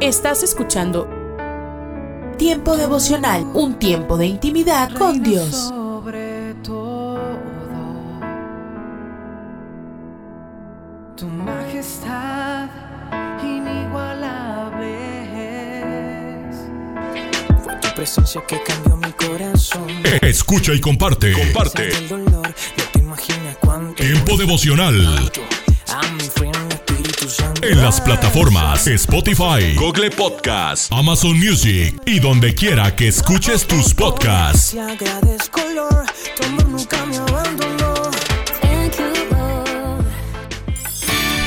Estás escuchando Tiempo devocional, un tiempo de intimidad con Dios. Sobre todo, tu majestad inigualable es. Fue tu presencia que cambió mi corazón. Escucha y comparte. Comparte. El dolor, no te imaginas cuánto. Tiempo devocional A en las plataformas Spotify, Google Podcast, Amazon Music y donde quiera que escuches tus podcasts.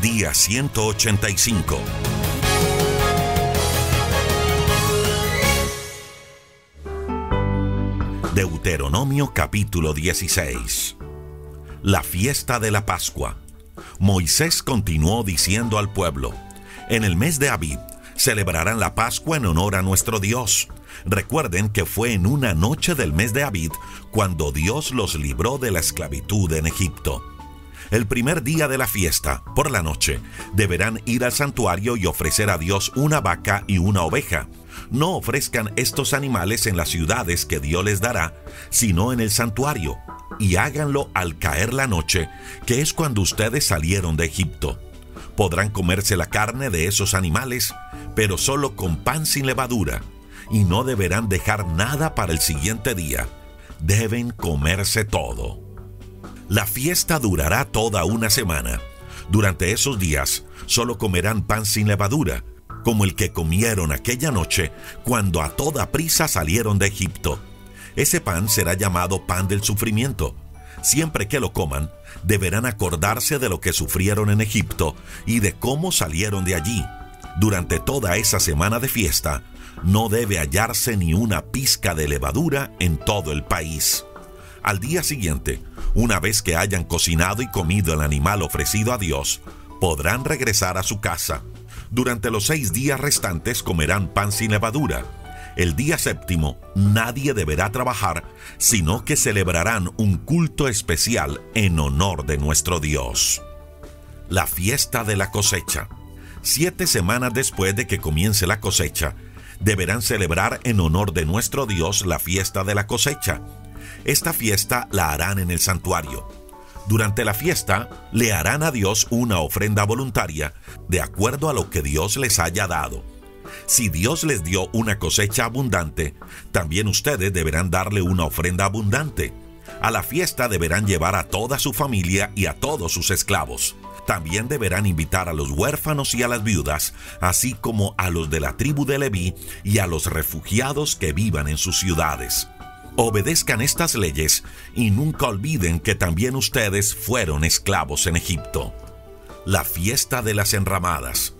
Día 185. Deuteronomio capítulo 16. La fiesta de la Pascua. Moisés continuó diciendo al pueblo, en el mes de Abib celebrarán la Pascua en honor a nuestro Dios. Recuerden que fue en una noche del mes de Abid cuando Dios los libró de la esclavitud en Egipto. El primer día de la fiesta, por la noche, deberán ir al santuario y ofrecer a Dios una vaca y una oveja. No ofrezcan estos animales en las ciudades que Dios les dará, sino en el santuario, y háganlo al caer la noche, que es cuando ustedes salieron de Egipto. Podrán comerse la carne de esos animales, pero solo con pan sin levadura, y no deberán dejar nada para el siguiente día. Deben comerse todo. La fiesta durará toda una semana. Durante esos días solo comerán pan sin levadura, como el que comieron aquella noche cuando a toda prisa salieron de Egipto. Ese pan será llamado pan del sufrimiento. Siempre que lo coman, deberán acordarse de lo que sufrieron en Egipto y de cómo salieron de allí. Durante toda esa semana de fiesta, no debe hallarse ni una pizca de levadura en todo el país. Al día siguiente, una vez que hayan cocinado y comido el animal ofrecido a Dios, podrán regresar a su casa. Durante los seis días restantes comerán pan sin levadura. El día séptimo nadie deberá trabajar, sino que celebrarán un culto especial en honor de nuestro Dios. La fiesta de la cosecha. Siete semanas después de que comience la cosecha, deberán celebrar en honor de nuestro Dios la fiesta de la cosecha. Esta fiesta la harán en el santuario. Durante la fiesta le harán a Dios una ofrenda voluntaria de acuerdo a lo que Dios les haya dado. Si Dios les dio una cosecha abundante, también ustedes deberán darle una ofrenda abundante. A la fiesta deberán llevar a toda su familia y a todos sus esclavos. También deberán invitar a los huérfanos y a las viudas, así como a los de la tribu de Leví y a los refugiados que vivan en sus ciudades. Obedezcan estas leyes y nunca olviden que también ustedes fueron esclavos en Egipto. La fiesta de las enramadas.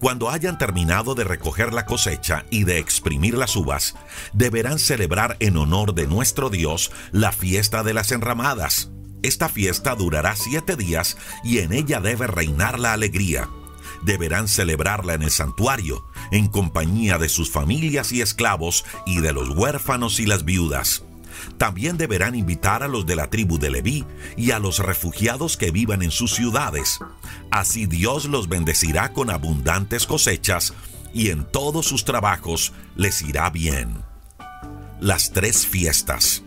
Cuando hayan terminado de recoger la cosecha y de exprimir las uvas, deberán celebrar en honor de nuestro Dios la fiesta de las enramadas. Esta fiesta durará siete días y en ella debe reinar la alegría. Deberán celebrarla en el santuario, en compañía de sus familias y esclavos y de los huérfanos y las viudas. También deberán invitar a los de la tribu de Leví y a los refugiados que vivan en sus ciudades. Así Dios los bendecirá con abundantes cosechas y en todos sus trabajos les irá bien. Las tres fiestas.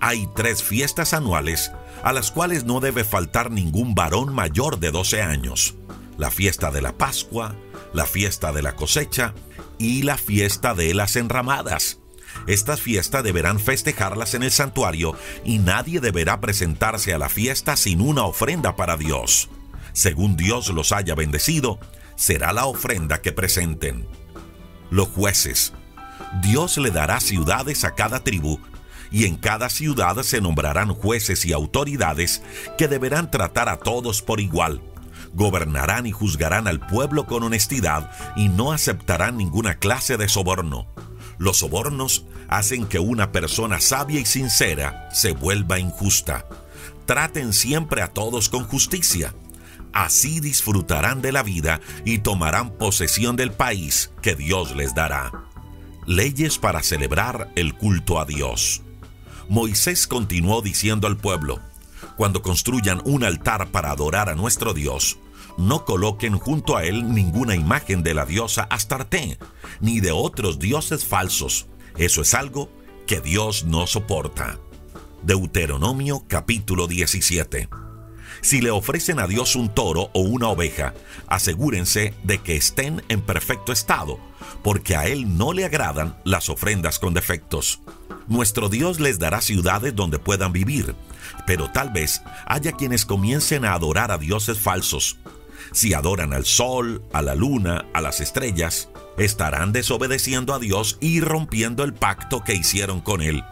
Hay tres fiestas anuales a las cuales no debe faltar ningún varón mayor de 12 años. La fiesta de la Pascua, la fiesta de la cosecha y la fiesta de las enramadas. Estas fiestas deberán festejarlas en el santuario y nadie deberá presentarse a la fiesta sin una ofrenda para Dios. Según Dios los haya bendecido, será la ofrenda que presenten. Los jueces. Dios le dará ciudades a cada tribu y en cada ciudad se nombrarán jueces y autoridades que deberán tratar a todos por igual. Gobernarán y juzgarán al pueblo con honestidad y no aceptarán ninguna clase de soborno. Los sobornos hacen que una persona sabia y sincera se vuelva injusta. Traten siempre a todos con justicia. Así disfrutarán de la vida y tomarán posesión del país que Dios les dará. Leyes para celebrar el culto a Dios. Moisés continuó diciendo al pueblo, cuando construyan un altar para adorar a nuestro Dios, no coloquen junto a él ninguna imagen de la diosa Astarte, ni de otros dioses falsos. Eso es algo que Dios no soporta. Deuteronomio capítulo 17. Si le ofrecen a Dios un toro o una oveja, asegúrense de que estén en perfecto estado, porque a Él no le agradan las ofrendas con defectos. Nuestro Dios les dará ciudades donde puedan vivir, pero tal vez haya quienes comiencen a adorar a dioses falsos. Si adoran al sol, a la luna, a las estrellas, estarán desobedeciendo a Dios y rompiendo el pacto que hicieron con Él.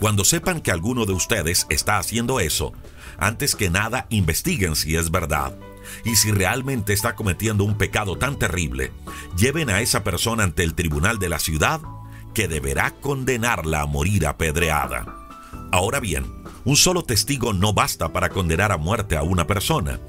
Cuando sepan que alguno de ustedes está haciendo eso, antes que nada investiguen si es verdad. Y si realmente está cometiendo un pecado tan terrible, lleven a esa persona ante el tribunal de la ciudad, que deberá condenarla a morir apedreada. Ahora bien, un solo testigo no basta para condenar a muerte a una persona.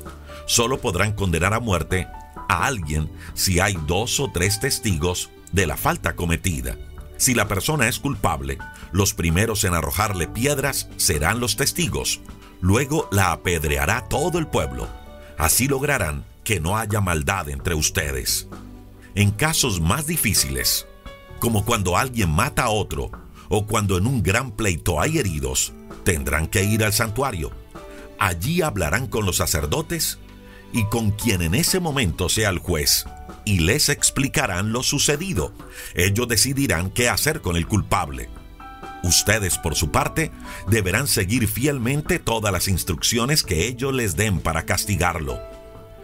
Solo podrán condenar a muerte a alguien si hay dos o tres testigos de la falta cometida. Si la persona es culpable, los primeros en arrojarle piedras serán los testigos. Luego la apedreará todo el pueblo. Así lograrán que no haya maldad entre ustedes. En casos más difíciles, como cuando alguien mata a otro o cuando en un gran pleito hay heridos, tendrán que ir al santuario. Allí hablarán con los sacerdotes y con quien en ese momento sea el juez, y les explicarán lo sucedido. Ellos decidirán qué hacer con el culpable. Ustedes, por su parte, deberán seguir fielmente todas las instrucciones que ellos les den para castigarlo.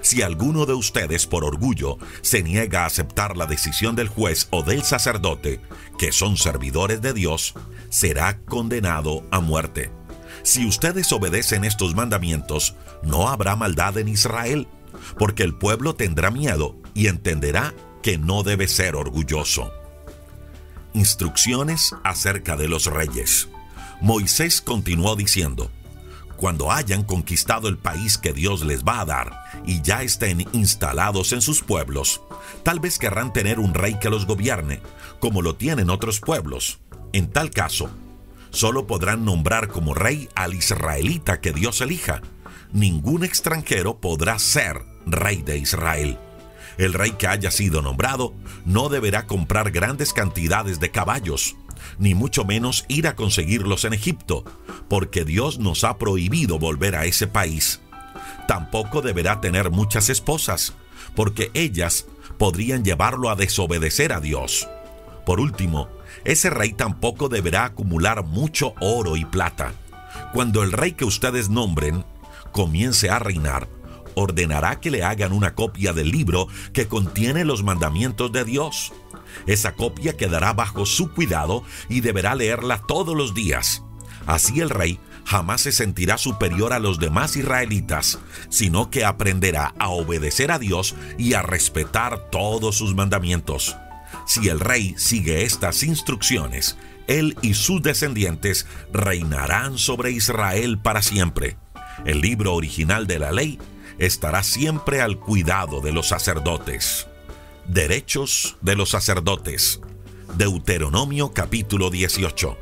Si alguno de ustedes, por orgullo, se niega a aceptar la decisión del juez o del sacerdote, que son servidores de Dios, será condenado a muerte. Si ustedes obedecen estos mandamientos, no habrá maldad en Israel, porque el pueblo tendrá miedo y entenderá que no debe ser orgulloso. Instrucciones acerca de los reyes. Moisés continuó diciendo, cuando hayan conquistado el país que Dios les va a dar y ya estén instalados en sus pueblos, tal vez querrán tener un rey que los gobierne, como lo tienen otros pueblos. En tal caso, solo podrán nombrar como rey al israelita que Dios elija. Ningún extranjero podrá ser rey de Israel. El rey que haya sido nombrado no deberá comprar grandes cantidades de caballos, ni mucho menos ir a conseguirlos en Egipto, porque Dios nos ha prohibido volver a ese país. Tampoco deberá tener muchas esposas, porque ellas podrían llevarlo a desobedecer a Dios. Por último, ese rey tampoco deberá acumular mucho oro y plata. Cuando el rey que ustedes nombren comience a reinar, ordenará que le hagan una copia del libro que contiene los mandamientos de Dios. Esa copia quedará bajo su cuidado y deberá leerla todos los días. Así el rey jamás se sentirá superior a los demás israelitas, sino que aprenderá a obedecer a Dios y a respetar todos sus mandamientos. Si el rey sigue estas instrucciones, él y sus descendientes reinarán sobre Israel para siempre. El libro original de la ley estará siempre al cuidado de los sacerdotes. Derechos de los sacerdotes. Deuteronomio capítulo 18.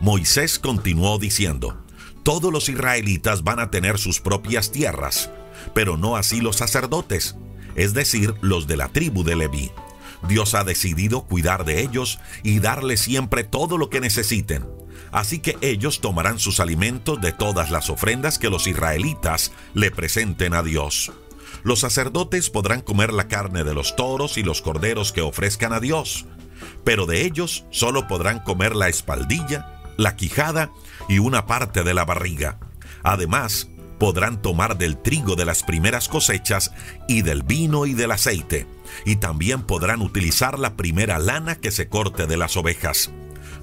Moisés continuó diciendo, todos los israelitas van a tener sus propias tierras, pero no así los sacerdotes, es decir, los de la tribu de Leví. Dios ha decidido cuidar de ellos y darles siempre todo lo que necesiten. Así que ellos tomarán sus alimentos de todas las ofrendas que los israelitas le presenten a Dios. Los sacerdotes podrán comer la carne de los toros y los corderos que ofrezcan a Dios, pero de ellos solo podrán comer la espaldilla, la quijada y una parte de la barriga. Además, podrán tomar del trigo de las primeras cosechas y del vino y del aceite, y también podrán utilizar la primera lana que se corte de las ovejas.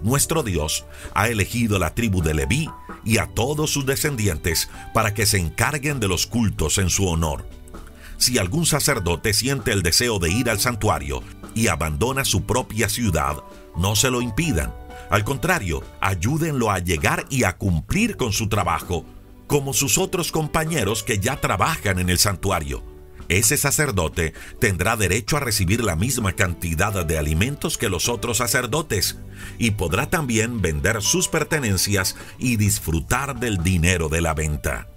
Nuestro Dios ha elegido la tribu de Leví y a todos sus descendientes para que se encarguen de los cultos en su honor. Si algún sacerdote siente el deseo de ir al santuario y abandona su propia ciudad, no se lo impidan. Al contrario, ayúdenlo a llegar y a cumplir con su trabajo, como sus otros compañeros que ya trabajan en el santuario. Ese sacerdote tendrá derecho a recibir la misma cantidad de alimentos que los otros sacerdotes y podrá también vender sus pertenencias y disfrutar del dinero de la venta.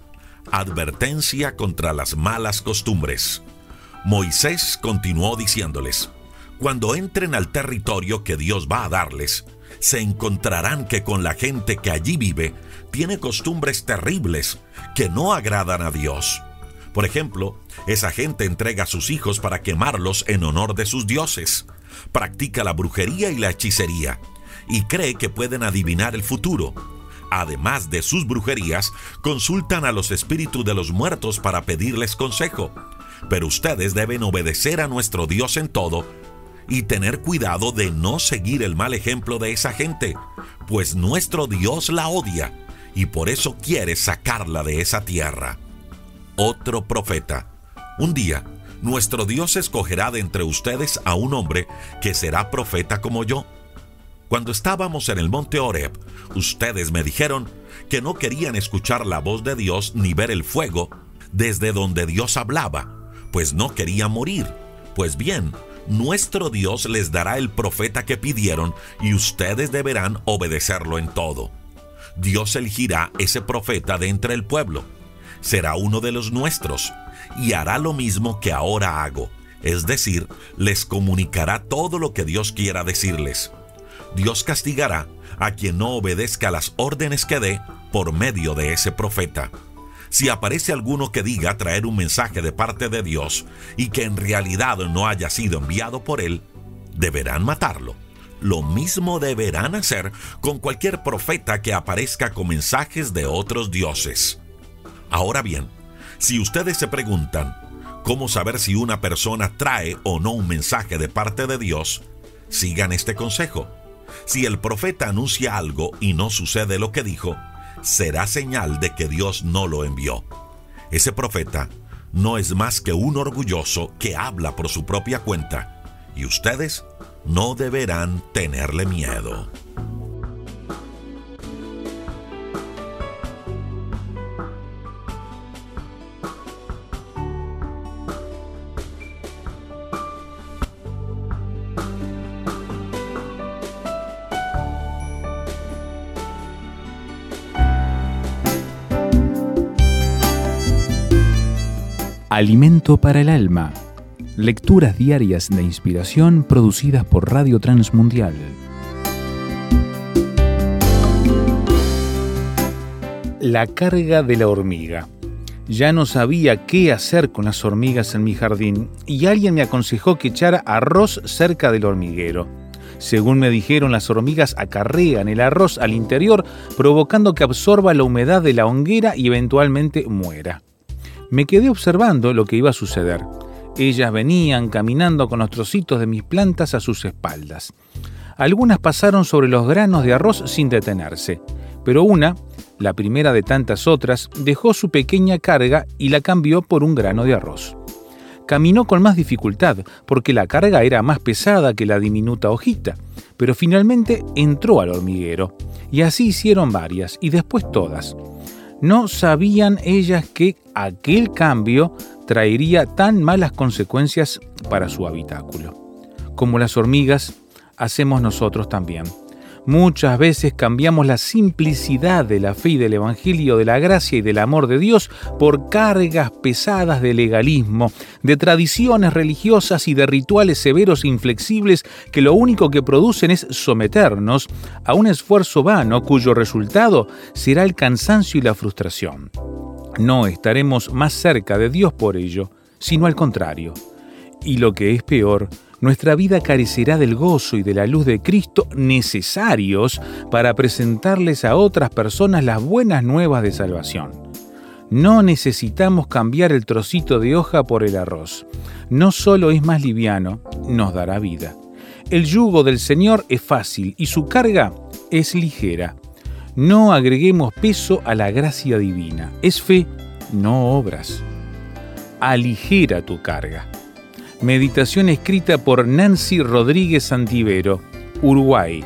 Advertencia contra las malas costumbres. Moisés continuó diciéndoles, cuando entren al territorio que Dios va a darles, se encontrarán que con la gente que allí vive tiene costumbres terribles que no agradan a Dios. Por ejemplo, esa gente entrega a sus hijos para quemarlos en honor de sus dioses, practica la brujería y la hechicería, y cree que pueden adivinar el futuro. Además de sus brujerías, consultan a los espíritus de los muertos para pedirles consejo. Pero ustedes deben obedecer a nuestro Dios en todo y tener cuidado de no seguir el mal ejemplo de esa gente, pues nuestro Dios la odia y por eso quiere sacarla de esa tierra otro profeta. Un día, nuestro Dios escogerá de entre ustedes a un hombre que será profeta como yo. Cuando estábamos en el monte Oreb, ustedes me dijeron que no querían escuchar la voz de Dios ni ver el fuego desde donde Dios hablaba, pues no querían morir. Pues bien, nuestro Dios les dará el profeta que pidieron y ustedes deberán obedecerlo en todo. Dios elegirá ese profeta de entre el pueblo será uno de los nuestros y hará lo mismo que ahora hago, es decir, les comunicará todo lo que Dios quiera decirles. Dios castigará a quien no obedezca las órdenes que dé por medio de ese profeta. Si aparece alguno que diga traer un mensaje de parte de Dios y que en realidad no haya sido enviado por él, deberán matarlo. Lo mismo deberán hacer con cualquier profeta que aparezca con mensajes de otros dioses. Ahora bien, si ustedes se preguntan cómo saber si una persona trae o no un mensaje de parte de Dios, sigan este consejo. Si el profeta anuncia algo y no sucede lo que dijo, será señal de que Dios no lo envió. Ese profeta no es más que un orgulloso que habla por su propia cuenta, y ustedes no deberán tenerle miedo. Alimento para el alma. Lecturas diarias de inspiración producidas por Radio Transmundial. La carga de la hormiga. Ya no sabía qué hacer con las hormigas en mi jardín y alguien me aconsejó que echara arroz cerca del hormiguero. Según me dijeron, las hormigas acarrean el arroz al interior, provocando que absorba la humedad de la honguera y eventualmente muera. Me quedé observando lo que iba a suceder. Ellas venían caminando con los trocitos de mis plantas a sus espaldas. Algunas pasaron sobre los granos de arroz sin detenerse, pero una, la primera de tantas otras, dejó su pequeña carga y la cambió por un grano de arroz. Caminó con más dificultad, porque la carga era más pesada que la diminuta hojita, pero finalmente entró al hormiguero, y así hicieron varias, y después todas. No sabían ellas que aquel cambio traería tan malas consecuencias para su habitáculo. Como las hormigas, hacemos nosotros también. Muchas veces cambiamos la simplicidad de la fe y del Evangelio, de la gracia y del amor de Dios por cargas pesadas de legalismo, de tradiciones religiosas y de rituales severos e inflexibles que lo único que producen es someternos a un esfuerzo vano cuyo resultado será el cansancio y la frustración. No estaremos más cerca de Dios por ello, sino al contrario. Y lo que es peor, nuestra vida carecerá del gozo y de la luz de Cristo necesarios para presentarles a otras personas las buenas nuevas de salvación. No necesitamos cambiar el trocito de hoja por el arroz. No solo es más liviano, nos dará vida. El yugo del Señor es fácil y su carga es ligera. No agreguemos peso a la gracia divina. Es fe, no obras. aligera tu carga. Meditación escrita por Nancy Rodríguez Santivero, Uruguay.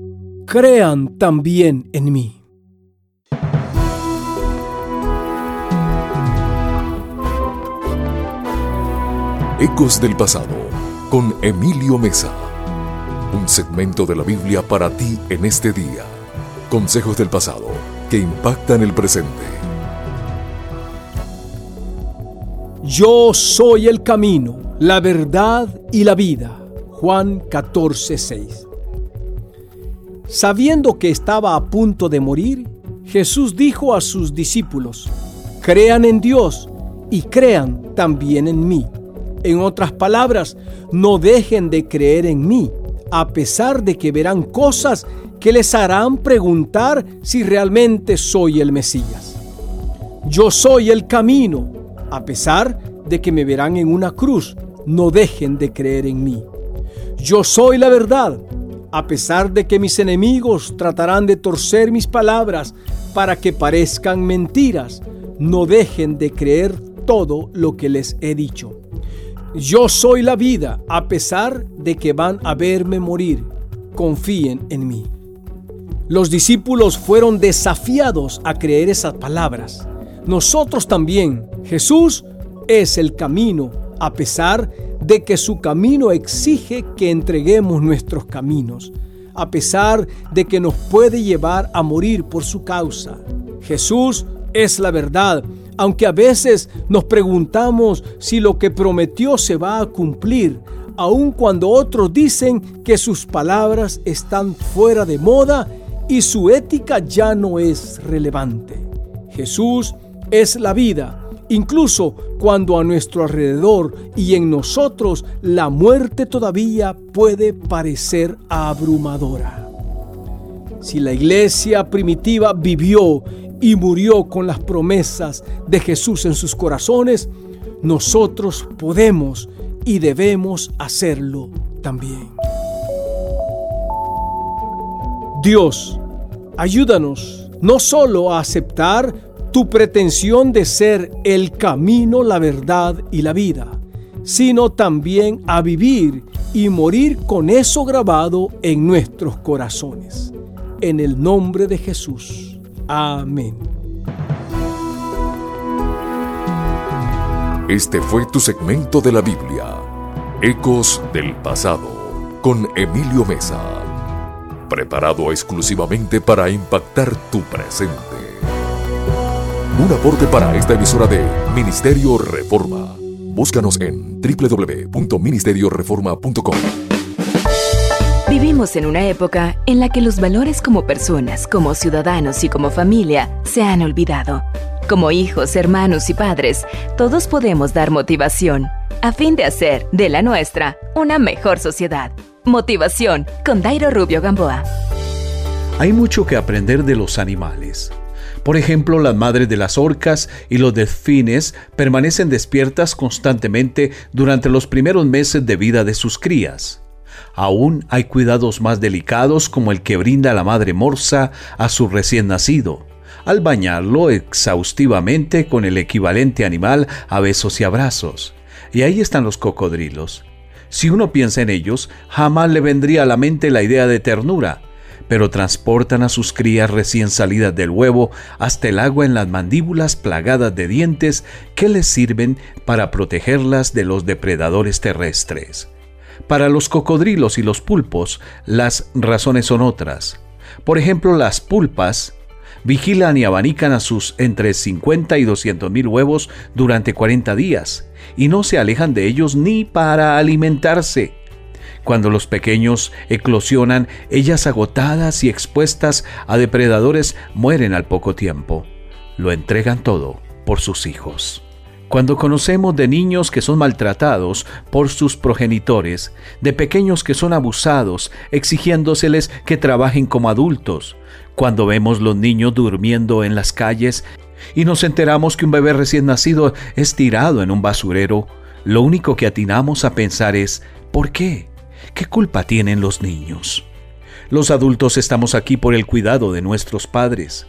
Crean también en mí. Ecos del Pasado con Emilio Mesa. Un segmento de la Biblia para ti en este día. Consejos del pasado que impactan el presente. Yo soy el camino, la verdad y la vida. Juan 14:6. Sabiendo que estaba a punto de morir, Jesús dijo a sus discípulos, crean en Dios y crean también en mí. En otras palabras, no dejen de creer en mí, a pesar de que verán cosas que les harán preguntar si realmente soy el Mesías. Yo soy el camino, a pesar de que me verán en una cruz, no dejen de creer en mí. Yo soy la verdad, a pesar de que mis enemigos tratarán de torcer mis palabras para que parezcan mentiras, no dejen de creer todo lo que les he dicho. Yo soy la vida, a pesar de que van a verme morir. Confíen en mí. Los discípulos fueron desafiados a creer esas palabras. Nosotros también. Jesús es el camino, a pesar de que su camino exige que entreguemos nuestros caminos, a pesar de que nos puede llevar a morir por su causa. Jesús es la verdad, aunque a veces nos preguntamos si lo que prometió se va a cumplir, aun cuando otros dicen que sus palabras están fuera de moda y su ética ya no es relevante. Jesús es la vida, incluso cuando a nuestro alrededor y en nosotros la muerte todavía puede parecer abrumadora. Si la iglesia primitiva vivió y murió con las promesas de Jesús en sus corazones, nosotros podemos y debemos hacerlo también. Dios, ayúdanos no solo a aceptar tu pretensión de ser el camino, la verdad y la vida, sino también a vivir y morir con eso grabado en nuestros corazones. En el nombre de Jesús. Amén. Este fue tu segmento de la Biblia. Ecos del pasado con Emilio Mesa. Preparado exclusivamente para impactar tu presente. Un aporte para esta emisora de Ministerio Reforma. Búscanos en www.ministerioreforma.com. Vivimos en una época en la que los valores como personas, como ciudadanos y como familia se han olvidado. Como hijos, hermanos y padres, todos podemos dar motivación a fin de hacer de la nuestra una mejor sociedad. Motivación con Dairo Rubio Gamboa. Hay mucho que aprender de los animales. Por ejemplo, las madres de las orcas y los delfines permanecen despiertas constantemente durante los primeros meses de vida de sus crías. Aún hay cuidados más delicados como el que brinda la madre morsa a su recién nacido, al bañarlo exhaustivamente con el equivalente animal a besos y abrazos. Y ahí están los cocodrilos. Si uno piensa en ellos, jamás le vendría a la mente la idea de ternura, pero transportan a sus crías recién salidas del huevo hasta el agua en las mandíbulas plagadas de dientes que les sirven para protegerlas de los depredadores terrestres. Para los cocodrilos y los pulpos, las razones son otras. Por ejemplo, las pulpas vigilan y abanican a sus entre 50 y 200 mil huevos durante 40 días y no se alejan de ellos ni para alimentarse. Cuando los pequeños eclosionan, ellas agotadas y expuestas a depredadores mueren al poco tiempo. Lo entregan todo por sus hijos. Cuando conocemos de niños que son maltratados por sus progenitores, de pequeños que son abusados, exigiéndoseles que trabajen como adultos, cuando vemos los niños durmiendo en las calles y nos enteramos que un bebé recién nacido es tirado en un basurero, lo único que atinamos a pensar es, ¿por qué? ¿Qué culpa tienen los niños? Los adultos estamos aquí por el cuidado de nuestros padres,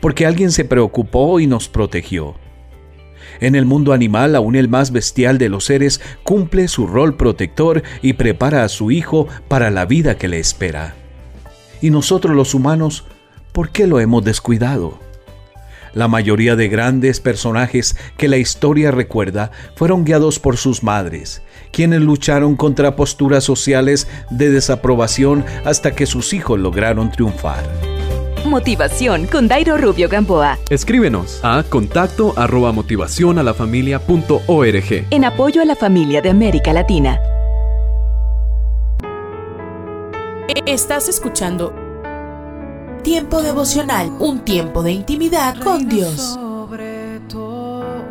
porque alguien se preocupó y nos protegió. En el mundo animal, aún el más bestial de los seres cumple su rol protector y prepara a su hijo para la vida que le espera. Y nosotros los humanos, ¿por qué lo hemos descuidado? La mayoría de grandes personajes que la historia recuerda fueron guiados por sus madres, quienes lucharon contra posturas sociales de desaprobación hasta que sus hijos lograron triunfar. Motivación con Dairo Rubio Gamboa. Escríbenos a contacto arroba motivación a la familia punto org. En apoyo a la familia de América Latina. Estás escuchando Tiempo devocional, un tiempo de intimidad con Dios. Sobre todo,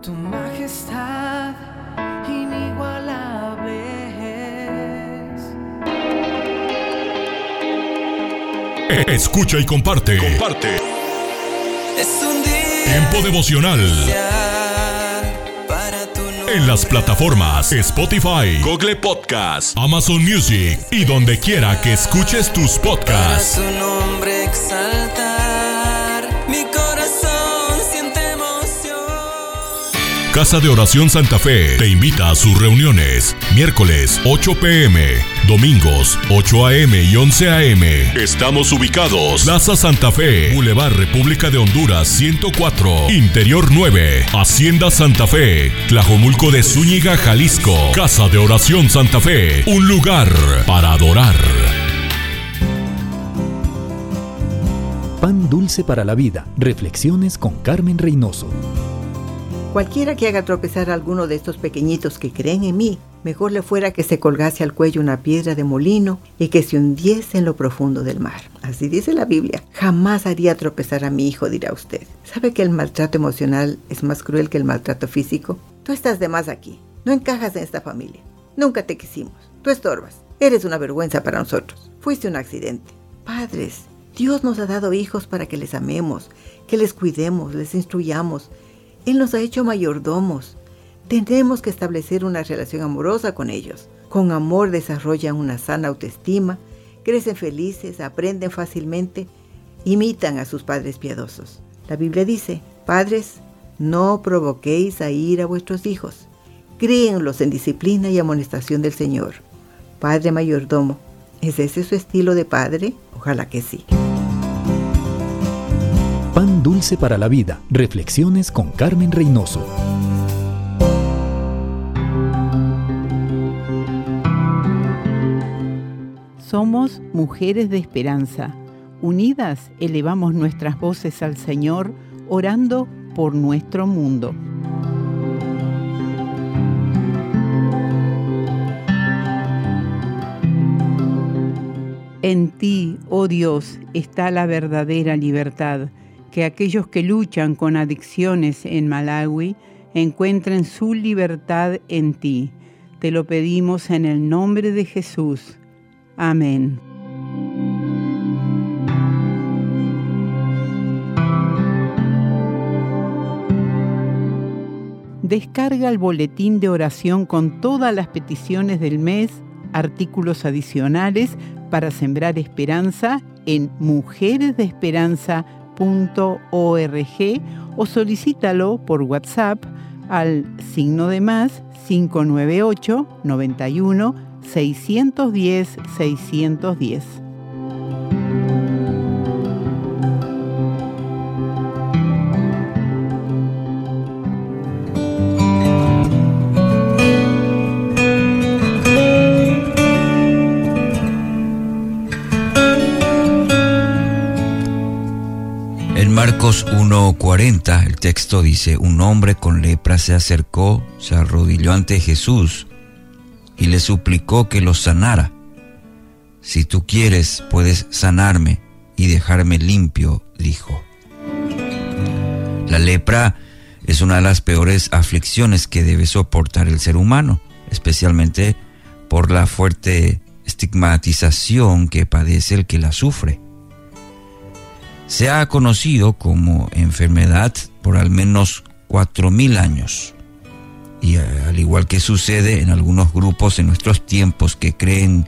tu majestad inigualable es. Escucha y comparte. Comparte. Es un día Tiempo devocional. En las plataformas Spotify, Google Podcast, Amazon Music y donde quiera que escuches tus podcasts. Casa de Oración Santa Fe te invita a sus reuniones. Miércoles 8 pm, domingos 8 am y 11 am. Estamos ubicados. Plaza Santa Fe, Boulevard República de Honduras 104, Interior 9, Hacienda Santa Fe, Tlajomulco de Zúñiga, Jalisco. Casa de Oración Santa Fe, un lugar para adorar. Pan dulce para la vida. Reflexiones con Carmen Reynoso. Cualquiera que haga tropezar a alguno de estos pequeñitos que creen en mí, mejor le fuera que se colgase al cuello una piedra de molino y que se hundiese en lo profundo del mar. Así dice la Biblia. Jamás haría tropezar a mi hijo, dirá usted. ¿Sabe que el maltrato emocional es más cruel que el maltrato físico? Tú estás de más aquí. No encajas en esta familia. Nunca te quisimos. Tú estorbas. Eres una vergüenza para nosotros. Fuiste un accidente. Padres, Dios nos ha dado hijos para que les amemos, que les cuidemos, les instruyamos. Él nos ha hecho mayordomos. Tenemos que establecer una relación amorosa con ellos. Con amor desarrollan una sana autoestima, crecen felices, aprenden fácilmente, imitan a sus padres piadosos. La Biblia dice, padres, no provoquéis a ir a vuestros hijos. Críenlos en disciplina y amonestación del Señor. Padre mayordomo, ¿es ese su estilo de padre? Ojalá que sí. Pan dulce para la vida. Reflexiones con Carmen Reynoso. Somos mujeres de esperanza. Unidas elevamos nuestras voces al Señor, orando por nuestro mundo. En ti, oh Dios, está la verdadera libertad, que aquellos que luchan con adicciones en Malawi encuentren su libertad en ti. Te lo pedimos en el nombre de Jesús. Amén. Descarga el boletín de oración con todas las peticiones del mes, artículos adicionales para sembrar esperanza en o solicítalo por WhatsApp al signo de más 598 91 610 610. Marcos 1:40 el texto dice, un hombre con lepra se acercó, se arrodilló ante Jesús y le suplicó que lo sanara. Si tú quieres, puedes sanarme y dejarme limpio, dijo. La lepra es una de las peores aflicciones que debe soportar el ser humano, especialmente por la fuerte estigmatización que padece el que la sufre. Se ha conocido como enfermedad por al menos 4.000 años. Y eh, al igual que sucede en algunos grupos en nuestros tiempos que creen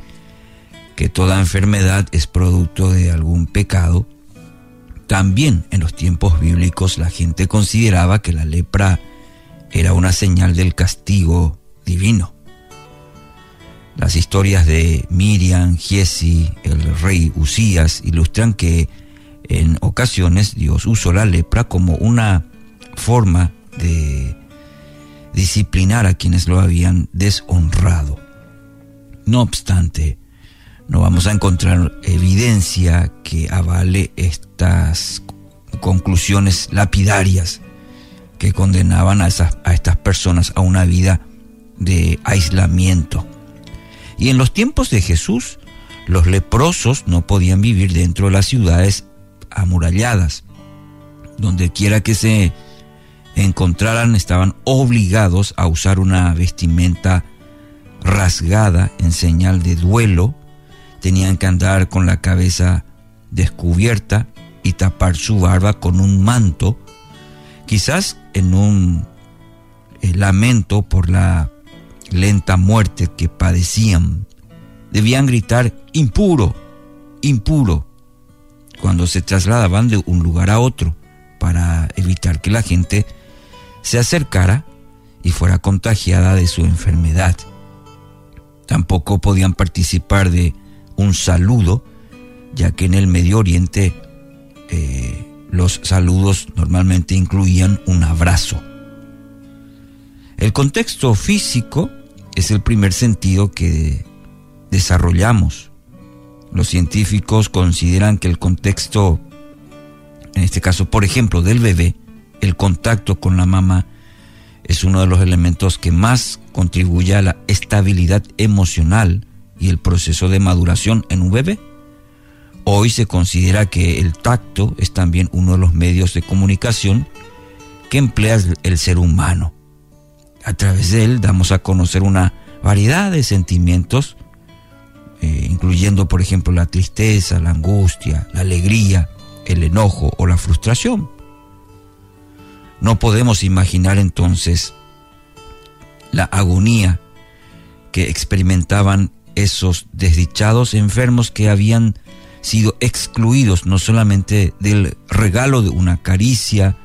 que toda enfermedad es producto de algún pecado, también en los tiempos bíblicos la gente consideraba que la lepra era una señal del castigo divino. Las historias de Miriam, Giesi, el rey Usías ilustran que en ocasiones Dios usó la lepra como una forma de disciplinar a quienes lo habían deshonrado. No obstante, no vamos a encontrar evidencia que avale estas conclusiones lapidarias que condenaban a, esas, a estas personas a una vida de aislamiento. Y en los tiempos de Jesús, los leprosos no podían vivir dentro de las ciudades amuralladas. Donde quiera que se encontraran estaban obligados a usar una vestimenta rasgada en señal de duelo, tenían que andar con la cabeza descubierta y tapar su barba con un manto, quizás en un eh, lamento por la lenta muerte que padecían. Debían gritar impuro, impuro, cuando se trasladaban de un lugar a otro para evitar que la gente se acercara y fuera contagiada de su enfermedad. Tampoco podían participar de un saludo, ya que en el Medio Oriente eh, los saludos normalmente incluían un abrazo. El contexto físico es el primer sentido que desarrollamos los científicos consideran que el contexto, en este caso, por ejemplo, del bebé, el contacto con la mamá, es uno de los elementos que más contribuye a la estabilidad emocional y el proceso de maduración en un bebé. Hoy se considera que el tacto es también uno de los medios de comunicación que emplea el ser humano. A través de él damos a conocer una variedad de sentimientos eh, incluyendo por ejemplo la tristeza, la angustia, la alegría, el enojo o la frustración. No podemos imaginar entonces la agonía que experimentaban esos desdichados enfermos que habían sido excluidos no solamente del regalo de una caricia,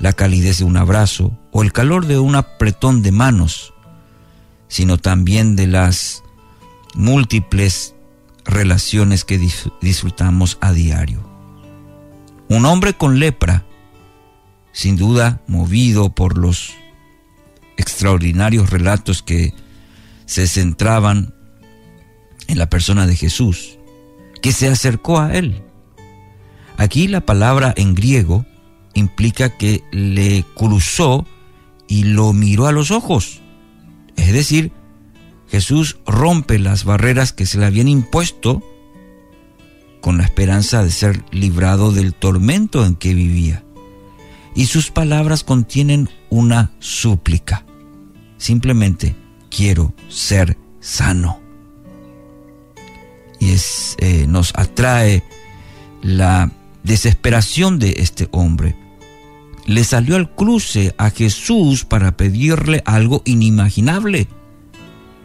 la calidez de un abrazo o el calor de un apretón de manos, sino también de las múltiples relaciones que disfrutamos a diario. Un hombre con lepra, sin duda movido por los extraordinarios relatos que se centraban en la persona de Jesús, que se acercó a él. Aquí la palabra en griego implica que le cruzó y lo miró a los ojos, es decir, Jesús rompe las barreras que se le habían impuesto con la esperanza de ser librado del tormento en que vivía. Y sus palabras contienen una súplica. Simplemente quiero ser sano. Y eh, nos atrae la desesperación de este hombre. Le salió al cruce a Jesús para pedirle algo inimaginable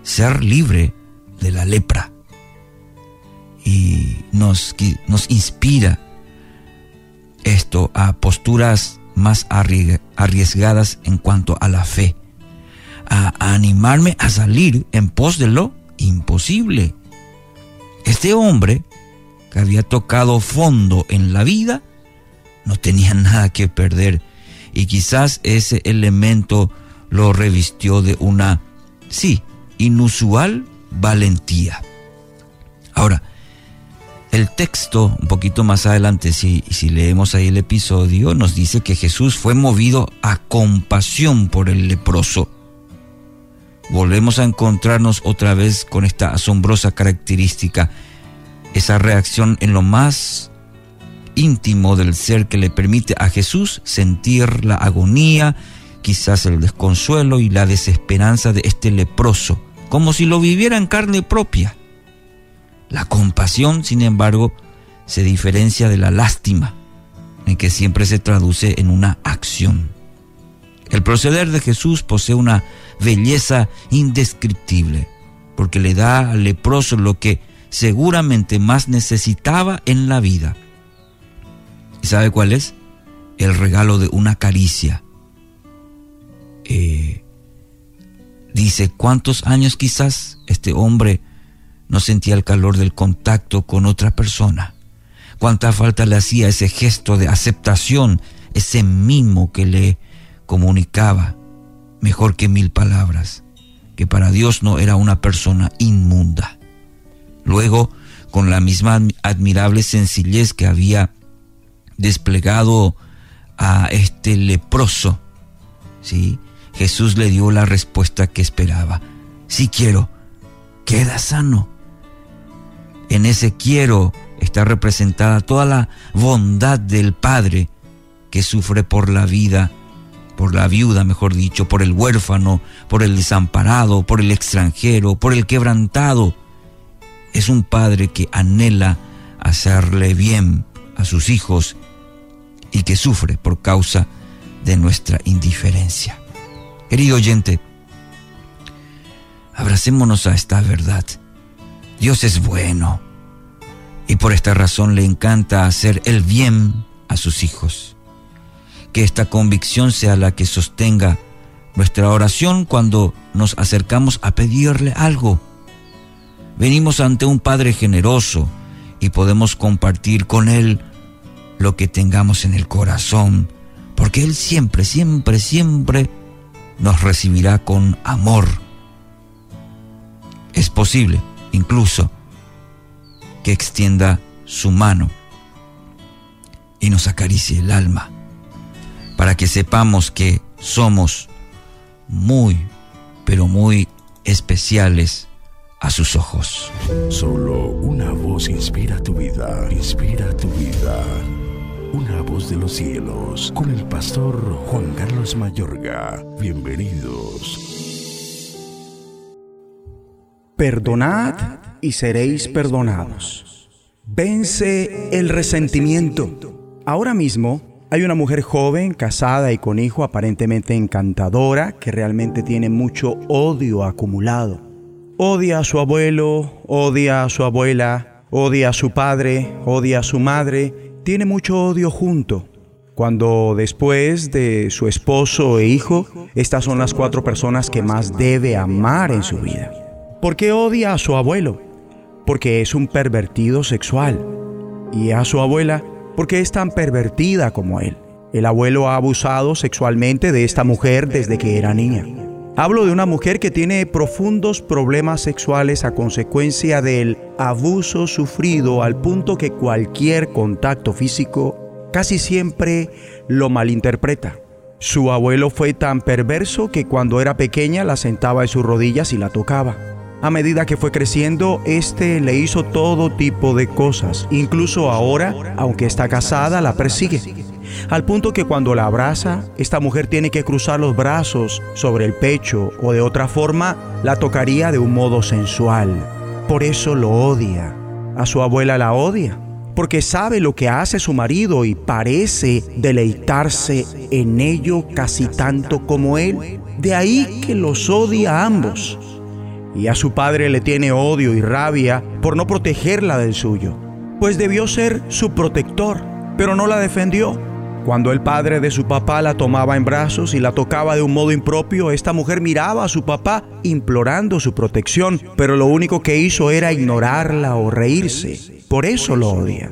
ser libre de la lepra. Y nos, nos inspira esto a posturas más arriesgadas en cuanto a la fe, a, animarme a salir en pos de lo imposible. Este hombre que había tocado fondo en la vida no tenía nada que perder y quizás ese elemento lo revistió de una, sí, inusual valentía. Ahora, El texto, un poquito más adelante, si, si leemos ahí el episodio, nos dice que Jesús fue movido a compasión por el leproso. Volvemos a encontrarnos otra vez con esta asombrosa característica, esa reacción en lo más íntimo del ser que le permite a Jesús sentir la agonía, quizás el desconsuelo y la desesperanza de este leproso, como si lo viviera en carne propia. La compasión, sin embargo, se diferencia de la lástima, en que siempre se traduce en una acción. El proceder de Jesús posee una belleza indescriptible, porque le da al leproso lo que seguramente más necesitaba en la vida. ¿Y sabe cuál es? El regalo de una caricia. Eh, dice, ¿cuántos años quizás este hombre no sentía el calor del contacto con otra persona? ¿Cuánta falta le hacía ese gesto de aceptación, ese mimo que le comunicaba, mejor que mil palabras, que para Dios no era una persona inmunda? Luego, con la misma admirable sencillez que había desplegado a este leproso, ¿sí? Jesús le dio la respuesta que esperaba. Si quiero, queda sano. En ese quiero está representada toda la bondad del Padre que sufre por la vida, por la viuda, mejor dicho, por el huérfano, por el desamparado, por el extranjero, por el quebrantado. Es un Padre que anhela hacerle bien a sus hijos y que sufre por causa de nuestra indiferencia. Querido oyente, abracémonos a esta verdad. Dios es bueno y por esta razón le encanta hacer el bien a sus hijos. Que esta convicción sea la que sostenga nuestra oración cuando nos acercamos a pedirle algo. Venimos ante un Padre generoso y podemos compartir con Él lo que tengamos en el corazón, porque Él siempre, siempre, siempre nos recibirá con amor. Es posible, incluso, que extienda su mano y nos acaricie el alma, para que sepamos que somos muy, pero muy especiales a sus ojos. Solo una voz inspira tu vida, inspira tu vida. Una voz de los cielos, con el pastor Juan Carlos Mayorga. Bienvenidos. Perdonad y seréis perdonados. Vence el resentimiento. Ahora mismo hay una mujer joven, casada y con hijo aparentemente encantadora, que realmente tiene mucho odio acumulado. Odia a su abuelo, odia a su abuela, odia a su padre, odia a su madre, tiene mucho odio junto. Cuando después de su esposo e hijo, estas son las cuatro personas que más debe amar en su vida. ¿Por qué odia a su abuelo? Porque es un pervertido sexual. Y a su abuela, porque es tan pervertida como él. El abuelo ha abusado sexualmente de esta mujer desde que era niña. Hablo de una mujer que tiene profundos problemas sexuales a consecuencia del abuso sufrido al punto que cualquier contacto físico casi siempre lo malinterpreta. Su abuelo fue tan perverso que cuando era pequeña la sentaba en sus rodillas y la tocaba. A medida que fue creciendo, este le hizo todo tipo de cosas. Incluso ahora, aunque está casada, la persigue al punto que cuando la abraza, esta mujer tiene que cruzar los brazos sobre el pecho o de otra forma la tocaría de un modo sensual. Por eso lo odia. A su abuela la odia, porque sabe lo que hace su marido y parece deleitarse en ello casi tanto como él. De ahí que los odia a ambos. Y a su padre le tiene odio y rabia por no protegerla del suyo, pues debió ser su protector, pero no la defendió cuando el padre de su papá la tomaba en brazos y la tocaba de un modo impropio, esta mujer miraba a su papá implorando su protección, pero lo único que hizo era ignorarla o reírse. Por eso lo odia.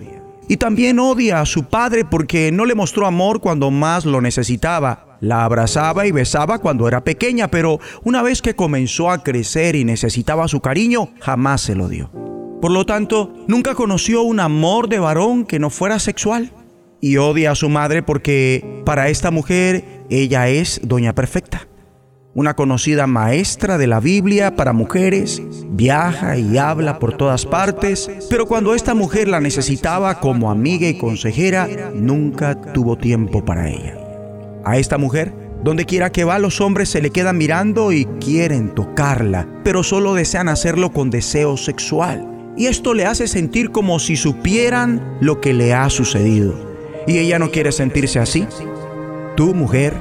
Y también odia a su padre porque no le mostró amor cuando más lo necesitaba. La abrazaba y besaba cuando era pequeña, pero una vez que comenzó a crecer y necesitaba su cariño, jamás se lo dio. Por lo tanto, nunca conoció un amor de varón que no fuera sexual. Y odia a su madre porque para esta mujer ella es doña perfecta. Una conocida maestra de la Biblia para mujeres, viaja y habla por todas partes, pero cuando esta mujer la necesitaba como amiga y consejera, nunca tuvo tiempo para ella. A esta mujer, donde quiera que va, los hombres se le quedan mirando y quieren tocarla, pero solo desean hacerlo con deseo sexual. Y esto le hace sentir como si supieran lo que le ha sucedido. ¿Y ella no quiere sentirse así? Tú, mujer,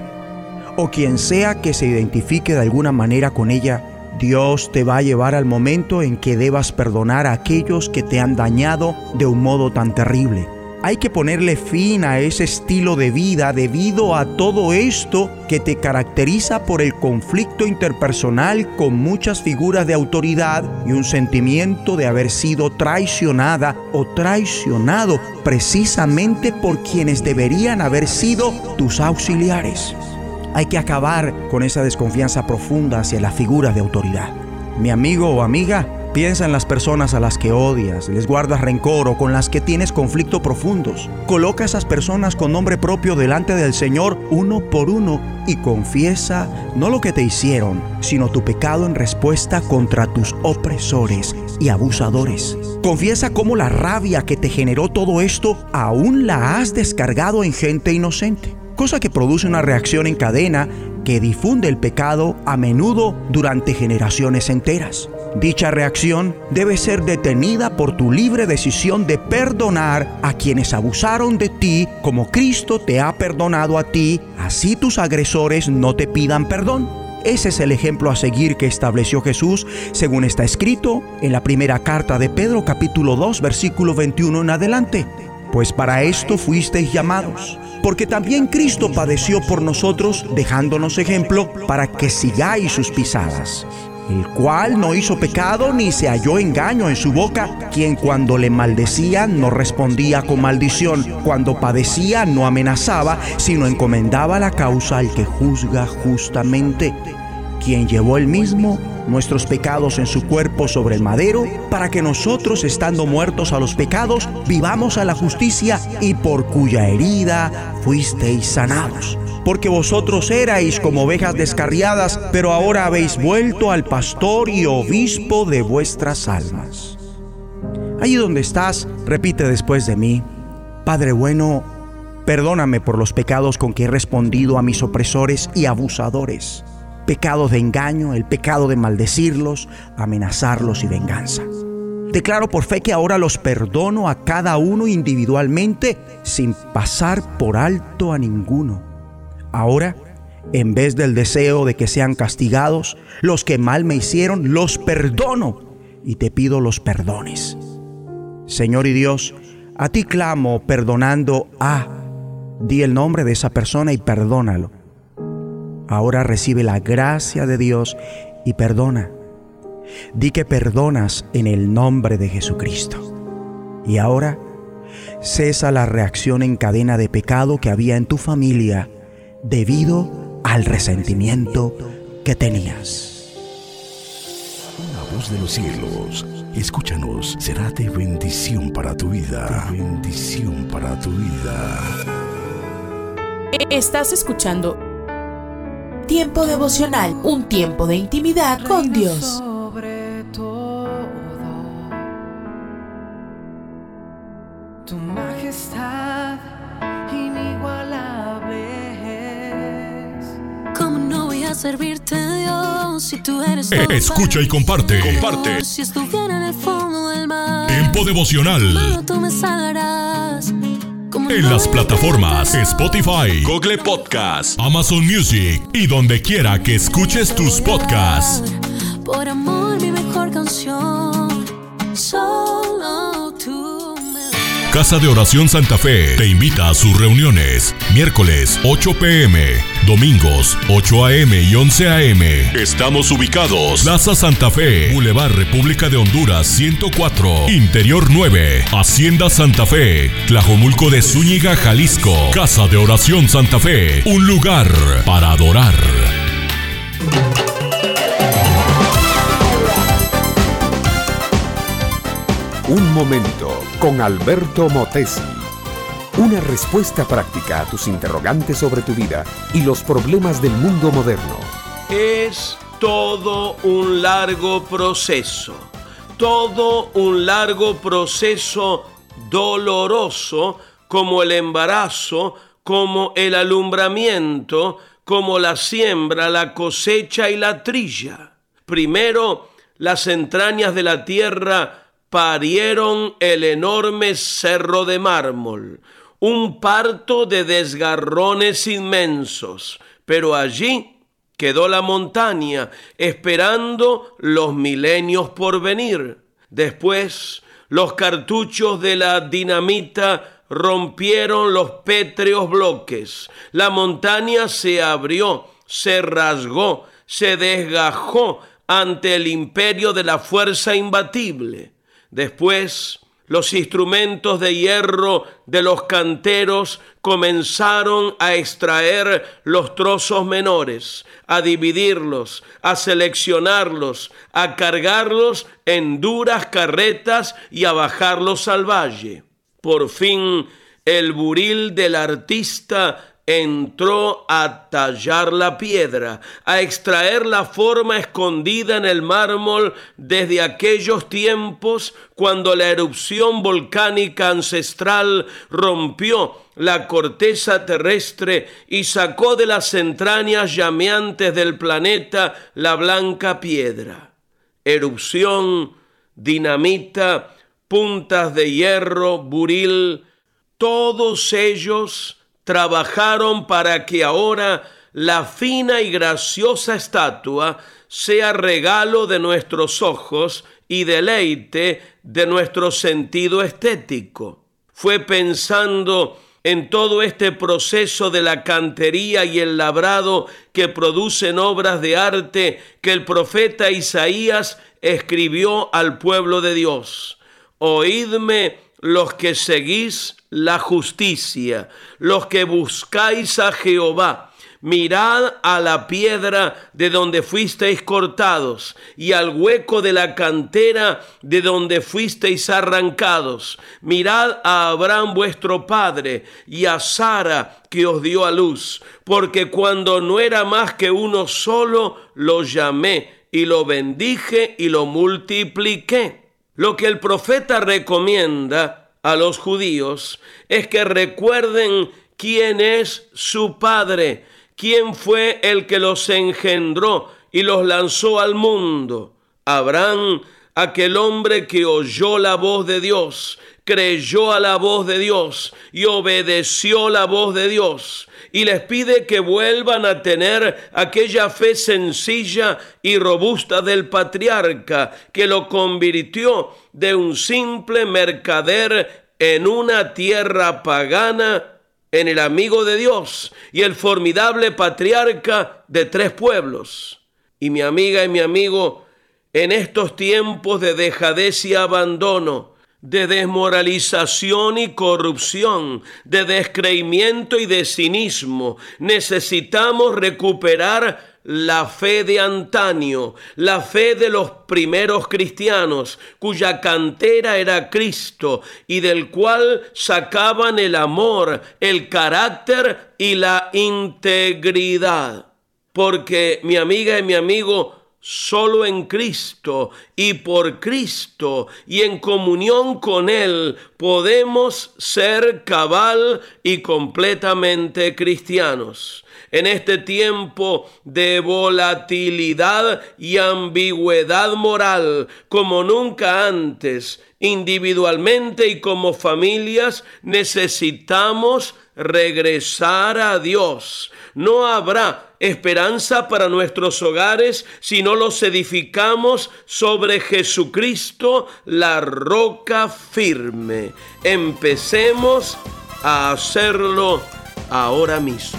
o quien sea que se identifique de alguna manera con ella, Dios te va a llevar al momento en que debas perdonar a aquellos que te han dañado de un modo tan terrible. Hay que ponerle fin a ese estilo de vida debido a todo esto que te caracteriza por el conflicto interpersonal con muchas figuras de autoridad y un sentimiento de haber sido traicionada o traicionado precisamente por quienes deberían haber sido tus auxiliares. Hay que acabar con esa desconfianza profunda hacia las figuras de autoridad. Mi amigo o amiga, Piensa en las personas a las que odias, les guardas rencor o con las que tienes conflicto profundos. Coloca a esas personas con nombre propio delante del Señor uno por uno y confiesa no lo que te hicieron, sino tu pecado en respuesta contra tus opresores y abusadores. Confiesa cómo la rabia que te generó todo esto aún la has descargado en gente inocente cosa que produce una reacción en cadena que difunde el pecado a menudo durante generaciones enteras. Dicha reacción debe ser detenida por tu libre decisión de perdonar a quienes abusaron de ti como Cristo te ha perdonado a ti, así tus agresores no te pidan perdón. Ese es el ejemplo a seguir que estableció Jesús, según está escrito en la primera carta de Pedro capítulo 2 versículo 21 en adelante. Pues para esto fuisteis llamados, porque también Cristo padeció por nosotros, dejándonos ejemplo para que sigáis sus pisadas el cual no hizo pecado ni se halló engaño en su boca, quien cuando le maldecía no respondía con maldición, cuando padecía no amenazaba, sino encomendaba la causa al que juzga justamente, quien llevó el mismo nuestros pecados en su cuerpo sobre el madero, para que nosotros, estando muertos a los pecados, vivamos a la justicia y por cuya herida fuisteis sanados porque vosotros erais como ovejas descarriadas, pero ahora habéis vuelto al pastor y obispo de vuestras almas. Allí donde estás, repite después de mí, Padre bueno, perdóname por los pecados con que he respondido a mis opresores y abusadores, pecados de engaño, el pecado de maldecirlos, amenazarlos y venganza. Declaro por fe que ahora los perdono a cada uno individualmente sin pasar por alto a ninguno Ahora, en vez del deseo de que sean castigados, los que mal me hicieron, los perdono y te pido los perdones. Señor y Dios, a ti clamo perdonando a, di el nombre de esa persona y perdónalo. Ahora recibe la gracia de Dios y perdona. Di que perdonas en el nombre de Jesucristo. Y ahora cesa la reacción en cadena de pecado que había en tu familia debido al resentimiento que tenías. Una voz de los cielos, escúchanos, será de bendición para tu vida. De bendición para tu vida. Estás escuchando Tiempo devocional, un tiempo de intimidad con Dios. Escucha para y comparte. Comparte. Si estuviera en el fondo del mar, Tiempo devocional. solo tú me salvarás. ¿Cómo En las plataformas? Spotify, Google Podcast, Amazon Music y donde quiera que escuches tus podcasts. Por amor, mi mejor canción. Solo tú me Casa de Oración Santa Fe te invita a sus reuniones. Miércoles 8 pm, domingos 8 am y 11 am. Estamos ubicados. Plaza Santa Fe, Boulevard República de Honduras 104, Interior 9, Hacienda Santa Fe, Tlajomulco de Zúñiga, Jalisco. Casa de Oración Santa Fe, un lugar para adorar. Un momento con Alberto Motesi. Una respuesta práctica a tus interrogantes sobre tu vida y los problemas del mundo moderno. Es todo un largo proceso, todo un largo proceso doloroso como el embarazo, como el alumbramiento, como la siembra, la cosecha y la trilla. Primero, las entrañas de la tierra parieron el enorme cerro de mármol, un parto de desgarrones inmensos, pero allí quedó la montaña esperando los milenios por venir. Después, los cartuchos de la dinamita rompieron los pétreos bloques. La montaña se abrió, se rasgó, se desgajó ante el imperio de la fuerza imbatible. Después, los instrumentos de hierro de los canteros comenzaron a extraer los trozos menores, a dividirlos, a seleccionarlos, a cargarlos en duras carretas y a bajarlos al valle. Por fin, el buril del artista entró a tallar la piedra, a extraer la forma escondida en el mármol desde aquellos tiempos cuando la erupción volcánica ancestral rompió la corteza terrestre y sacó de las entrañas llameantes del planeta la blanca piedra. Erupción, dinamita, puntas de hierro, buril, todos ellos trabajaron para que ahora la fina y graciosa estatua sea regalo de nuestros ojos y deleite de nuestro sentido estético. Fue pensando en todo este proceso de la cantería y el labrado que producen obras de arte que el profeta Isaías escribió al pueblo de Dios. Oídme los que seguís la justicia, los que buscáis a Jehová. Mirad a la piedra de donde fuisteis cortados y al hueco de la cantera de donde fuisteis arrancados. Mirad a Abraham vuestro padre y a Sara que os dio a luz, porque cuando no era más que uno solo, lo llamé y lo bendije y lo multipliqué. Lo que el profeta recomienda a los judíos es que recuerden quién es su padre, quién fue el que los engendró y los lanzó al mundo. Abraham, aquel hombre que oyó la voz de Dios, creyó a la voz de Dios y obedeció la voz de Dios y les pide que vuelvan a tener aquella fe sencilla y robusta del patriarca que lo convirtió de un simple mercader en una tierra pagana en el amigo de Dios y el formidable patriarca de tres pueblos. Y mi amiga y mi amigo, en estos tiempos de dejadez y abandono, de desmoralización y corrupción, de descreimiento y de cinismo. Necesitamos recuperar la fe de antaño, la fe de los primeros cristianos, cuya cantera era Cristo y del cual sacaban el amor, el carácter y la integridad. Porque mi amiga y mi amigo, Solo en Cristo y por Cristo y en comunión con Él podemos ser cabal y completamente cristianos. En este tiempo de volatilidad y ambigüedad moral como nunca antes, individualmente y como familias, necesitamos regresar a Dios. No habrá esperanza para nuestros hogares si no los edificamos sobre Jesucristo, la roca firme. Empecemos a hacerlo ahora mismo.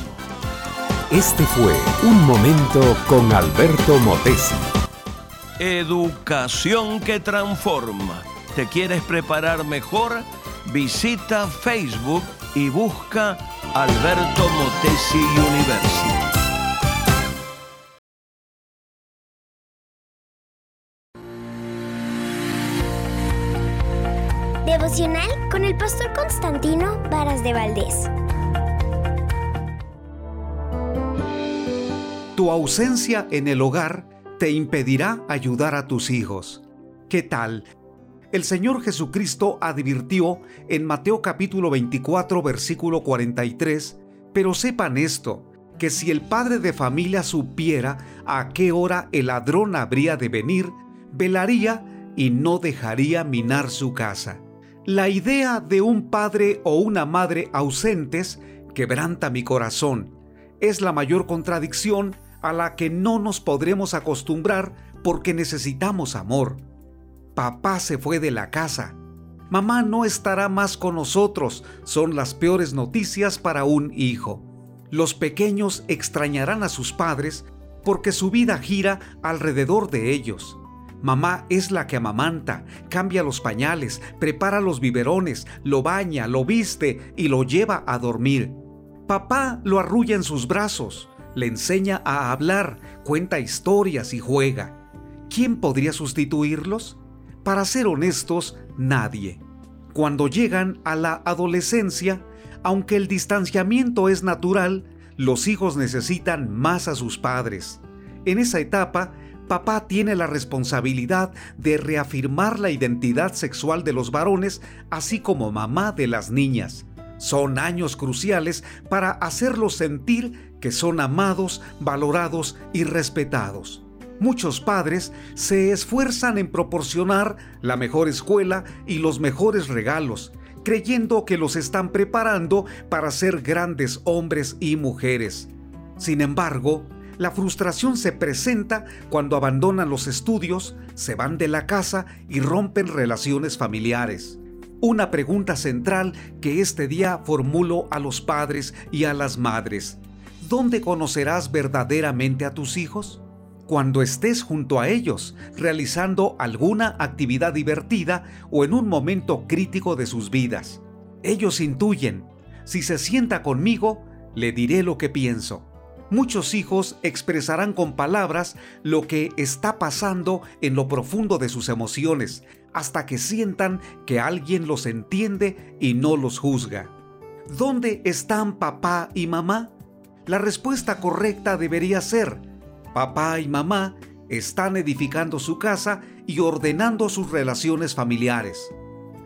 Este fue Un Momento con Alberto Motesi. Educación que transforma. ¿Te quieres preparar mejor? Visita Facebook y busca Alberto Motesi University. devocional con el pastor Constantino Varas de Valdés. Tu ausencia en el hogar te impedirá ayudar a tus hijos. ¿Qué tal? El Señor Jesucristo advirtió en Mateo capítulo 24 versículo 43, pero sepan esto, que si el padre de familia supiera a qué hora el ladrón habría de venir, velaría y no dejaría minar su casa. La idea de un padre o una madre ausentes quebranta mi corazón. Es la mayor contradicción a la que no nos podremos acostumbrar porque necesitamos amor. Papá se fue de la casa. Mamá no estará más con nosotros. Son las peores noticias para un hijo. Los pequeños extrañarán a sus padres porque su vida gira alrededor de ellos. Mamá es la que amamanta, cambia los pañales, prepara los biberones, lo baña, lo viste y lo lleva a dormir. Papá lo arrulla en sus brazos, le enseña a hablar, cuenta historias y juega. ¿Quién podría sustituirlos? Para ser honestos, nadie. Cuando llegan a la adolescencia, aunque el distanciamiento es natural, los hijos necesitan más a sus padres. En esa etapa, papá tiene la responsabilidad de reafirmar la identidad sexual de los varones, así como mamá de las niñas. Son años cruciales para hacerlos sentir que son amados, valorados y respetados. Muchos padres se esfuerzan en proporcionar la mejor escuela y los mejores regalos, creyendo que los están preparando para ser grandes hombres y mujeres. Sin embargo, la frustración se presenta cuando abandonan los estudios, se van de la casa y rompen relaciones familiares. Una pregunta central que este día formulo a los padres y a las madres. ¿Dónde conocerás verdaderamente a tus hijos? Cuando estés junto a ellos, realizando alguna actividad divertida o en un momento crítico de sus vidas. Ellos intuyen, si se sienta conmigo, le diré lo que pienso. Muchos hijos expresarán con palabras lo que está pasando en lo profundo de sus emociones, hasta que sientan que alguien los entiende y no los juzga. ¿Dónde están papá y mamá? La respuesta correcta debería ser, Papá y mamá están edificando su casa y ordenando sus relaciones familiares.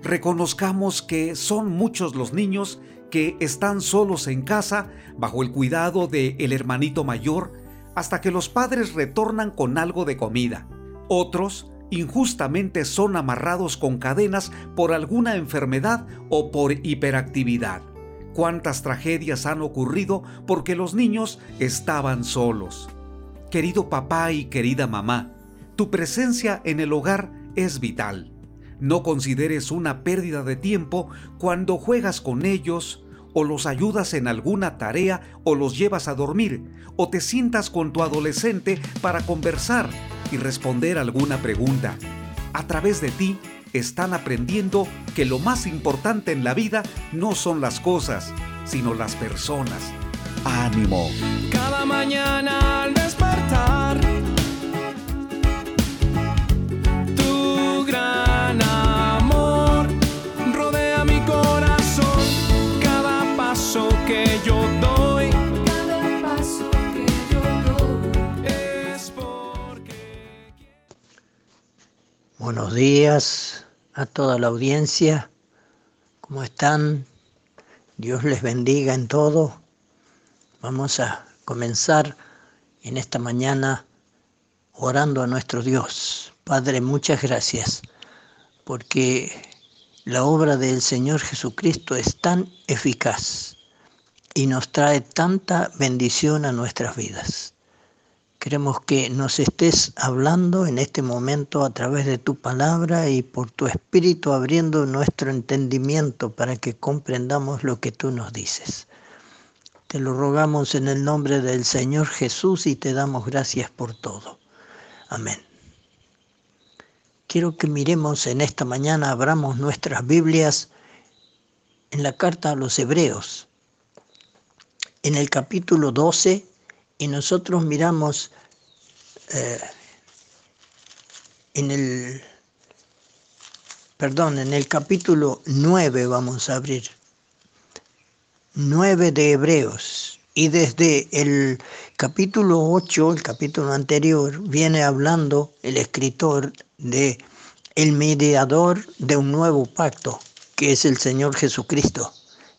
Reconozcamos que son muchos los niños que están solos en casa bajo el cuidado de el hermanito mayor hasta que los padres retornan con algo de comida. Otros injustamente son amarrados con cadenas por alguna enfermedad o por hiperactividad. ¿Cuántas tragedias han ocurrido porque los niños estaban solos? Querido papá y querida mamá, tu presencia en el hogar es vital. No consideres una pérdida de tiempo cuando juegas con ellos o los ayudas en alguna tarea o los llevas a dormir o te sientas con tu adolescente para conversar y responder alguna pregunta. A través de ti están aprendiendo que lo más importante en la vida no son las cosas, sino las personas. Ánimo. Cada mañana al despertar, tu gran amor rodea mi corazón. Cada paso que yo doy, cada paso que yo doy es porque. Buenos días a toda la audiencia. ¿Cómo están? Dios les bendiga en todo. Vamos a comenzar en esta mañana orando a nuestro Dios. Padre, muchas gracias porque la obra del Señor Jesucristo es tan eficaz y nos trae tanta bendición a nuestras vidas. Queremos que nos estés hablando en este momento a través de tu palabra y por tu espíritu abriendo nuestro entendimiento para que comprendamos lo que tú nos dices. Te lo rogamos en el nombre del Señor Jesús y te damos gracias por todo. Amén. Quiero que miremos en esta mañana, abramos nuestras Biblias en la carta a los Hebreos, en el capítulo 12, y nosotros miramos eh, en el perdón, en el capítulo 9 vamos a abrir. 9 de Hebreos. Y desde el capítulo 8, el capítulo anterior, viene hablando el escritor de el mediador de un nuevo pacto, que es el Señor Jesucristo,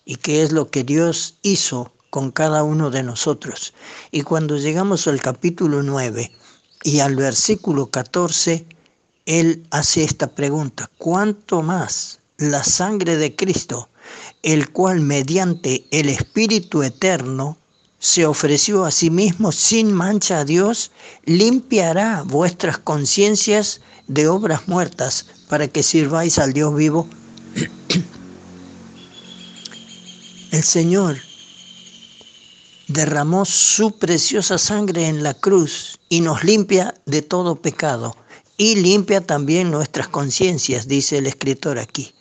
y que es lo que Dios hizo con cada uno de nosotros. Y cuando llegamos al capítulo 9 y al versículo 14, Él hace esta pregunta, ¿cuánto más la sangre de Cristo, el cual mediante el Espíritu Eterno se ofreció a sí mismo sin mancha a Dios, limpiará vuestras conciencias de obras muertas para que sirváis al Dios vivo? El Señor derramó su preciosa sangre en la cruz y nos limpia de todo pecado y limpia también nuestras conciencias, dice el escritor aquí.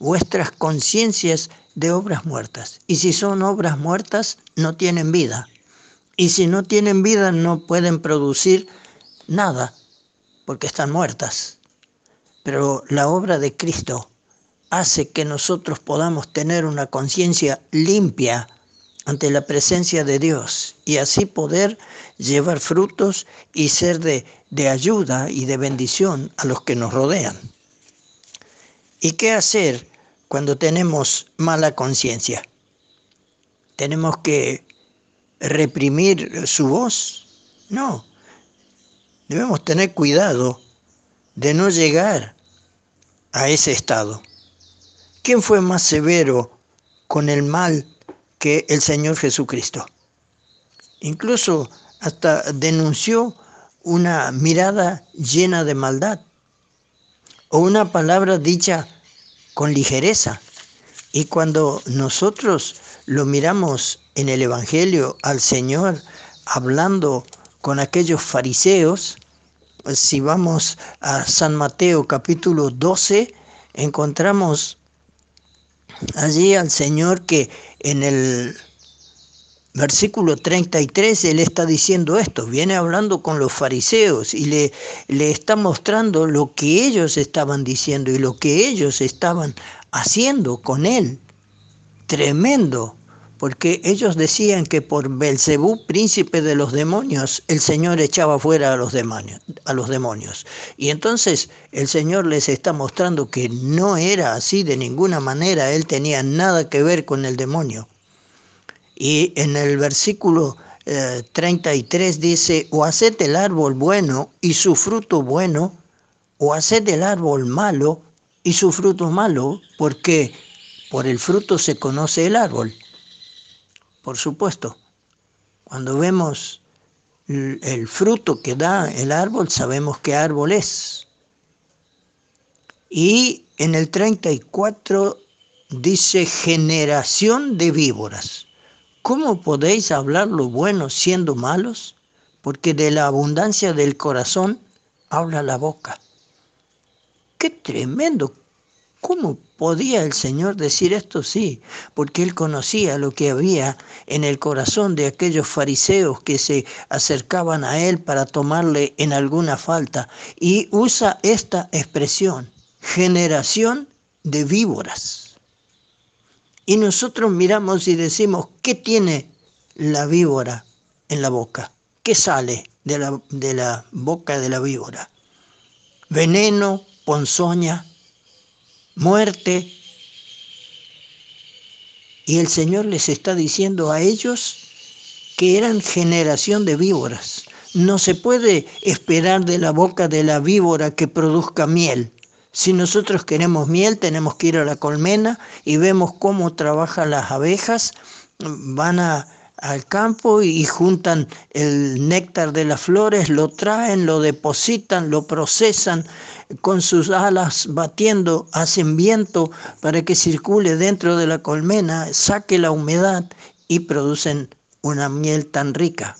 Vuestras conciencias de obras muertas. Y si son obras muertas, no tienen vida. Y si no tienen vida, no pueden producir nada, porque están muertas. Pero la obra de Cristo hace que nosotros podamos tener una conciencia limpia ante la presencia de Dios y así poder llevar frutos y ser de, de ayuda y de bendición a los que nos rodean. ¿Y qué hacer cuando tenemos mala conciencia? ¿Tenemos que reprimir su voz? No. Debemos tener cuidado de no llegar a ese estado. ¿Quién fue más severo con el mal que el Señor Jesucristo? Incluso hasta denunció una mirada llena de maldad o una palabra dicha con ligereza. Y cuando nosotros lo miramos en el Evangelio al Señor hablando con aquellos fariseos, si vamos a San Mateo capítulo 12, encontramos allí al Señor que en el versículo 33 Él está diciendo esto, viene hablando con los fariseos y le, le está mostrando lo que ellos estaban diciendo y lo que ellos estaban haciendo con Él. Tremendo porque ellos decían que por Belcebú, príncipe de los demonios, el Señor echaba fuera a los demonios, a los demonios. Y entonces el Señor les está mostrando que no era así de ninguna manera, él tenía nada que ver con el demonio. Y en el versículo 33 eh, dice, o haced el árbol bueno y su fruto bueno, o haced el árbol malo y su fruto malo, porque por el fruto se conoce el árbol por supuesto. Cuando vemos el fruto que da el árbol, sabemos qué árbol es. Y en el 34 dice generación de víboras. ¿Cómo podéis hablar lo bueno siendo malos? Porque de la abundancia del corazón habla la boca. Qué tremendo, ¿Cómo podía el Señor decir esto? Sí, porque Él conocía lo que había en el corazón de aquellos fariseos que se acercaban a Él para tomarle en alguna falta. Y usa esta expresión, generación de víboras. Y nosotros miramos y decimos, ¿qué tiene la víbora en la boca? ¿Qué sale de la, de la boca de la víbora? Veneno, ponzoña, muerte. Y el Señor les está diciendo a ellos que eran generación de víboras. No se puede esperar de la boca de la víbora que produzca miel. Si nosotros queremos miel, tenemos que ir a la colmena y vemos cómo trabajan las abejas. Van al campo y juntan el néctar de las flores, lo traen, lo depositan, lo procesan con sus alas batiendo, hacen viento para que circule dentro de la colmena, saque la humedad y producen una miel tan rica.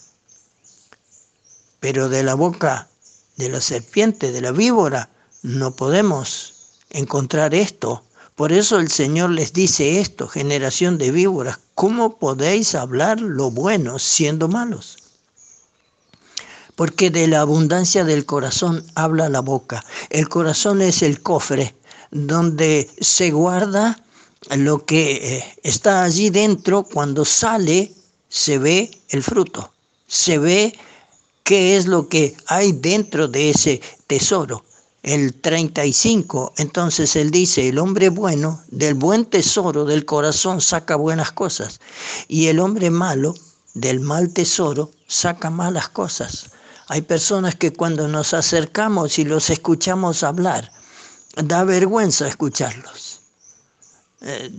Pero de la boca de la serpiente, de la víbora, no podemos encontrar esto por eso el Señor les dice esto, generación de víboras, ¿cómo podéis hablar lo bueno siendo malos? Porque de la abundancia del corazón habla la boca. El corazón es el cofre donde se guarda lo que eh, está allí dentro, cuando sale se ve el fruto, se ve qué es lo que hay dentro de ese tesoro. El 35, entonces él dice, el hombre bueno del buen tesoro del corazón saca buenas cosas y el hombre malo del mal tesoro saca malas cosas. Hay personas que cuando nos acercamos y los escuchamos hablar, da vergüenza escucharlos. Eh,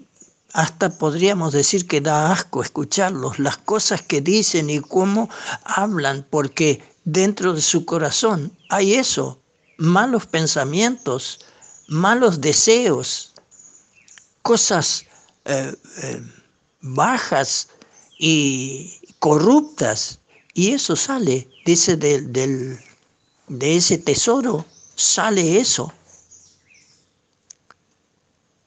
hasta podríamos decir que da asco escucharlos, las cosas que dicen y cómo hablan, porque dentro de su corazón hay eso, malos pensamientos, malos deseos, cosas eh, eh, bajas y corruptas. Y eso sale, dice, del, de ese tesoro, sale eso.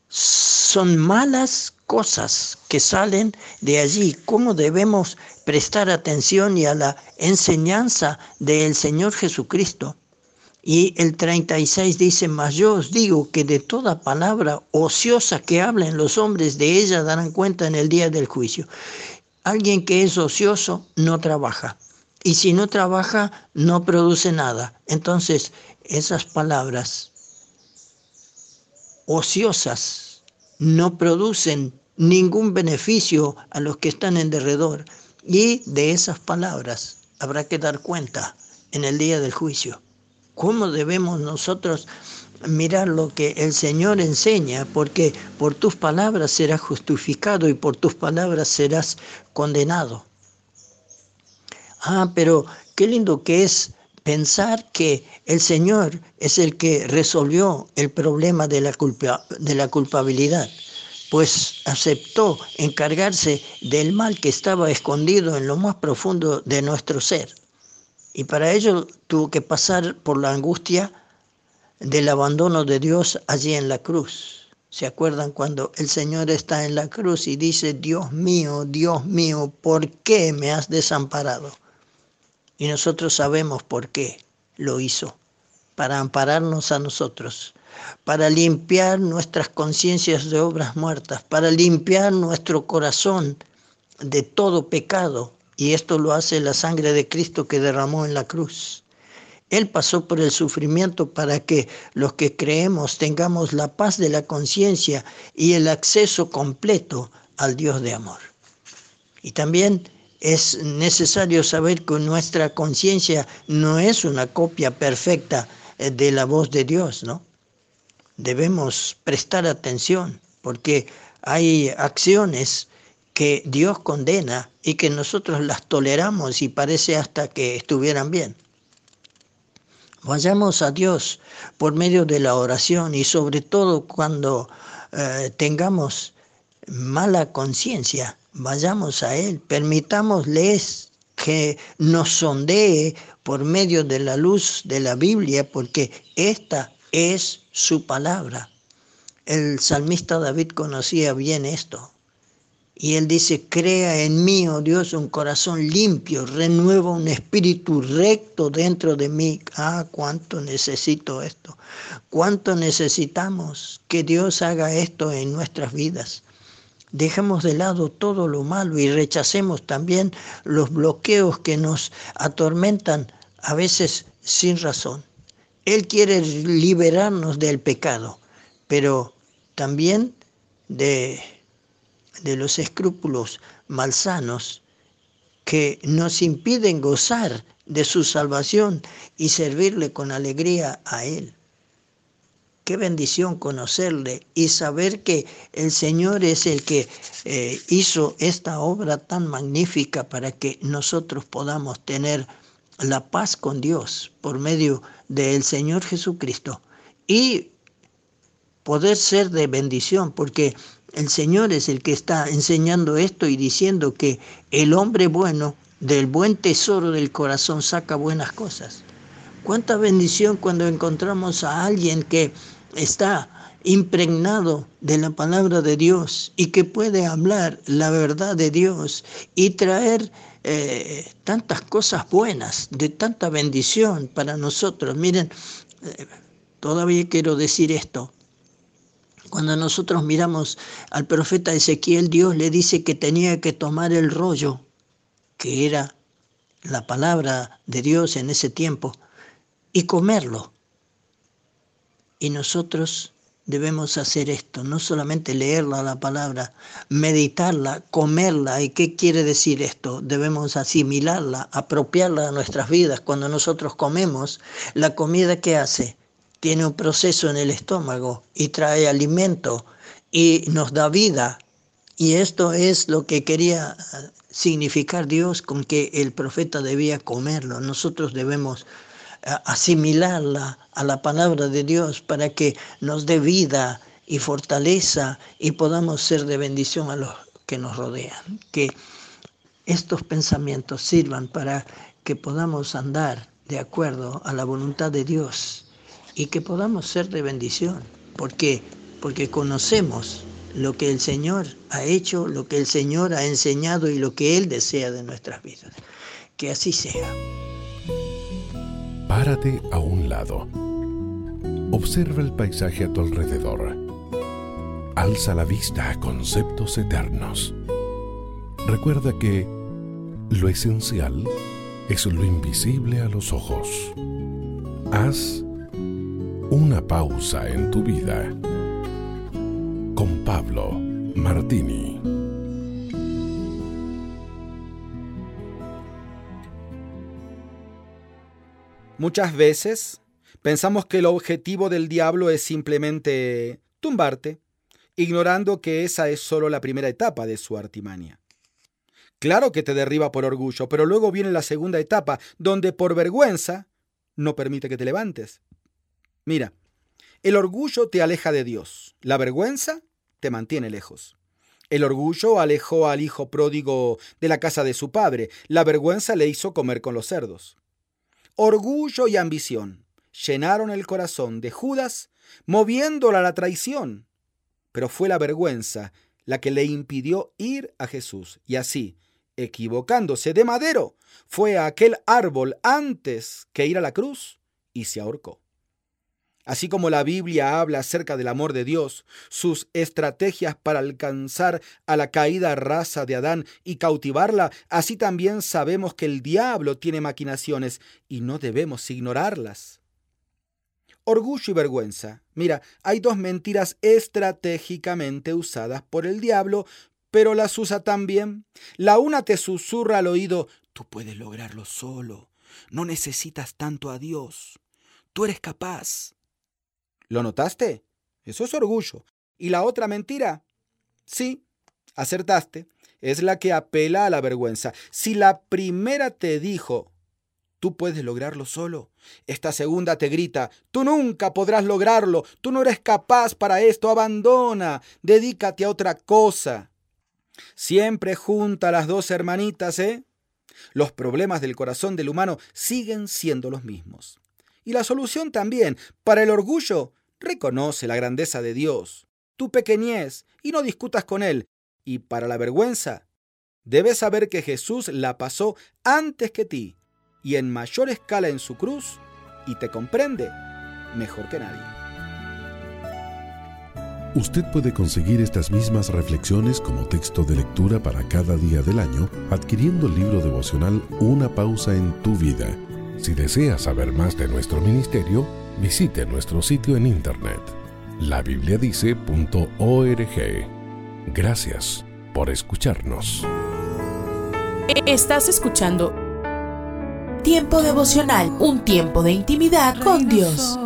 Son malas cosas que salen de allí, cómo debemos prestar atención y a la enseñanza del Señor Jesucristo. Y el 36 dice, mas yo os digo que de toda palabra ociosa que hablen los hombres, de ella darán cuenta en el día del juicio. Alguien que es ocioso no trabaja. Y si no trabaja, no produce nada. Entonces, esas palabras ociosas no producen ningún beneficio a los que están en derredor. Y de esas palabras habrá que dar cuenta en el día del juicio. ¿Cómo debemos nosotros mirar lo que el Señor enseña? Porque por tus palabras serás justificado y por tus palabras serás condenado. Ah, pero qué lindo que es pensar que el Señor es el que resolvió el problema de la, culpa, de la culpabilidad, pues aceptó encargarse del mal que estaba escondido en lo más profundo de nuestro ser. Y para ello tuvo que pasar por la angustia del abandono de Dios allí en la cruz. ¿Se acuerdan cuando el Señor está en la cruz y dice, Dios mío, Dios mío, ¿por qué me has desamparado? Y nosotros sabemos por qué lo hizo, para ampararnos a nosotros, para limpiar nuestras conciencias de obras muertas, para limpiar nuestro corazón de todo pecado. Y esto lo hace la sangre de Cristo que derramó en la cruz. Él pasó por el sufrimiento para que los que creemos tengamos la paz de la conciencia y el acceso completo al Dios de amor. Y también es necesario saber que nuestra conciencia no es una copia perfecta eh, de la voz de Dios, ¿no? Debemos prestar atención porque hay acciones que Dios condena y que nosotros las toleramos y parece hasta que estuvieran bien. Vayamos a Dios por medio de la oración y sobre todo cuando eh, tengamos mala conciencia, vayamos a Él, permitámosles que nos sondee por medio de la luz de la Biblia, porque esta es su palabra. El salmista David conocía bien esto. Y él dice, crea en mí, oh Dios, un corazón limpio, renueva un espíritu recto dentro de mí. Ah, cuánto necesito esto. Cuánto necesitamos que Dios haga esto en nuestras vidas dejemos de lado todo lo malo y rechacemos también los bloqueos que nos atormentan a veces sin razón. Él quiere liberarnos del pecado, pero también de, de los escrúpulos malsanos que nos impiden gozar de su salvación y servirle con alegría a Él. Qué bendición conocerle y saber que el Señor es el que eh, hizo esta obra tan magnífica para que nosotros podamos tener la paz con Dios por medio del Señor Jesucristo y poder ser de bendición, porque el Señor es el que está enseñando esto y diciendo que el hombre bueno del buen tesoro del corazón saca buenas cosas. Cuánta bendición cuando encontramos a alguien que está impregnado de la palabra de Dios y que puede hablar la verdad de Dios y traer eh, tantas cosas buenas, de tanta bendición para nosotros. Miren, eh, todavía quiero decir esto. Cuando nosotros miramos al profeta Ezequiel, Dios le dice que tenía que tomar el rollo, que era la palabra de Dios en ese tiempo, y comerlo. Y nosotros debemos hacer esto, no solamente leerla la palabra, meditarla, comerla. ¿Y qué quiere decir esto? Debemos asimilarla, apropiarla a nuestras vidas. Cuando nosotros comemos, la comida que hace tiene un proceso en el estómago y trae alimento y nos da vida. Y esto es lo que quería significar Dios con que el profeta debía comerlo. Nosotros debemos asimilarla a la palabra de Dios para que nos dé vida y fortaleza y podamos ser de bendición a los que nos rodean. Que estos pensamientos sirvan para que podamos andar de acuerdo a la voluntad de Dios y que podamos ser de bendición. ¿Por qué? Porque conocemos lo que el Señor ha hecho, lo que el Señor ha enseñado y lo que Él desea de nuestras vidas. Que así sea. Párate a un lado. Observa el paisaje a tu alrededor. Alza la vista a conceptos eternos. Recuerda que lo esencial es lo invisible a los ojos. Haz una pausa en tu vida. Con Pablo Martini. Muchas veces pensamos que el objetivo del diablo es simplemente tumbarte, ignorando que esa es solo la primera etapa de su artimaña. Claro que te derriba por orgullo, pero luego viene la segunda etapa, donde por vergüenza no permite que te levantes. Mira, el orgullo te aleja de Dios, la vergüenza te mantiene lejos. El orgullo alejó al hijo pródigo de la casa de su padre, la vergüenza le hizo comer con los cerdos. Orgullo y ambición llenaron el corazón de Judas, moviéndola a la traición. Pero fue la vergüenza la que le impidió ir a Jesús. Y así, equivocándose de madero, fue a aquel árbol antes que ir a la cruz y se ahorcó. Así como la Biblia habla acerca del amor de Dios, sus estrategias para alcanzar a la caída raza de Adán y cautivarla, así también sabemos que el diablo tiene maquinaciones y no debemos ignorarlas. Orgullo y vergüenza. Mira, hay dos mentiras estratégicamente usadas por el diablo, pero las usa también. La una te susurra al oído, tú puedes lograrlo solo, no necesitas tanto a Dios, tú eres capaz. ¿Lo notaste? Eso es orgullo. ¿Y la otra mentira? Sí, acertaste. Es la que apela a la vergüenza. Si la primera te dijo, tú puedes lograrlo solo, esta segunda te grita, tú nunca podrás lograrlo, tú no eres capaz para esto, abandona, dedícate a otra cosa. Siempre junta a las dos hermanitas, ¿eh? Los problemas del corazón del humano siguen siendo los mismos. Y la solución también, para el orgullo, reconoce la grandeza de Dios, tu pequeñez, y no discutas con Él. Y para la vergüenza, debes saber que Jesús la pasó antes que ti, y en mayor escala en su cruz, y te comprende mejor que nadie. Usted puede conseguir estas mismas reflexiones como texto de lectura para cada día del año adquiriendo el libro devocional Una pausa en tu vida si desea saber más de nuestro ministerio, visite nuestro sitio en internet labibliadice.org. Gracias por escucharnos. Estás escuchando Tiempo devocional, un tiempo de intimidad con Dios.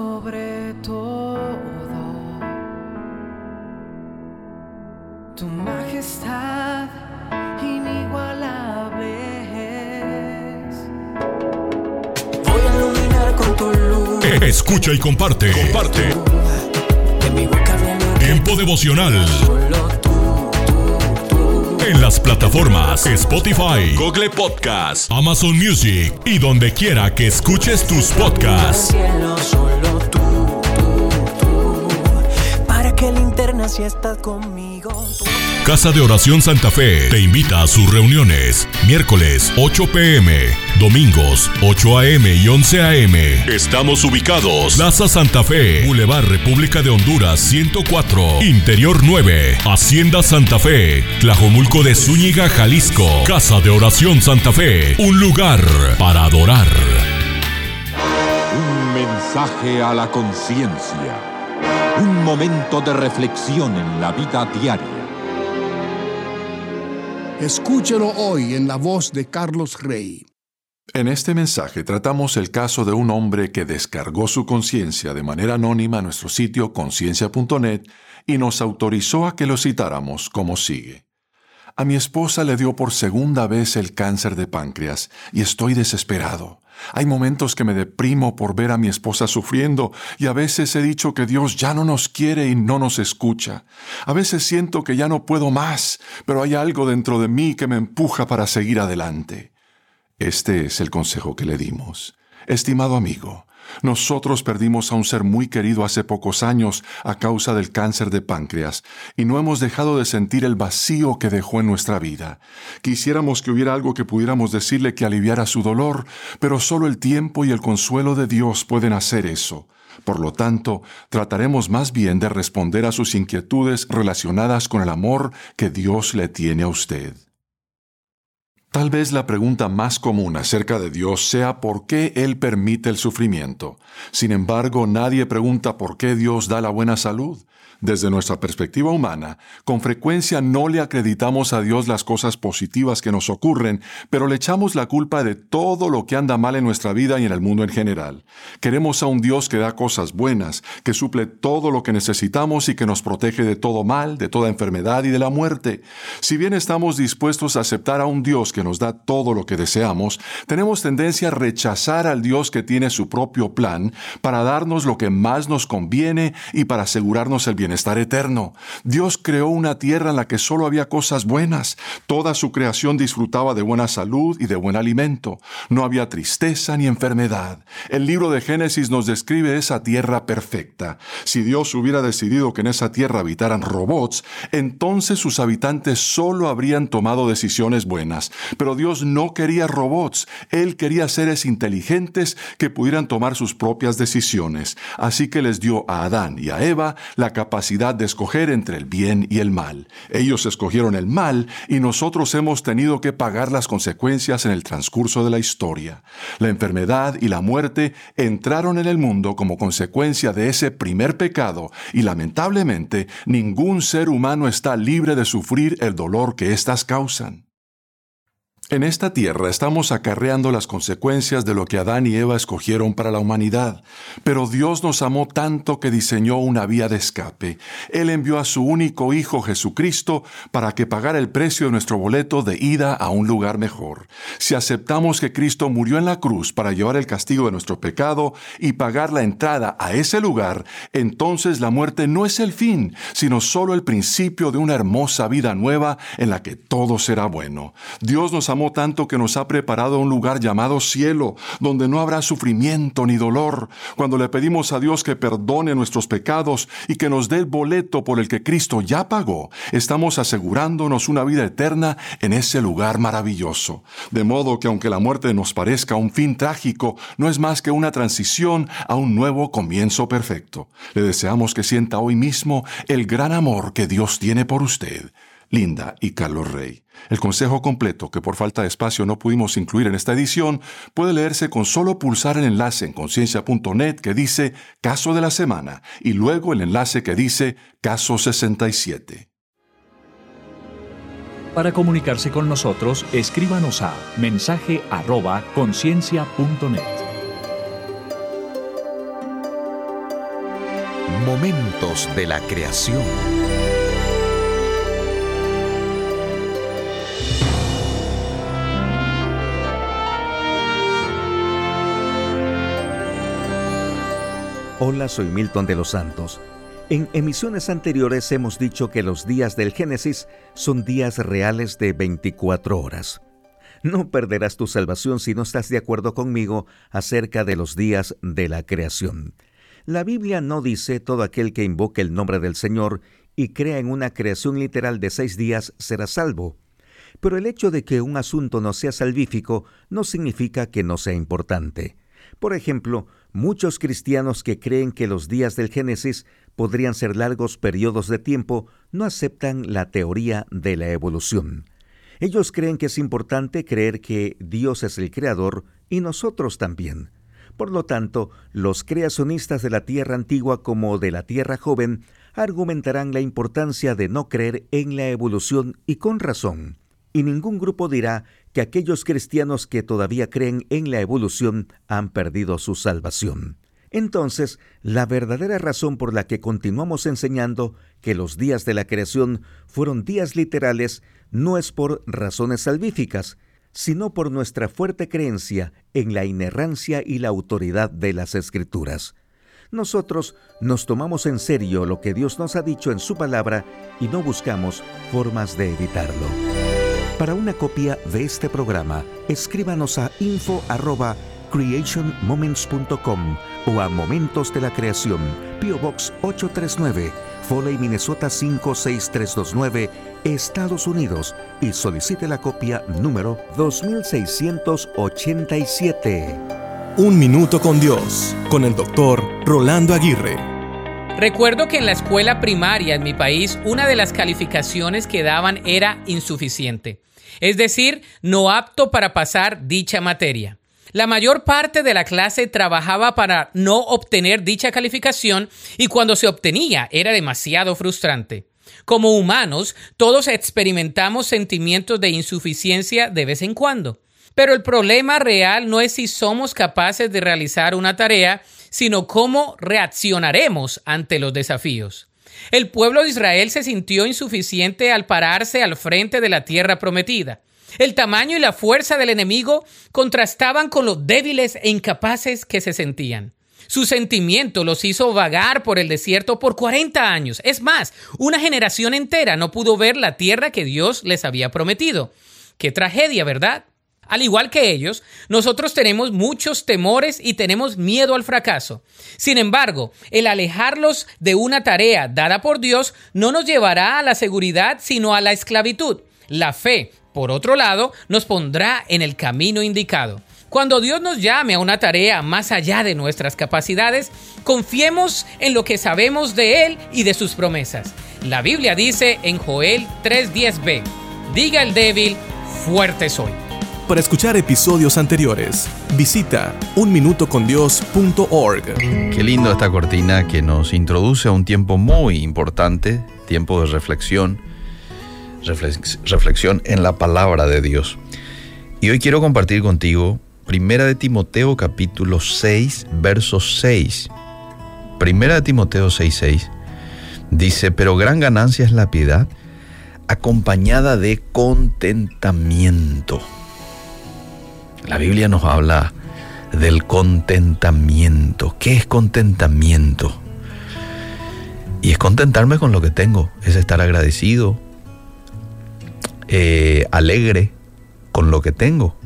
Escucha y comparte. Comparte. Tiempo devocional. En las plataformas Spotify, Google Podcast, Amazon Music y donde quiera que escuches tus podcasts. Para que linterna si estás conmigo. Casa de Oración Santa Fe te invita a sus reuniones. Miércoles 8 pm, domingos 8 am y 11 am. Estamos ubicados. Plaza Santa Fe, Boulevard República de Honduras 104, Interior 9, Hacienda Santa Fe, Tlajomulco de Zúñiga, Jalisco. Casa de Oración Santa Fe, un lugar para adorar. Un mensaje a la conciencia. Un momento de reflexión en la vida diaria. Escúchelo hoy en la voz de Carlos Rey. En este mensaje tratamos el caso de un hombre que descargó su conciencia de manera anónima a nuestro sitio conciencia.net y nos autorizó a que lo citáramos como sigue. A mi esposa le dio por segunda vez el cáncer de páncreas y estoy desesperado. Hay momentos que me deprimo por ver a mi esposa sufriendo y a veces he dicho que Dios ya no nos quiere y no nos escucha. A veces siento que ya no puedo más, pero hay algo dentro de mí que me empuja para seguir adelante. Este es el consejo que le dimos. Estimado amigo, nosotros perdimos a un ser muy querido hace pocos años a causa del cáncer de páncreas y no hemos dejado de sentir el vacío que dejó en nuestra vida. Quisiéramos que hubiera algo que pudiéramos decirle que aliviara su dolor, pero solo el tiempo y el consuelo de Dios pueden hacer eso. Por lo tanto, trataremos más bien de responder a sus inquietudes relacionadas con el amor que Dios le tiene a usted. Tal vez la pregunta más común acerca de Dios sea por qué Él permite el sufrimiento. Sin embargo, nadie pregunta por qué Dios da la buena salud. Desde nuestra perspectiva humana, con frecuencia no le acreditamos a Dios las cosas positivas que nos ocurren, pero le echamos la culpa de todo lo que anda mal en nuestra vida y en el mundo en general. Queremos a un Dios que da cosas buenas, que suple todo lo que necesitamos y que nos protege de todo mal, de toda enfermedad y de la muerte. Si bien estamos dispuestos a aceptar a un Dios que nos da todo lo que deseamos, tenemos tendencia a rechazar al Dios que tiene su propio plan para darnos lo que más nos conviene y para asegurarnos el bienestar eterno. Dios creó una tierra en la que solo había cosas buenas. Toda su creación disfrutaba de buena salud y de buen alimento. No había tristeza ni enfermedad. El libro de Génesis nos describe esa tierra perfecta. Si Dios hubiera decidido que en esa tierra habitaran robots, entonces sus habitantes solo habrían tomado decisiones buenas. Pero Dios no quería robots. Él quería seres inteligentes que pudieran tomar sus propias decisiones. Así que les dio a Adán y a Eva la capacidad de escoger entre el bien y el mal. Ellos escogieron el mal y nosotros hemos tenido que pagar las consecuencias en el transcurso de la historia. La enfermedad y la muerte entraron en el mundo como consecuencia de ese primer pecado y lamentablemente ningún ser humano está libre de sufrir el dolor que éstas causan. En esta tierra estamos acarreando las consecuencias de lo que Adán y Eva escogieron para la humanidad, pero Dios nos amó tanto que diseñó una vía de escape. Él envió a su único Hijo Jesucristo para que pagara el precio de nuestro boleto de ida a un lugar mejor. Si aceptamos que Cristo murió en la cruz para llevar el castigo de nuestro pecado y pagar la entrada a ese lugar, entonces la muerte no es el fin, sino solo el principio de una hermosa vida nueva en la que todo será bueno. Dios nos tanto que nos ha preparado un lugar llamado cielo, donde no habrá sufrimiento ni dolor. Cuando le pedimos a Dios que perdone nuestros pecados y que nos dé el boleto por el que Cristo ya pagó, estamos asegurándonos una vida eterna en ese lugar maravilloso. De modo que aunque la muerte nos parezca un fin trágico, no es más que una transición a un nuevo comienzo perfecto. Le deseamos que sienta hoy mismo el gran amor que Dios tiene por usted. Linda y Carlos Rey. El consejo completo, que por falta de espacio no pudimos incluir en esta edición, puede leerse con solo pulsar el enlace en conciencia.net que dice Caso de la Semana y luego el enlace que dice Caso 67. Para comunicarse con nosotros, escríbanos a mensaje arroba conciencia.net. Momentos de la creación. Hola, soy Milton de los Santos. En emisiones anteriores hemos dicho que los días del Génesis son días reales de 24 horas. No perderás tu salvación si no estás de acuerdo conmigo acerca de los días de la creación. La Biblia no dice todo aquel que invoque el nombre del Señor y crea en una creación literal de seis días será salvo. Pero el hecho de que un asunto no sea salvífico no significa que no sea importante. Por ejemplo, muchos cristianos que creen que los días del Génesis podrían ser largos periodos de tiempo no aceptan la teoría de la evolución. Ellos creen que es importante creer que Dios es el creador y nosotros también. Por lo tanto, los creacionistas de la Tierra antigua como de la Tierra joven argumentarán la importancia de no creer en la evolución y con razón. Y ningún grupo dirá que aquellos cristianos que todavía creen en la evolución han perdido su salvación. Entonces, la verdadera razón por la que continuamos enseñando que los días de la creación fueron días literales no es por razones salvíficas, sino por nuestra fuerte creencia en la inerrancia y la autoridad de las Escrituras. Nosotros nos tomamos en serio lo que Dios nos ha dicho en su palabra y no buscamos formas de evitarlo. Para una copia de este programa, escríbanos a info@creationmoments.com o a Momentos de la Creación, PO Box 839, Foley, Minnesota 56329, Estados Unidos y solicite la copia número 2687. Un minuto con Dios, con el doctor Rolando Aguirre. Recuerdo que en la escuela primaria en mi país una de las calificaciones que daban era insuficiente es decir, no apto para pasar dicha materia. La mayor parte de la clase trabajaba para no obtener dicha calificación y cuando se obtenía era demasiado frustrante. Como humanos, todos experimentamos sentimientos de insuficiencia de vez en cuando. Pero el problema real no es si somos capaces de realizar una tarea, sino cómo reaccionaremos ante los desafíos. El pueblo de Israel se sintió insuficiente al pararse al frente de la tierra prometida. El tamaño y la fuerza del enemigo contrastaban con los débiles e incapaces que se sentían. Su sentimiento los hizo vagar por el desierto por 40 años. Es más, una generación entera no pudo ver la tierra que Dios les había prometido. Qué tragedia, ¿verdad? Al igual que ellos, nosotros tenemos muchos temores y tenemos miedo al fracaso. Sin embargo, el alejarlos de una tarea dada por Dios no nos llevará a la seguridad, sino a la esclavitud. La fe, por otro lado, nos pondrá en el camino indicado. Cuando Dios nos llame a una tarea más allá de nuestras capacidades, confiemos en lo que sabemos de Él y de sus promesas. La Biblia dice en Joel 3:10b, diga el débil, fuerte soy. Para escuchar episodios anteriores, visita unminutocondios.org. Qué lindo esta cortina que nos introduce a un tiempo muy importante, tiempo de reflexión, reflexión en la palabra de Dios. Y hoy quiero compartir contigo Primera de Timoteo capítulo 6, verso 6. Primera de Timoteo 6, 6. Dice, pero gran ganancia es la piedad acompañada de contentamiento. La Biblia nos habla del contentamiento. ¿Qué es contentamiento? Y es contentarme con lo que tengo, es estar agradecido, eh, alegre con lo que tengo.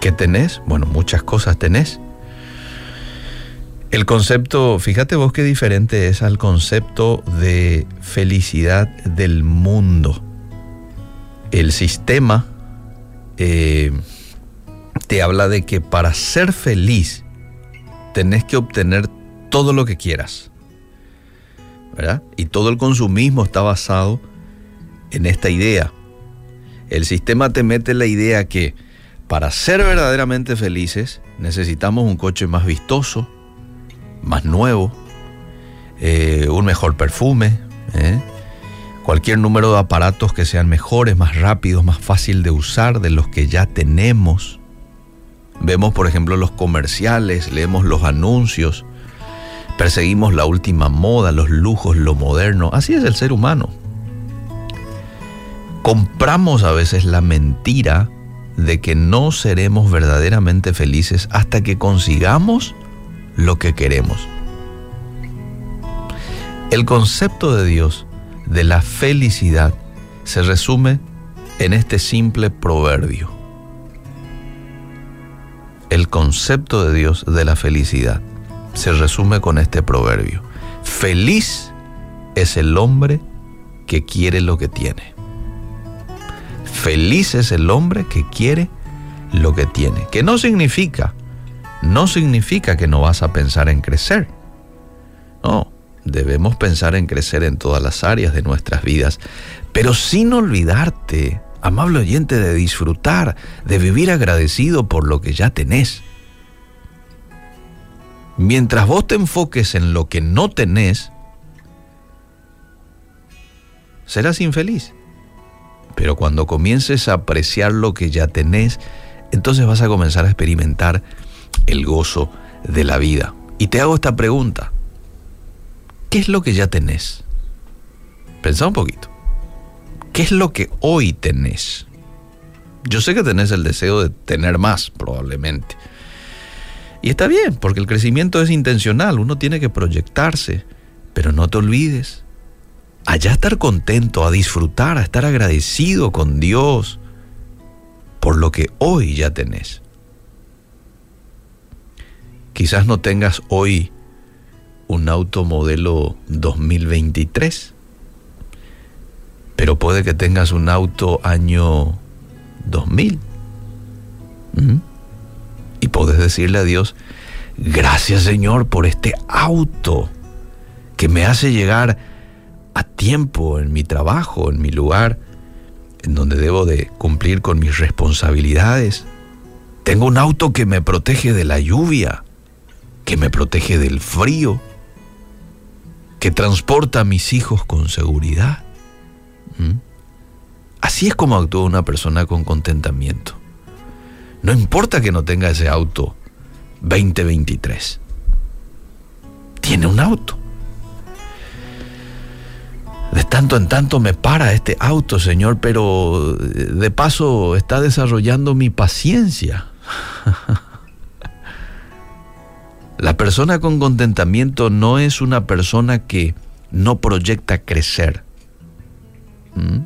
¿Qué tenés? Bueno, muchas cosas tenés. El concepto, fíjate vos qué diferente es al concepto de felicidad del mundo. El sistema eh, te habla de que para ser feliz tenés que obtener todo lo que quieras. ¿Verdad? Y todo el consumismo está basado en esta idea. El sistema te mete la idea que para ser verdaderamente felices necesitamos un coche más vistoso, más nuevo, eh, un mejor perfume, ¿eh? cualquier número de aparatos que sean mejores, más rápidos, más fácil de usar de los que ya tenemos. Vemos, por ejemplo, los comerciales, leemos los anuncios, perseguimos la última moda, los lujos, lo moderno. Así es el ser humano. Compramos a veces la mentira de que no seremos verdaderamente felices hasta que consigamos lo que queremos. El concepto de Dios de la felicidad se resume en este simple proverbio el concepto de Dios de la felicidad se resume con este proverbio. Feliz es el hombre que quiere lo que tiene. Feliz es el hombre que quiere lo que tiene. Que no significa, no significa que no vas a pensar en crecer. No, debemos pensar en crecer en todas las áreas de nuestras vidas, pero sin olvidarte, amable oyente, de disfrutar, de vivir agradecido por lo que ya tenés. Mientras vos te enfoques en lo que no tenés, serás infeliz. Pero cuando comiences a apreciar lo que ya tenés, entonces vas a comenzar a experimentar el gozo de la vida. Y te hago esta pregunta. ¿Qué es lo que ya tenés? Pensá un poquito. ¿Qué es lo que hoy tenés? Yo sé que tenés el deseo de tener más, probablemente. Y está bien, porque el crecimiento es intencional, uno tiene que proyectarse, pero no te olvides, allá estar contento, a disfrutar, a estar agradecido con Dios por lo que hoy ya tenés. Quizás no tengas hoy un auto modelo 2023, pero puede que tengas un auto año 2000. Y puedes decirle a Dios, gracias Señor por este auto que me hace llegar a tiempo en mi trabajo, en mi lugar, en donde debo de cumplir con mis responsabilidades. Tengo un auto que me protege de la lluvia, que me protege del frío, que transporta a mis hijos con seguridad. ¿Mm? Así es como actúa una persona con contentamiento. No importa que no tenga ese auto 2023. Tiene un auto. De tanto en tanto me para este auto, Señor, pero de paso está desarrollando mi paciencia. La persona con contentamiento no es una persona que no proyecta crecer. ¿Mm?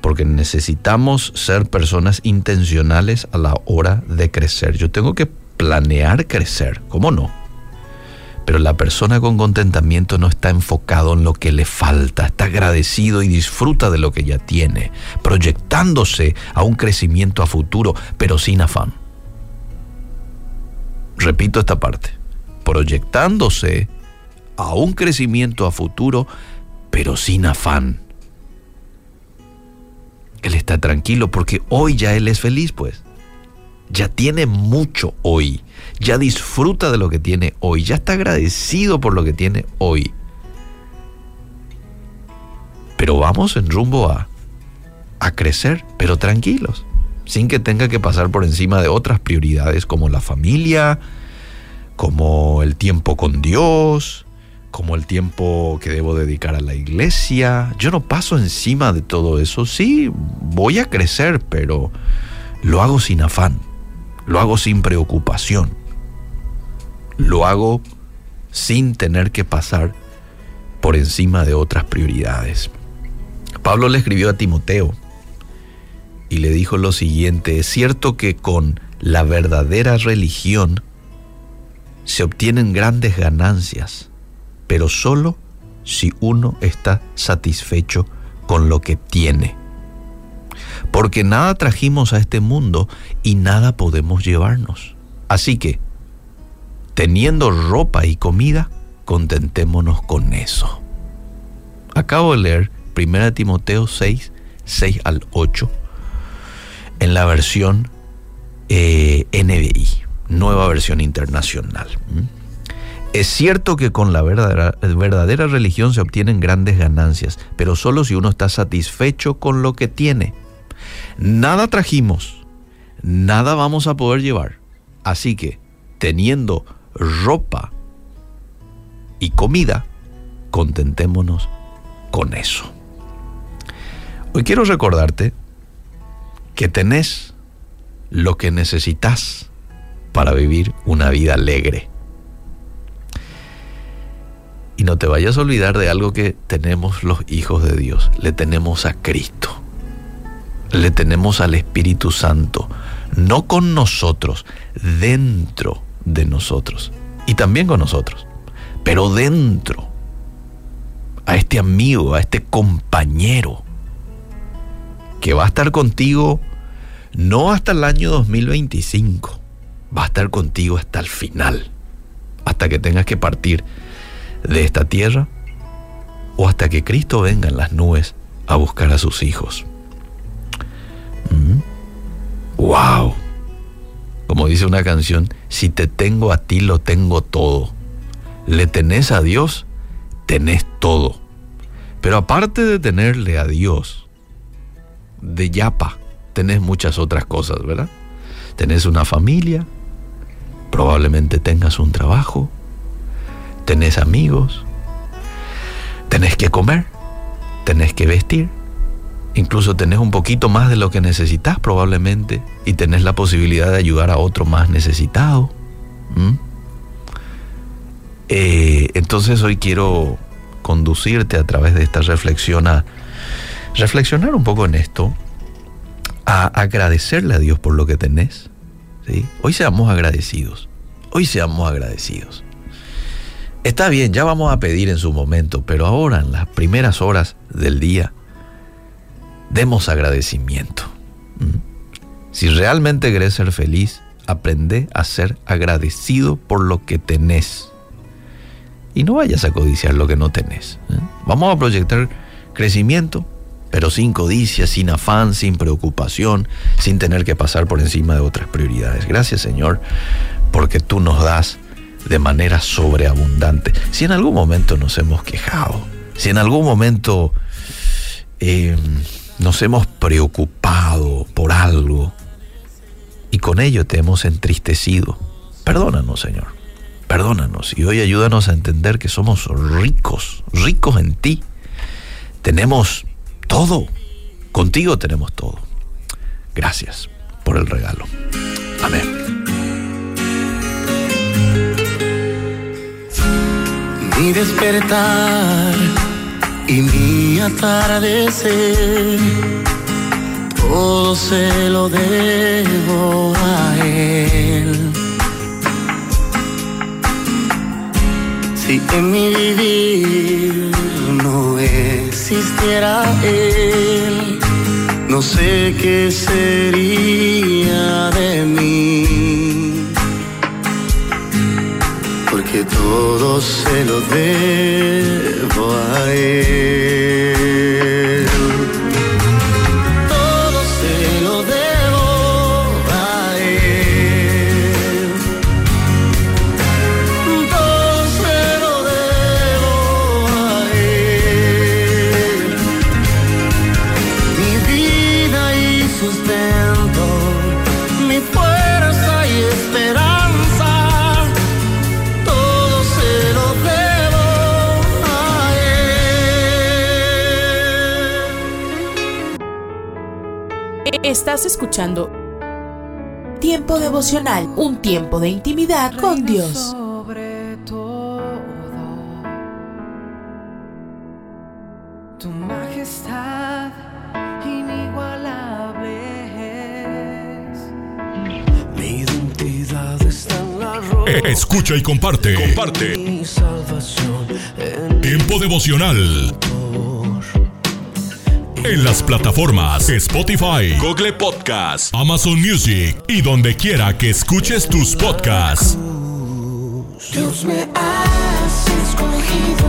Porque necesitamos ser personas intencionales a la hora de crecer. Yo tengo que planear crecer, ¿cómo no? Pero la persona con contentamiento no está enfocado en lo que le falta, está agradecido y disfruta de lo que ya tiene, proyectándose a un crecimiento a futuro, pero sin afán. Repito esta parte, proyectándose a un crecimiento a futuro, pero sin afán. Él está tranquilo porque hoy ya él es feliz, pues. Ya tiene mucho hoy ya disfruta de lo que tiene hoy, ya está agradecido por lo que tiene hoy. Pero vamos en rumbo a, a crecer, pero tranquilos, sin que tenga que pasar por encima de otras prioridades como la familia, como el tiempo con Dios, como el tiempo que debo dedicar a la iglesia. Yo no paso encima de todo eso. Sí, voy a crecer, pero lo hago sin afán, lo hago sin preocupación lo hago sin tener que pasar por encima de otras prioridades. Pablo le escribió a Timoteo y le dijo lo siguiente, es cierto que con la verdadera religión se obtienen grandes ganancias, pero solo si uno está satisfecho con lo que tiene. Porque nada trajimos a este mundo y nada podemos llevarnos. Así que, teniendo ropa y comida, contentémonos con eso. Acabo de leer 1 Timoteo 6, 6 al 8, en la versión eh, NBI, nueva versión internacional. Es cierto que con la verdadera, religión se obtienen grandes ganancias, pero solo si uno está satisfecho con lo que tiene. Nada trajimos, nada vamos a poder llevar. Así que, teniendo ropa y comida, contentémonos con eso. Hoy quiero recordarte que tenés lo que necesitas para vivir una vida alegre. Y no te vayas a olvidar de algo que tenemos los hijos de Dios. Le tenemos a Cristo. Le tenemos al Espíritu Santo. No con nosotros, dentro de nosotros y también con nosotros, pero dentro. a este amigo, a este compañero, que va a estar contigo no hasta el año 2025, va a estar contigo hasta el final, hasta que tengas que partir de esta tierra o hasta que Cristo venga en las nubes a buscar a sus hijos. ¡Wow! Como dice una canción, si te tengo a ti lo tengo todo. Le tenés a Dios, tenés todo. Pero aparte de tenerle a Dios, de yapa, tenés muchas otras cosas, ¿verdad? Tenés una familia, probablemente tengas un trabajo, tenés amigos, tenés que comer, tenés que vestir, incluso tenés un poquito más de lo que necesitas probablemente y tenés la posibilidad de ayudar a otro más necesitado. Eh, entonces hoy quiero conducirte a través de esta reflexión a reflexionar un poco en esto, a agradecerle a Dios por lo que tenés. Hoy seamos agradecidos, hoy seamos agradecidos. Está bien, ya vamos a pedir en su momento, pero ahora en las primeras horas del día, demos agradecimiento. ¿Mm? Si realmente querés ser feliz, aprende a ser agradecido por lo que tenés. Y no vayas a codiciar lo que no tenés. ¿eh? Vamos a proyectar crecimiento, pero sin codicia, sin afán, sin preocupación, sin tener que pasar por encima de otras prioridades. Gracias Señor, porque tú nos das de manera sobreabundante. Si en algún momento nos hemos quejado, si en algún momento eh, nos hemos preocupado por algo y con ello te hemos entristecido, perdónanos Señor, perdónanos y hoy ayúdanos a entender que somos ricos, ricos en ti. Tenemos todo, contigo tenemos todo. Gracias por el regalo. Amén. Mi despertar y mi atardecer, todo se lo debo a Él. Si en mi vivir no existiera Él, no sé qué sería de mí todo se lo debo a él. Estás escuchando Tiempo devocional, un tiempo de intimidad con Dios. Sobre todo, tu majestad inigualable es. Mi identidad está en la roca. Eh, Escucha y comparte. Comparte. Mi salvación en Tiempo devocional. En las plataformas Spotify, Google Podcast, Amazon Music y donde quiera que escuches tus podcasts. Dios me has escogido,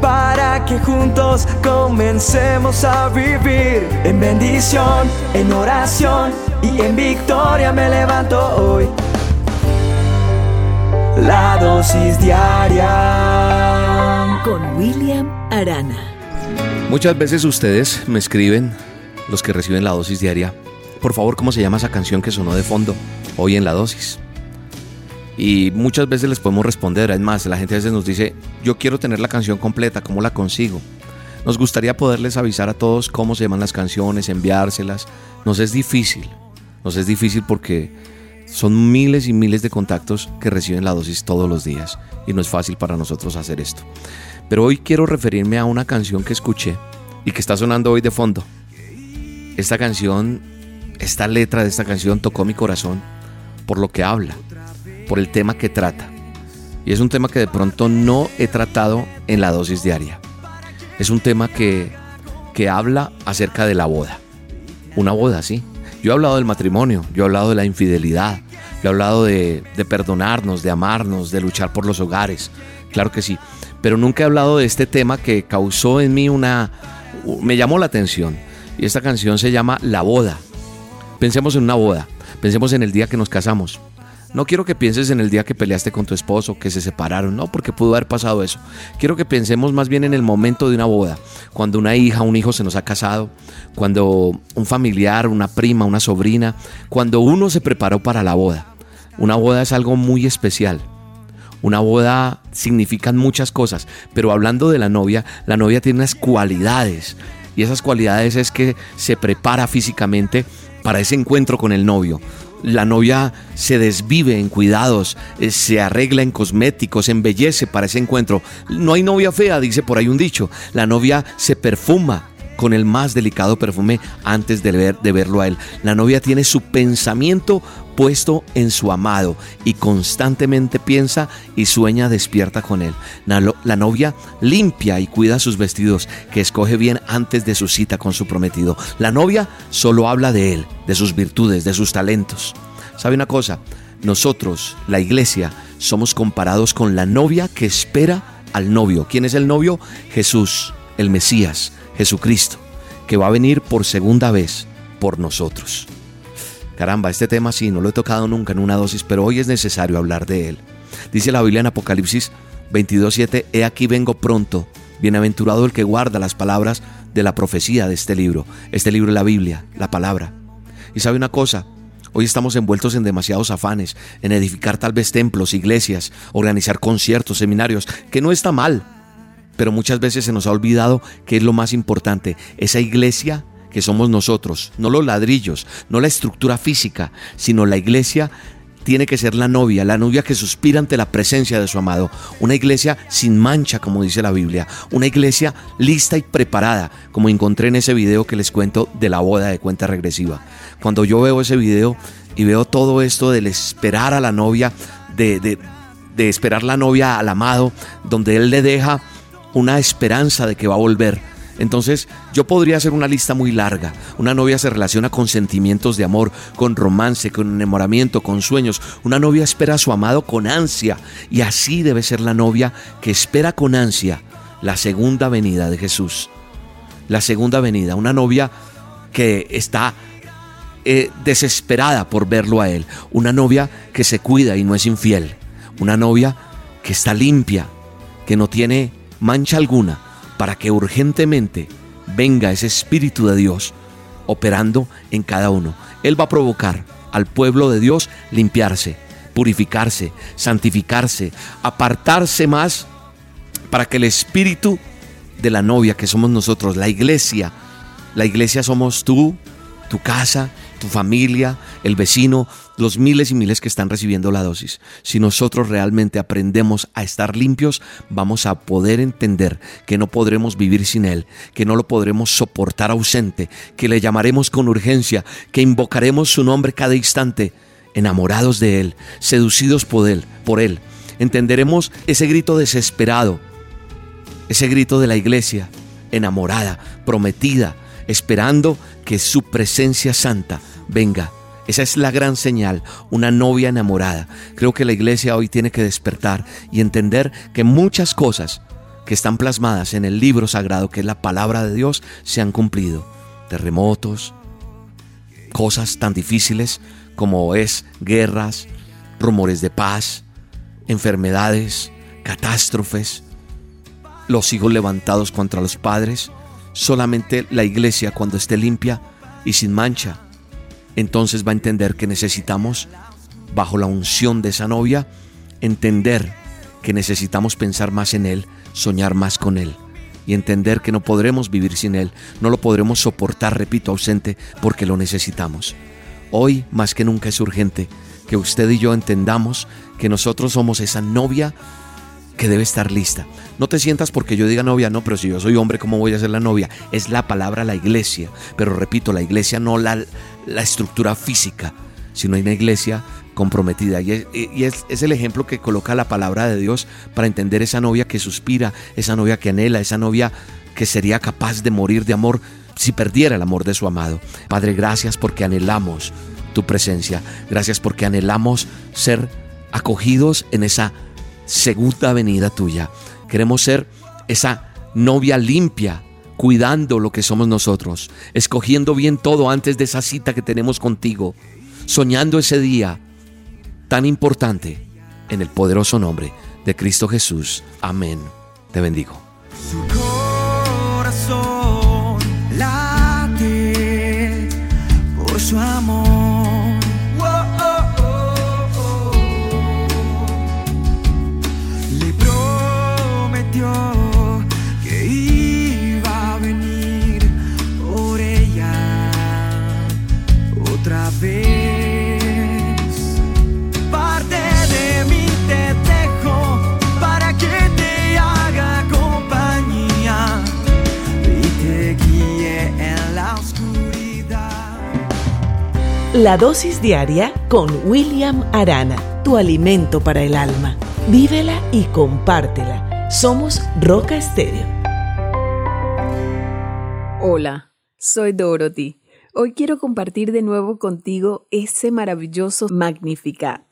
para que juntos comencemos a vivir en bendición, en oración y en victoria me levanto hoy. La dosis diaria con William Arana. Muchas veces ustedes me escriben, los que reciben la dosis diaria, por favor, ¿cómo se llama esa canción que sonó de fondo hoy en la dosis? Y muchas veces les podemos responder. Es más, la gente a veces nos dice, yo quiero tener la canción completa, ¿cómo la consigo? Nos gustaría poderles avisar a todos cómo se llaman las canciones, enviárselas. Nos es difícil. Nos es difícil porque son miles y miles de contactos que reciben la dosis todos los días. Y no es fácil para nosotros hacer esto. Pero hoy quiero referirme a una canción que escuché y que está sonando hoy de fondo. Esta canción, esta letra de esta canción tocó mi corazón por lo que habla, por el tema que trata. Y es un tema que de pronto no he tratado en la dosis diaria. Es un tema que, que habla acerca de la boda. Una boda, sí. Yo he hablado del matrimonio, yo he hablado de la infidelidad, yo he hablado de, de perdonarnos, de amarnos, de luchar por los hogares. Claro que sí. Pero nunca he hablado de este tema que causó en mí una... me llamó la atención. Y esta canción se llama La boda. Pensemos en una boda. Pensemos en el día que nos casamos. No quiero que pienses en el día que peleaste con tu esposo, que se separaron, no, porque pudo haber pasado eso. Quiero que pensemos más bien en el momento de una boda, cuando una hija, un hijo se nos ha casado, cuando un familiar, una prima, una sobrina, cuando uno se preparó para la boda. Una boda es algo muy especial. Una boda significan muchas cosas, pero hablando de la novia, la novia tiene unas cualidades y esas cualidades es que se prepara físicamente para ese encuentro con el novio. La novia se desvive en cuidados, eh, se arregla en cosméticos, se embellece para ese encuentro. No hay novia fea, dice por ahí un dicho. La novia se perfuma con el más delicado perfume antes de, ver, de verlo a él. La novia tiene su pensamiento puesto en su amado y constantemente piensa y sueña despierta con él. La novia limpia y cuida sus vestidos que escoge bien antes de su cita con su prometido. La novia solo habla de él, de sus virtudes, de sus talentos. ¿Sabe una cosa? Nosotros, la iglesia, somos comparados con la novia que espera al novio. ¿Quién es el novio? Jesús, el Mesías, Jesucristo, que va a venir por segunda vez por nosotros. Caramba, este tema sí, no lo he tocado nunca en una dosis, pero hoy es necesario hablar de él. Dice la Biblia en Apocalipsis 22.7, He aquí vengo pronto, bienaventurado el que guarda las palabras de la profecía de este libro. Este libro es la Biblia, la palabra. Y sabe una cosa, Hoy estamos envueltos en demasiados afanes, en edificar tal vez templos, iglesias, organizar conciertos, seminarios, que no está mal, pero muchas veces se nos ha olvidado que es lo más importante, esa iglesia que somos nosotros, no los ladrillos, no la estructura física, sino la iglesia tiene que ser la novia, la novia que suspira ante la presencia de su amado. Una iglesia sin mancha, como dice la Biblia. Una iglesia lista y preparada, como encontré en ese video que les cuento de la boda de cuenta regresiva. Cuando yo veo ese video y veo todo esto del esperar a la novia, de, de, esperar la novia al amado, donde él le deja una esperanza de que va a volver entonces yo podría hacer una lista muy larga. Una novia se relaciona con sentimientos de amor, con romance, con enamoramiento, con sueños. Una novia espera a su amado con ansia. Y así debe ser la novia que espera con ansia la segunda venida de Jesús. La segunda venida. Una novia que está eh, desesperada por verlo a Él. Una novia que se cuida y no es infiel. Una novia que está limpia, que no tiene mancha alguna para que urgentemente venga ese Espíritu de Dios operando en cada uno. Él va a provocar al pueblo de Dios limpiarse, purificarse, santificarse, apartarse más para que el Espíritu de la novia que somos nosotros, la iglesia, la iglesia somos tú, tu casa, tu familia, el vecino, los miles y miles que están recibiendo la dosis. Si nosotros realmente aprendemos a estar limpios, vamos a poder entender que no podremos vivir sin Él, que no lo podremos soportar ausente, que le llamaremos con urgencia, que invocaremos su nombre cada instante, enamorados de Él, seducidos por Él, por Él. Entenderemos ese grito desesperado, ese grito de la iglesia, enamorada, prometida, esperando que su presencia santa venga esa es la gran señal, una novia enamorada. Creo que la iglesia hoy tiene que despertar y entender que muchas cosas que están plasmadas en el libro sagrado, que es la palabra de Dios, se han cumplido. Terremotos, cosas tan difíciles como es guerras, rumores de paz, enfermedades, catástrofes, los hijos levantados contra los padres. Solamente la iglesia cuando esté limpia y sin mancha entonces va a entender que necesitamos, bajo la unción de esa novia, entender que necesitamos pensar más en Él, soñar más con Él y entender que no podremos vivir sin Él, no lo podremos soportar, repito, ausente, porque lo necesitamos. Hoy más que nunca es urgente que usted y yo entendamos que nosotros somos esa novia que debe estar lista. No te sientas porque yo diga novia, no, pero si yo soy hombre, ¿cómo voy a ser la novia? Es la palabra la iglesia, pero repito, la iglesia no la, la estructura física, sino una iglesia comprometida. Y, es, es, el ejemplo que coloca la palabra de Dios para entender esa novia que suspira, esa novia que anhela, esa novia que sería capaz de morir de amor si perdiera el amor de su amado. Padre, gracias porque anhelamos tu presencia. Gracias porque anhelamos ser acogidos en esa segunda venida tuya. Queremos ser esa novia limpia, cuidando lo que somos nosotros, escogiendo bien todo antes de esa cita que tenemos contigo, soñando ese día tan importante en el poderoso nombre de Cristo Jesús. Amén. Te bendigo. Su corazón por su amor. La dosis diaria con William Arana, tu alimento para el alma. Vívela y compártela. Somos Roca Estéreo. Hola, soy Dorothy. Hoy quiero compartir de nuevo contigo ese maravilloso Magnificat.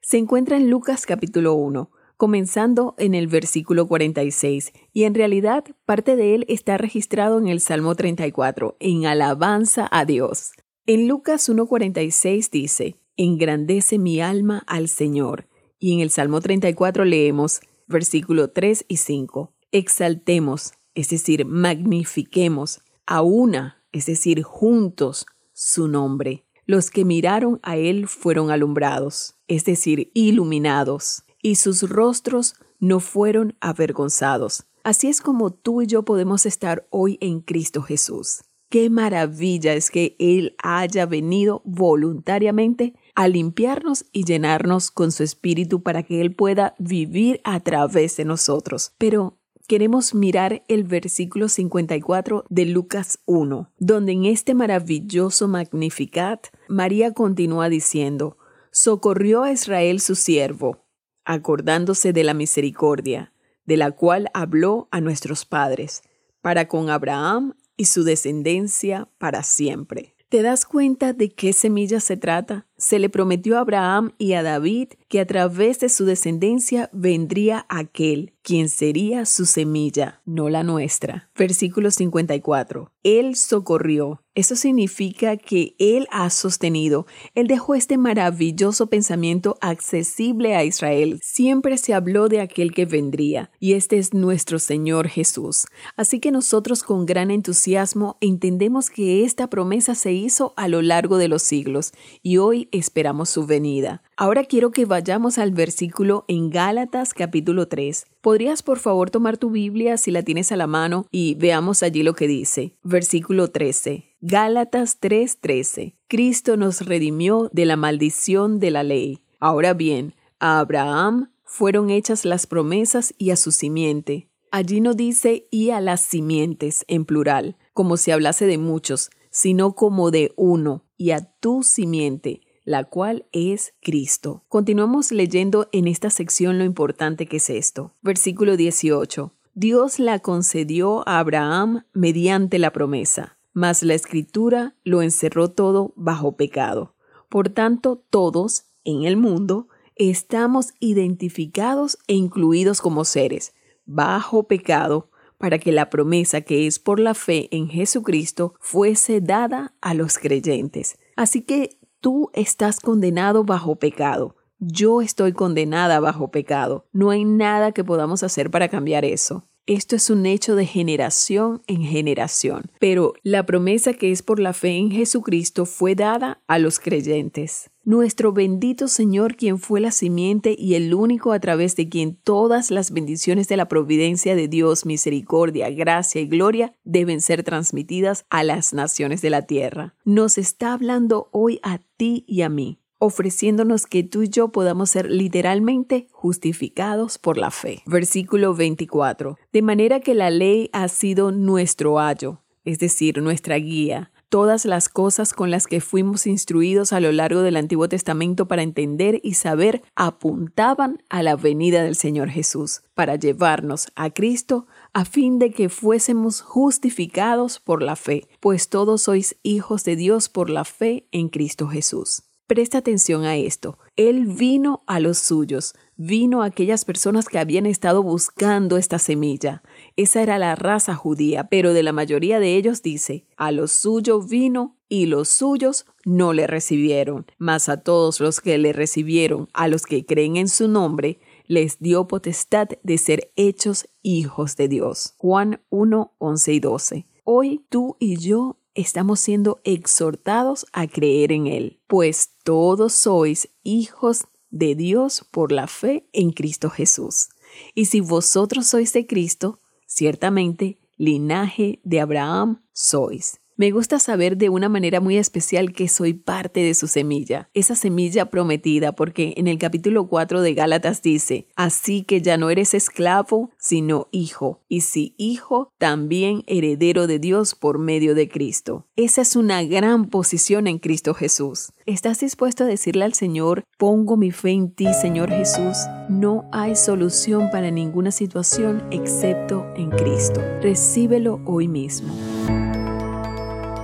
Se encuentra en Lucas capítulo 1, comenzando en el versículo 46, y en realidad parte de él está registrado en el Salmo 34, en alabanza a Dios. En Lucas 1.46 dice, Engrandece mi alma al Señor. Y en el Salmo 34 leemos, versículo 3 y 5, Exaltemos, es decir, magnifiquemos, a una, es decir, juntos, su nombre. Los que miraron a él fueron alumbrados, es decir, iluminados, y sus rostros no fueron avergonzados. Así es como tú y yo podemos estar hoy en Cristo Jesús. Qué maravilla es que Él haya venido voluntariamente a limpiarnos y llenarnos con su espíritu para que Él pueda vivir a través de nosotros. Pero queremos mirar el versículo 54 de Lucas 1, donde en este maravilloso Magnificat, María continúa diciendo, socorrió a Israel su siervo, acordándose de la misericordia, de la cual habló a nuestros padres, para con Abraham y su descendencia para siempre. ¿Te das cuenta de qué semilla se trata? Se le prometió a Abraham y a David que a través de su descendencia vendría aquel, quien sería su semilla, no la nuestra. Versículo 54. Él socorrió. Eso significa que Él ha sostenido. Él dejó este maravilloso pensamiento accesible a Israel. Siempre se habló de aquel que vendría, y este es nuestro Señor Jesús. Así que nosotros con gran entusiasmo entendemos que esta promesa se hizo a lo largo de los siglos, y hoy esperamos su venida. Ahora quiero que vayamos al versículo en Gálatas capítulo 3. ¿Podrías por favor tomar tu Biblia si la tienes a la mano y veamos allí lo que dice? Versículo 13. Gálatas 3:13. Cristo nos redimió de la maldición de la ley. Ahora bien, a Abraham fueron hechas las promesas y a su simiente. Allí no dice y a las simientes en plural, como si hablase de muchos, sino como de uno, y a tu simiente la cual es Cristo. Continuamos leyendo en esta sección lo importante que es esto. Versículo 18. Dios la concedió a Abraham mediante la promesa, mas la escritura lo encerró todo bajo pecado. Por tanto, todos en el mundo estamos identificados e incluidos como seres bajo pecado para que la promesa que es por la fe en Jesucristo fuese dada a los creyentes. Así que Tú estás condenado bajo pecado. Yo estoy condenada bajo pecado. No hay nada que podamos hacer para cambiar eso. Esto es un hecho de generación en generación, pero la promesa que es por la fe en Jesucristo fue dada a los creyentes. Nuestro bendito Señor, quien fue la simiente y el único a través de quien todas las bendiciones de la providencia de Dios, misericordia, gracia y gloria deben ser transmitidas a las naciones de la tierra, nos está hablando hoy a ti y a mí ofreciéndonos que tú y yo podamos ser literalmente justificados por la fe. Versículo 24. De manera que la ley ha sido nuestro ayo, es decir, nuestra guía, todas las cosas con las que fuimos instruidos a lo largo del Antiguo Testamento para entender y saber apuntaban a la venida del Señor Jesús, para llevarnos a Cristo a fin de que fuésemos justificados por la fe, pues todos sois hijos de Dios por la fe en Cristo Jesús. Presta atención a esto. Él vino a los suyos, vino a aquellas personas que habían estado buscando esta semilla. Esa era la raza judía, pero de la mayoría de ellos dice, a los suyos vino y los suyos no le recibieron, mas a todos los que le recibieron, a los que creen en su nombre, les dio potestad de ser hechos hijos de Dios. Juan 1, 11 y 12. Hoy tú y yo estamos siendo exhortados a creer en Él, pues todos sois hijos de Dios por la fe en Cristo Jesús. Y si vosotros sois de Cristo, ciertamente linaje de Abraham sois. Me gusta saber de una manera muy especial que soy parte de su semilla, esa semilla prometida, porque en el capítulo 4 de Gálatas dice, así que ya no eres esclavo, sino hijo, y si hijo, también heredero de Dios por medio de Cristo. Esa es una gran posición en Cristo Jesús. ¿Estás dispuesto a decirle al Señor, pongo mi fe en ti, Señor Jesús? No hay solución para ninguna situación excepto en Cristo. Recíbelo hoy mismo.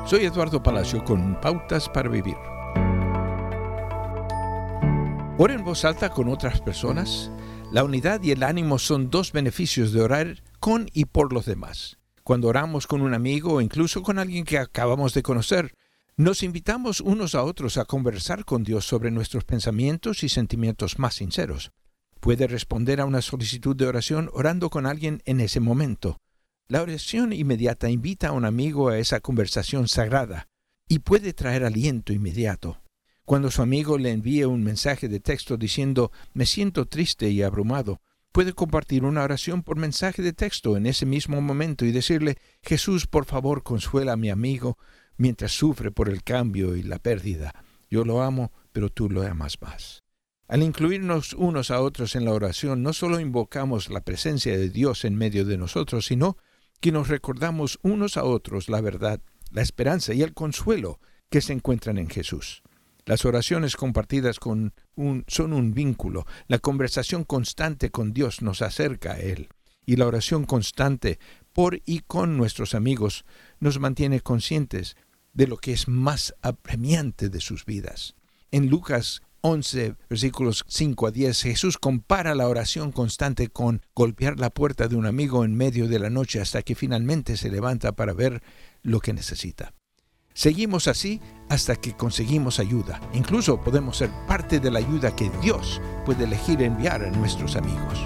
Soy Eduardo Palacio con Pautas para Vivir. Ora en voz alta con otras personas. La unidad y el ánimo son dos beneficios de orar con y por los demás. Cuando oramos con un amigo o incluso con alguien que acabamos de conocer, nos invitamos unos a otros a conversar con Dios sobre nuestros pensamientos y sentimientos más sinceros. Puede responder a una solicitud de oración orando con alguien en ese momento. La oración inmediata invita a un amigo a esa conversación sagrada y puede traer aliento inmediato. Cuando su amigo le envíe un mensaje de texto diciendo me siento triste y abrumado, puede compartir una oración por mensaje de texto en ese mismo momento y decirle Jesús, por favor, consuela a mi amigo mientras sufre por el cambio y la pérdida. Yo lo amo, pero tú lo amas más. Al incluirnos unos a otros en la oración, no solo invocamos la presencia de Dios en medio de nosotros, sino que nos recordamos unos a otros la verdad, la esperanza y el consuelo que se encuentran en Jesús. Las oraciones compartidas con un, son un vínculo. La conversación constante con Dios nos acerca a Él. Y la oración constante por y con nuestros amigos nos mantiene conscientes de lo que es más apremiante de sus vidas. En Lucas 11, versículos 5 a 10, Jesús compara la oración constante con golpear la puerta de un amigo en medio de la noche hasta que finalmente se levanta para ver lo que necesita. Seguimos así hasta que conseguimos ayuda. Incluso podemos ser parte de la ayuda que Dios puede elegir enviar a nuestros amigos.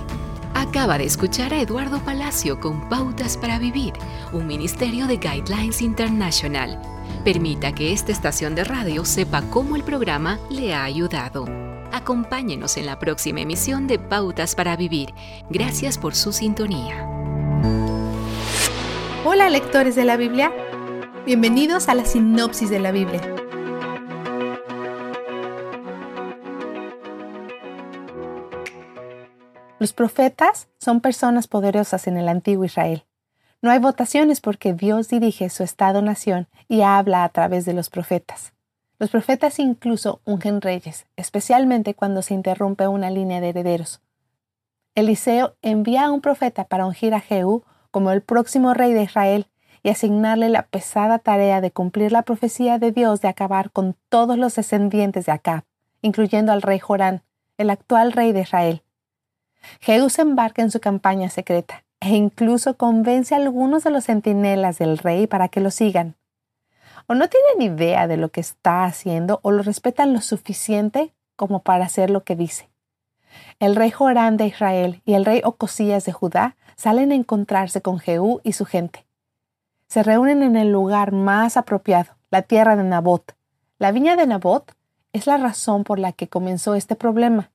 Acaba de escuchar a Eduardo Palacio con Pautas para Vivir, un ministerio de Guidelines International. Permita que esta estación de radio sepa cómo el programa le ha ayudado. Acompáñenos en la próxima emisión de Pautas para Vivir. Gracias por su sintonía. Hola lectores de la Biblia. Bienvenidos a la sinopsis de la Biblia. Los profetas son personas poderosas en el antiguo Israel. No hay votaciones porque Dios dirige su Estado-nación y habla a través de los profetas. Los profetas incluso ungen reyes, especialmente cuando se interrumpe una línea de herederos. Eliseo envía a un profeta para ungir a Jehú como el próximo rey de Israel y asignarle la pesada tarea de cumplir la profecía de Dios de acabar con todos los descendientes de Acab, incluyendo al rey Jorán, el actual rey de Israel. Jehú se embarca en su campaña secreta e incluso convence a algunos de los centinelas del rey para que lo sigan. O no tienen idea de lo que está haciendo o lo respetan lo suficiente como para hacer lo que dice. El rey Jorán de Israel y el rey Ocosías de Judá salen a encontrarse con Jehú y su gente. Se reúnen en el lugar más apropiado, la tierra de Nabot. La viña de Nabot es la razón por la que comenzó este problema.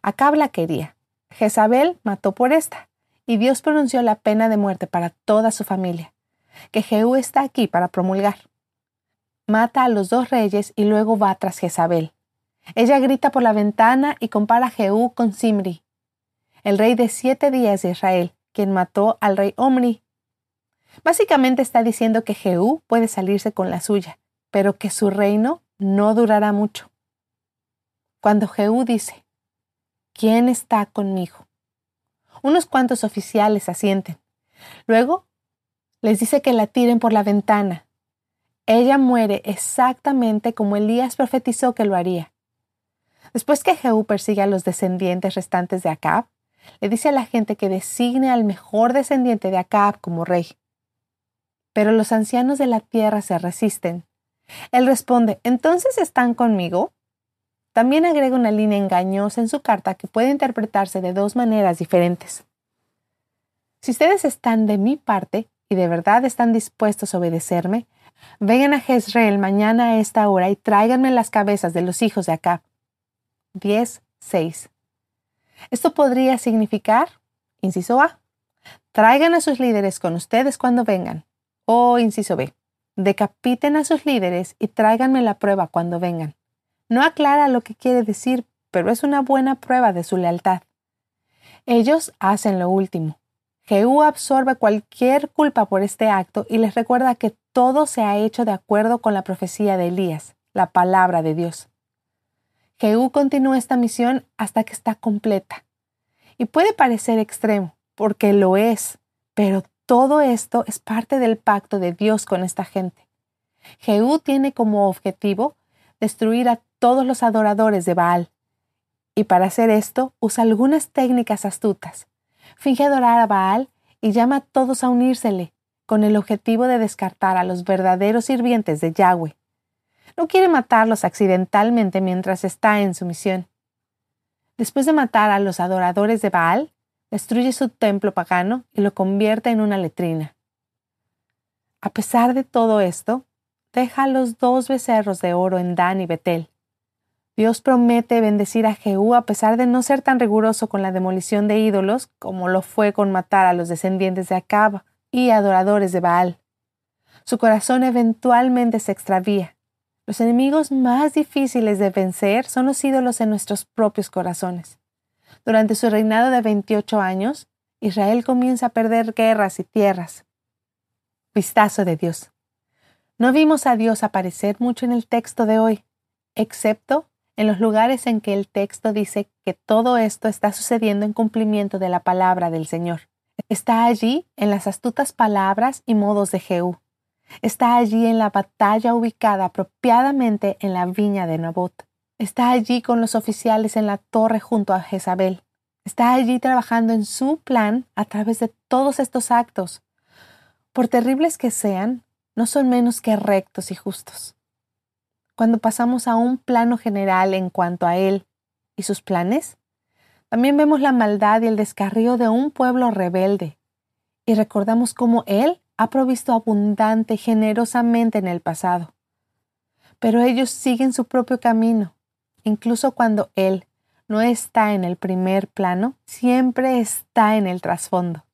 Acab la quería. Jezabel mató por esta, y Dios pronunció la pena de muerte para toda su familia, que Jehú está aquí para promulgar. Mata a los dos reyes y luego va tras Jezabel. Ella grita por la ventana y compara Jehú con Simri, el rey de siete días de Israel, quien mató al rey Omri. Básicamente está diciendo que Jehú puede salirse con la suya, pero que su reino no durará mucho. Cuando Jehú dice, ¿quién está conmigo? Unos cuantos oficiales asienten. Luego les dice que la tiren por la ventana. Ella muere exactamente como Elías profetizó que lo haría. Después que Jehú persigue a los descendientes restantes de Acab, le dice a la gente que designe al mejor descendiente de Acab como rey. Pero los ancianos de la tierra se resisten. Él responde, ¿entonces están conmigo? También agrega una línea engañosa en su carta que puede interpretarse de dos maneras diferentes. Si ustedes están de mi parte y de verdad están dispuestos a obedecerme, vengan a Jezreel mañana a esta hora y tráiganme las cabezas de los hijos de Acab. 10, 6. Esto podría significar, inciso A, traigan a sus líderes con ustedes cuando vengan. O inciso B, decapiten a sus líderes y tráiganme la prueba cuando vengan. No aclara lo que quiere decir, pero es una buena prueba de su lealtad. Ellos hacen lo último. Jehú absorbe cualquier culpa por este acto y les recuerda que todo se ha hecho de acuerdo con la profecía de Elías, la palabra de Dios. Jehú continúa esta misión hasta que está completa. Y puede parecer extremo, porque lo es, pero todo esto es parte del pacto de Dios con esta gente. Jehú tiene como objetivo destruir a todos los adoradores de Baal. Y para hacer esto usa algunas técnicas astutas. Finge adorar a Baal y llama a todos a unírsele, con el objetivo de descartar a los verdaderos sirvientes de Yahweh no quiere matarlos accidentalmente mientras está en su misión. Después de matar a los adoradores de Baal, destruye su templo pagano y lo convierte en una letrina. A pesar de todo esto, deja los dos becerros de oro en Dan y Betel. Dios promete bendecir a Jehú a pesar de no ser tan riguroso con la demolición de ídolos como lo fue con matar a los descendientes de Acab y adoradores de Baal. Su corazón eventualmente se extravía, los enemigos más difíciles de vencer son los ídolos en nuestros propios corazones. Durante su reinado de 28 años, Israel comienza a perder guerras y tierras. Vistazo de Dios. No vimos a Dios aparecer mucho en el texto de hoy, excepto en los lugares en que el texto dice que todo esto está sucediendo en cumplimiento de la palabra del Señor. Está allí en las astutas palabras y modos de Jehú. Está allí en la batalla ubicada apropiadamente en la viña de Nabot. Está allí con los oficiales en la torre junto a Jezabel. Está allí trabajando en su plan a través de todos estos actos. Por terribles que sean, no son menos que rectos y justos. Cuando pasamos a un plano general en cuanto a Él y sus planes, también vemos la maldad y el descarrío de un pueblo rebelde y recordamos cómo Él ha provisto abundante generosamente en el pasado. Pero ellos siguen su propio camino. Incluso cuando Él no está en el primer plano, siempre está en el trasfondo.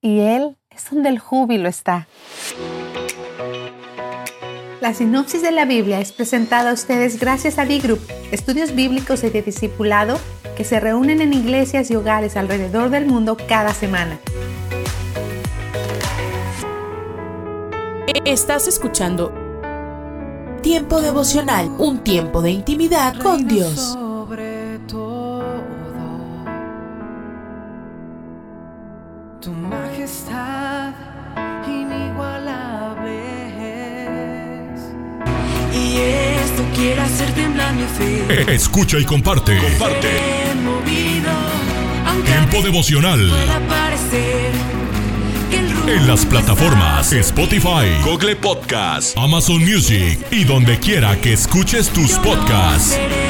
Y Él es donde el júbilo está. La sinopsis de la Biblia es presentada a ustedes gracias a D-Group, estudios bíblicos y de discipulado que se reúnen en iglesias y hogares alrededor del mundo cada semana. Estás escuchando Tiempo devocional, un tiempo de intimidad con Dios. Esto quiere hacer temblar mi fe. Escucha y comparte. Comparte. Movido, Tiempo devocional parecer en las plataformas Spotify, Google Podcast, Amazon Music y donde quiera que escuches tus podcasts. no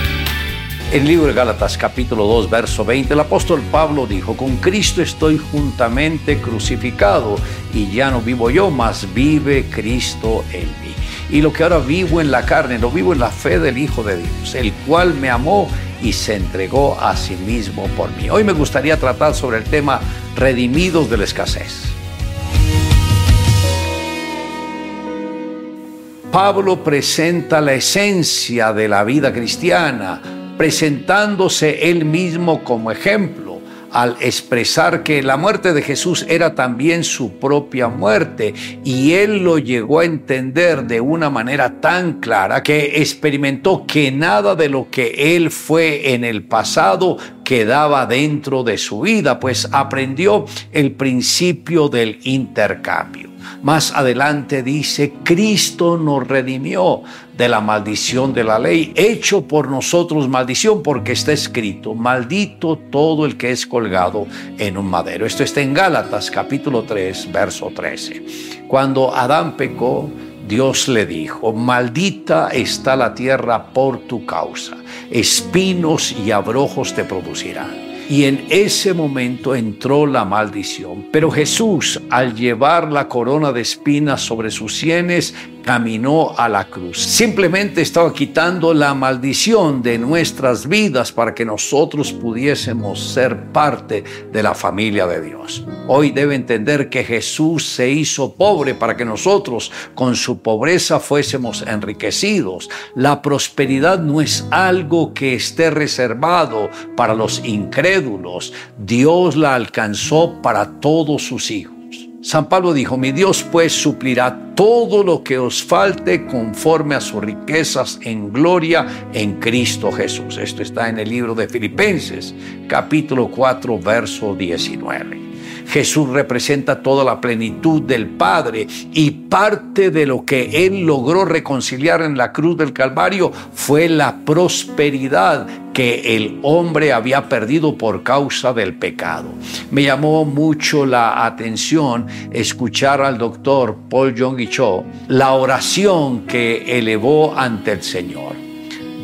En el libro de Gálatas capítulo 2 verso 20 el apóstol Pablo dijo, con Cristo estoy juntamente crucificado y ya no vivo yo, mas vive Cristo en mí. Y lo que ahora vivo en la carne, lo vivo en la fe del Hijo de Dios, el cual me amó y se entregó a sí mismo por mí. Hoy me gustaría tratar sobre el tema redimidos de la escasez. Pablo presenta la esencia de la vida cristiana presentándose él mismo como ejemplo al expresar que la muerte de Jesús era también su propia muerte y él lo llegó a entender de una manera tan clara que experimentó que nada de lo que él fue en el pasado quedaba dentro de su vida, pues aprendió el principio del intercambio. Más adelante dice, Cristo nos redimió de la maldición de la ley, hecho por nosotros maldición, porque está escrito, maldito todo el que es colgado en un madero. Esto está en Gálatas capítulo 3, verso 13. Cuando Adán pecó, Dios le dijo, maldita está la tierra por tu causa, espinos y abrojos te producirán y en ese momento entró la maldición. Pero Jesús, al llevar la corona de espinas sobre sus sienes, caminó a la cruz. Simplemente estaba quitando la maldición de nuestras vidas para que nosotros pudiésemos ser parte de la familia de Dios. Hoy debe entender que Jesús se hizo pobre para que nosotros con su pobreza fuésemos enriquecidos. La prosperidad no es algo que esté reservado para los incrédulos. Dios la alcanzó para todos sus hijos. San Pablo dijo, mi Dios pues suplirá todo lo que os falte conforme a sus riquezas en gloria en Cristo Jesús. Esto está en el libro de Filipenses, capítulo 4, verso 19. Jesús representa toda la plenitud del Padre y parte de lo que Él logró reconciliar en la cruz del Calvario fue la prosperidad que el hombre había perdido por causa del pecado. Me llamó mucho la atención escuchar al doctor Paul Jong Cho la oración que elevó ante el Señor.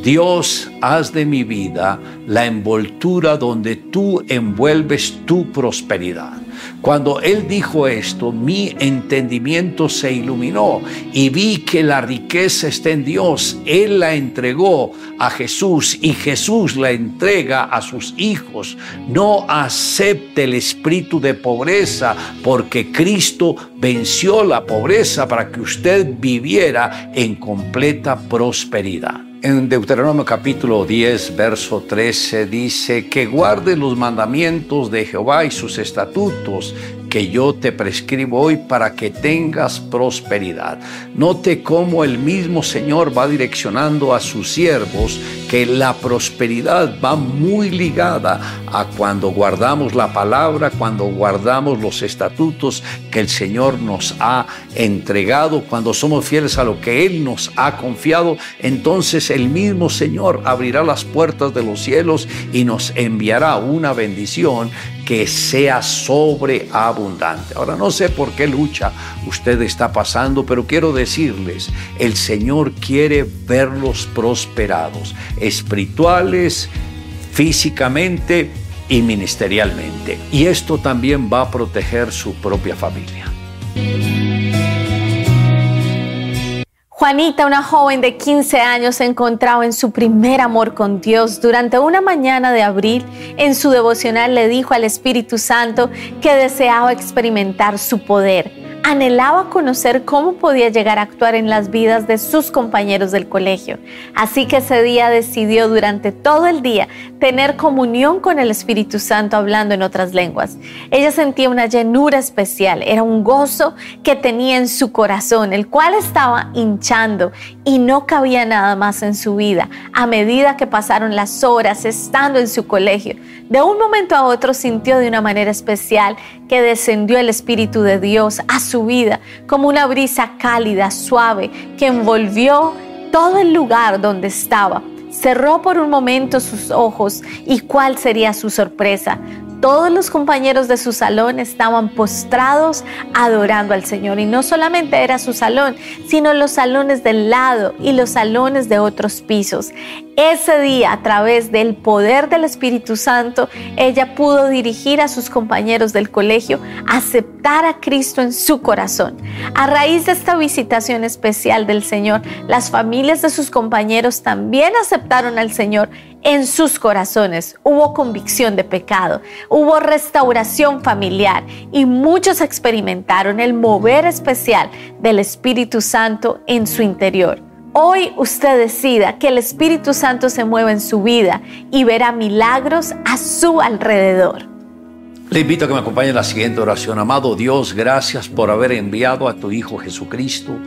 Dios, haz de mi vida la envoltura donde tú envuelves tu prosperidad. Cuando él dijo esto, mi entendimiento se iluminó y vi que la riqueza está en Dios. Él la entregó a Jesús y Jesús la entrega a sus hijos. No acepte el espíritu de pobreza porque Cristo venció la pobreza para que usted viviera en completa prosperidad. En Deuteronomio capítulo 10, verso 13 dice, que guarde los mandamientos de Jehová y sus estatutos que yo te prescribo hoy para que tengas prosperidad. Note cómo el mismo Señor va direccionando a sus siervos que la prosperidad va muy ligada a cuando guardamos la palabra, cuando guardamos los estatutos que el Señor nos ha entregado, cuando somos fieles a lo que Él nos ha confiado, entonces el mismo Señor abrirá las puertas de los cielos y nos enviará una bendición que sea sobreabundante. Ahora no sé por qué lucha usted está pasando, pero quiero decirles, el Señor quiere verlos prosperados, espirituales, físicamente y ministerialmente. Y esto también va a proteger su propia familia. Juanita, una joven de 15 años, se encontraba en su primer amor con Dios. Durante una mañana de abril, en su devocional le dijo al Espíritu Santo que deseaba experimentar su poder anhelaba conocer cómo podía llegar a actuar en las vidas de sus compañeros del colegio. Así que ese día decidió durante todo el día tener comunión con el Espíritu Santo hablando en otras lenguas. Ella sentía una llenura especial, era un gozo que tenía en su corazón, el cual estaba hinchando y no cabía nada más en su vida a medida que pasaron las horas estando en su colegio. De un momento a otro sintió de una manera especial que descendió el Espíritu de Dios a su vida como una brisa cálida, suave, que envolvió todo el lugar donde estaba. Cerró por un momento sus ojos y cuál sería su sorpresa. Todos los compañeros de su salón estaban postrados adorando al Señor. Y no solamente era su salón, sino los salones del lado y los salones de otros pisos. Ese día, a través del poder del Espíritu Santo, ella pudo dirigir a sus compañeros del colegio a aceptar a Cristo en su corazón. A raíz de esta visitación especial del Señor, las familias de sus compañeros también aceptaron al Señor en sus corazones. Hubo convicción de pecado, hubo restauración familiar y muchos experimentaron el mover especial del Espíritu Santo en su interior. Hoy usted decida que el Espíritu Santo se mueva en su vida y verá milagros a su alrededor. Le invito a que me acompañe en la siguiente oración. Amado Dios, gracias por haber enviado a tu Hijo Jesucristo,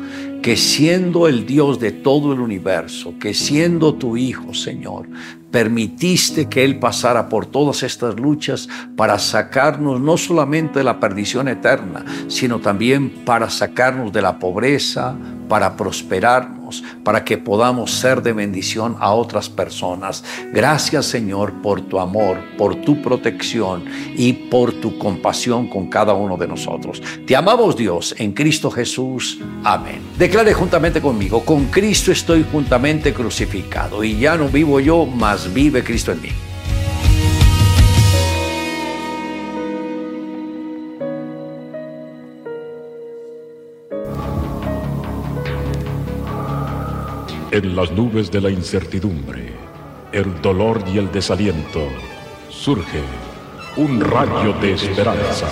que siendo el Dios de todo el universo, que siendo tu Hijo, Señor, permitiste que Él pasara por todas estas luchas para sacarnos no solamente de la perdición eterna, sino también para sacarnos de la pobreza, para prosperarnos, para que podamos ser de bendición a otras personas. Gracias Señor por tu amor, por tu protección y por tu compasión con cada uno de nosotros. Te amamos Dios en Cristo Jesús. Amén. Declare juntamente conmigo, con Cristo estoy juntamente crucificado y ya no vivo yo, mas vive Cristo en mí. En las nubes de la incertidumbre, el dolor y el desaliento, surge un rayo de esperanza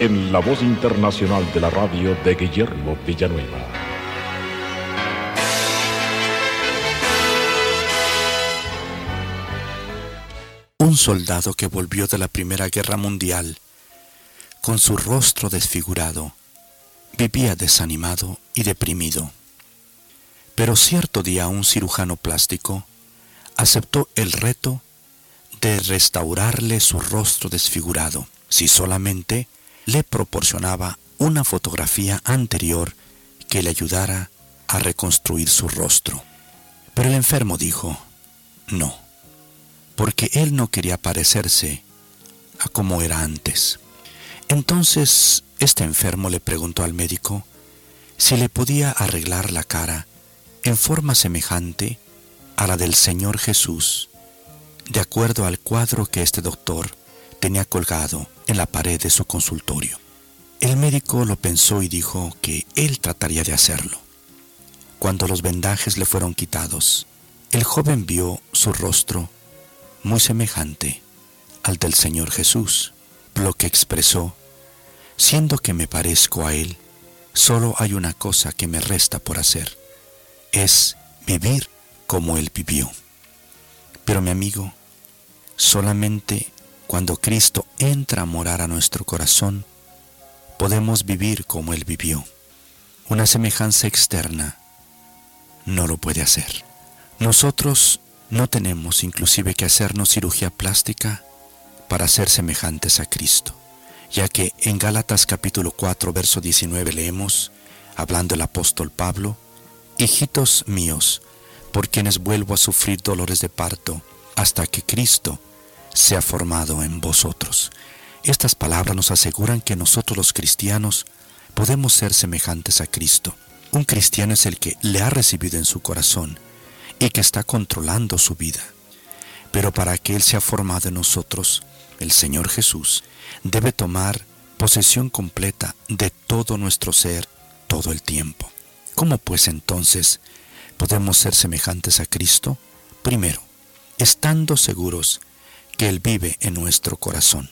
en la voz internacional de la radio de Guillermo Villanueva. Un soldado que volvió de la Primera Guerra Mundial, con su rostro desfigurado, vivía desanimado y deprimido. Pero cierto día un cirujano plástico aceptó el reto de restaurarle su rostro desfigurado si solamente le proporcionaba una fotografía anterior que le ayudara a reconstruir su rostro. Pero el enfermo dijo, no, porque él no quería parecerse a como era antes. Entonces este enfermo le preguntó al médico si le podía arreglar la cara en forma semejante a la del Señor Jesús, de acuerdo al cuadro que este doctor tenía colgado en la pared de su consultorio. El médico lo pensó y dijo que él trataría de hacerlo. Cuando los vendajes le fueron quitados, el joven vio su rostro muy semejante al del Señor Jesús, lo que expresó, siendo que me parezco a Él, solo hay una cosa que me resta por hacer es vivir como Él vivió. Pero mi amigo, solamente cuando Cristo entra a morar a nuestro corazón, podemos vivir como Él vivió. Una semejanza externa no lo puede hacer. Nosotros no tenemos inclusive que hacernos cirugía plástica para ser semejantes a Cristo, ya que en Gálatas capítulo 4, verso 19 leemos, hablando el apóstol Pablo, Hijitos míos, por quienes vuelvo a sufrir dolores de parto hasta que Cristo sea formado en vosotros. Estas palabras nos aseguran que nosotros los cristianos podemos ser semejantes a Cristo. Un cristiano es el que le ha recibido en su corazón y que está controlando su vida. Pero para que Él sea formado en nosotros, el Señor Jesús debe tomar posesión completa de todo nuestro ser todo el tiempo. ¿Cómo pues entonces podemos ser semejantes a Cristo? Primero, estando seguros que Él vive en nuestro corazón.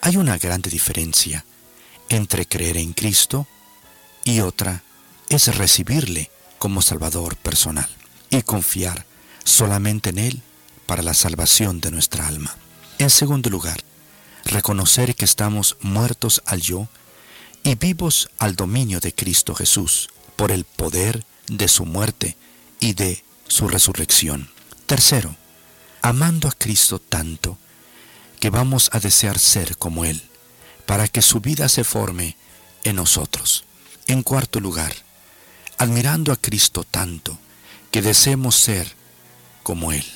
Hay una grande diferencia entre creer en Cristo y otra es recibirle como Salvador personal y confiar solamente en Él para la salvación de nuestra alma. En segundo lugar, reconocer que estamos muertos al yo y vivos al dominio de Cristo Jesús por el poder de su muerte y de su resurrección. Tercero, amando a Cristo tanto que vamos a desear ser como Él, para que su vida se forme en nosotros. En cuarto lugar, admirando a Cristo tanto que deseemos ser como Él.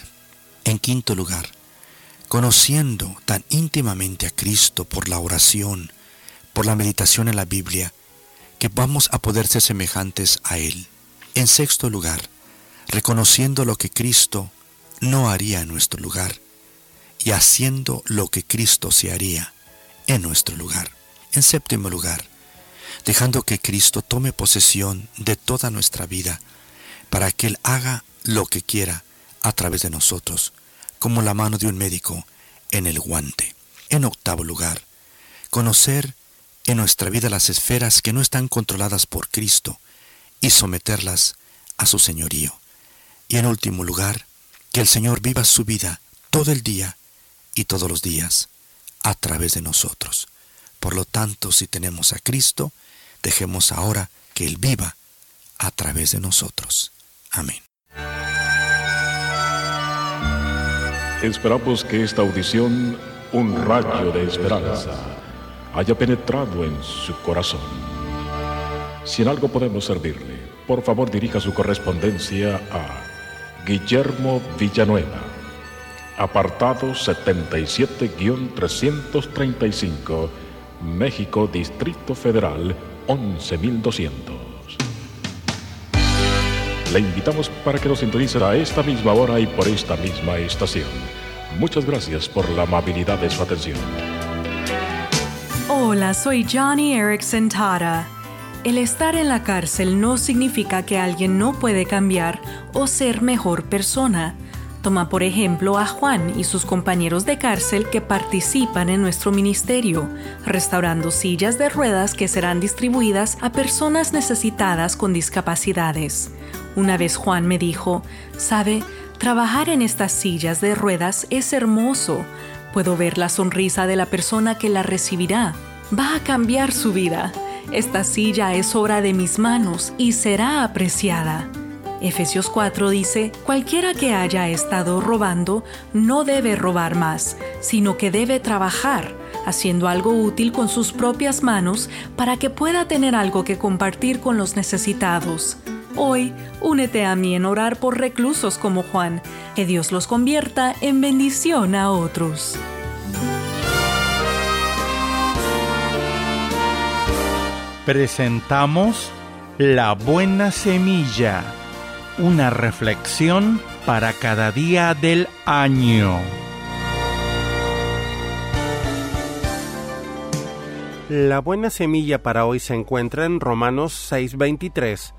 En quinto lugar, conociendo tan íntimamente a Cristo por la oración, por la meditación en la Biblia, que vamos a poder ser semejantes a Él. En sexto lugar, reconociendo lo que Cristo no haría en nuestro lugar y haciendo lo que Cristo se haría en nuestro lugar. En séptimo lugar, dejando que Cristo tome posesión de toda nuestra vida para que Él haga lo que quiera a través de nosotros, como la mano de un médico en el guante. En octavo lugar, conocer en nuestra vida las esferas que no están controladas por Cristo y someterlas a su señorío. Y en último lugar, que el Señor viva su vida todo el día y todos los días a través de nosotros. Por lo tanto, si tenemos a Cristo, dejemos ahora que Él viva a través de nosotros. Amén. Esperamos que esta audición, un rayo de esperanza, haya penetrado en su corazón. Si en algo podemos servirle, por favor dirija su correspondencia a Guillermo Villanueva, apartado 77-335, México, Distrito Federal, 11200. Le invitamos para que nos sintonice a esta misma hora y por esta misma estación. Muchas gracias por la amabilidad de su atención. Hola, soy Johnny Erickson Tara. El estar en la cárcel no significa que alguien no puede cambiar o ser mejor persona. Toma por ejemplo a Juan y sus compañeros de cárcel que participan en nuestro ministerio, restaurando sillas de ruedas que serán distribuidas a personas necesitadas con discapacidades. Una vez Juan me dijo, sabe, trabajar en estas sillas de ruedas es hermoso. Puedo ver la sonrisa de la persona que la recibirá. Va a cambiar su vida. Esta silla es obra de mis manos y será apreciada. Efesios 4 dice, cualquiera que haya estado robando no debe robar más, sino que debe trabajar, haciendo algo útil con sus propias manos para que pueda tener algo que compartir con los necesitados. Hoy, únete a mí en orar por reclusos como Juan, que Dios los convierta en bendición a otros. Presentamos La Buena Semilla, una reflexión para cada día del año. La buena semilla para hoy se encuentra en Romanos 6:23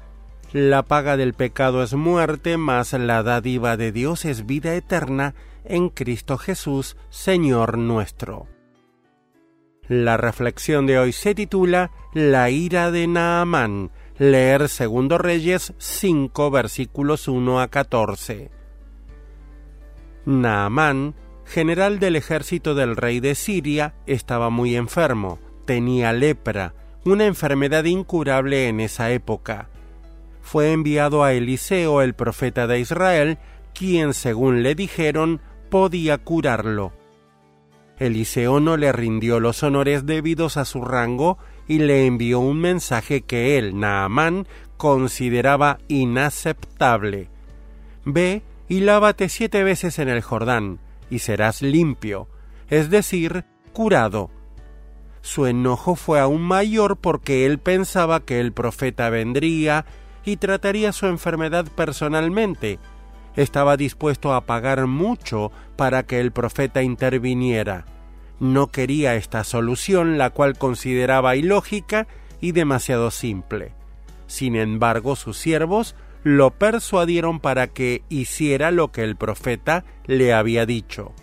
la paga del pecado es muerte, mas la dádiva de Dios es vida eterna en Cristo Jesús, Señor nuestro. La reflexión de hoy se titula La ira de Naamán. Leer Segundo Reyes 5 versículos 1 a 14. Naamán, general del ejército del rey de Siria, estaba muy enfermo, tenía lepra, una enfermedad incurable en esa época fue enviado a Eliseo el profeta de Israel, quien, según le dijeron, podía curarlo. Eliseo no le rindió los honores debidos a su rango y le envió un mensaje que él, Naamán, consideraba inaceptable. Ve y lávate siete veces en el Jordán, y serás limpio, es decir, curado. Su enojo fue aún mayor porque él pensaba que el profeta vendría y trataría su enfermedad personalmente. Estaba dispuesto a pagar mucho para que el profeta interviniera. No quería esta solución, la cual consideraba ilógica y demasiado simple. Sin embargo, sus siervos lo persuadieron para que hiciera lo que el profeta le había dicho.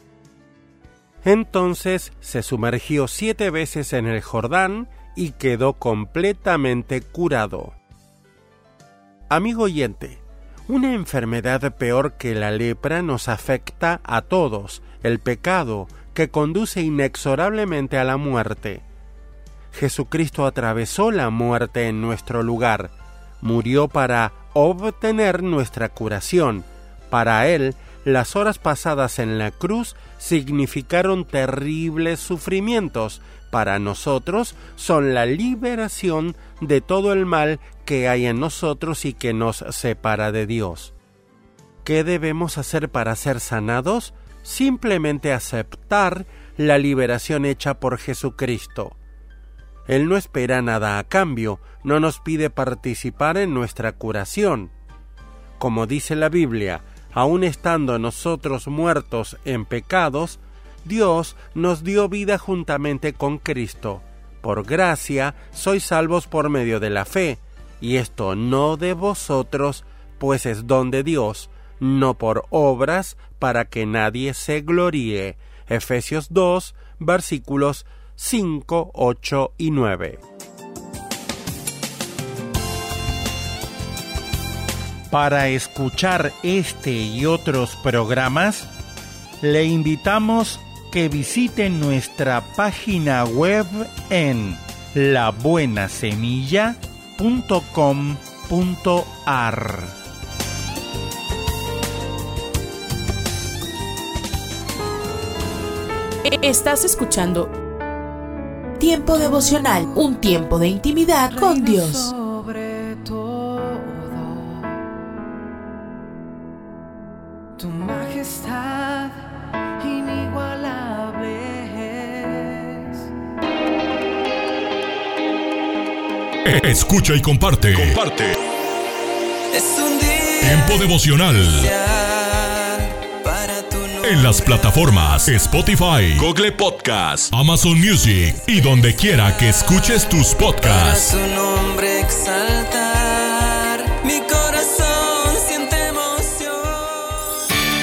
Entonces se sumergió siete veces en el Jordán y quedó completamente curado. Amigo oyente, una enfermedad peor que la lepra nos afecta a todos, el pecado, que conduce inexorablemente a la muerte. Jesucristo atravesó la muerte en nuestro lugar, murió para obtener nuestra curación. Para Él, las horas pasadas en la cruz significaron terribles sufrimientos. Para nosotros son la liberación de todo el mal que hay en nosotros y que nos separa de Dios. ¿Qué debemos hacer para ser sanados? Simplemente aceptar la liberación hecha por Jesucristo. Él no espera nada a cambio, no nos pide participar en nuestra curación. Como dice la Biblia, aun estando nosotros muertos en pecados, Dios nos dio vida juntamente con Cristo. Por gracia sois salvos por medio de la fe, y esto no de vosotros, pues es don de Dios, no por obras, para que nadie se gloríe. Efesios 2, versículos 5, 8 y 9. Para escuchar este y otros programas, le invitamos que visite nuestra página web en labuenasemilla.com.ar. Estás escuchando Tiempo devocional, un tiempo de intimidad con Dios. Escucha y comparte. Comparte. Es un día Tiempo devocional. para tu nombre. En las plataformas Spotify, Google Podcast, Amazon Music y donde quiera que escuches tus Para podcasts. su nombre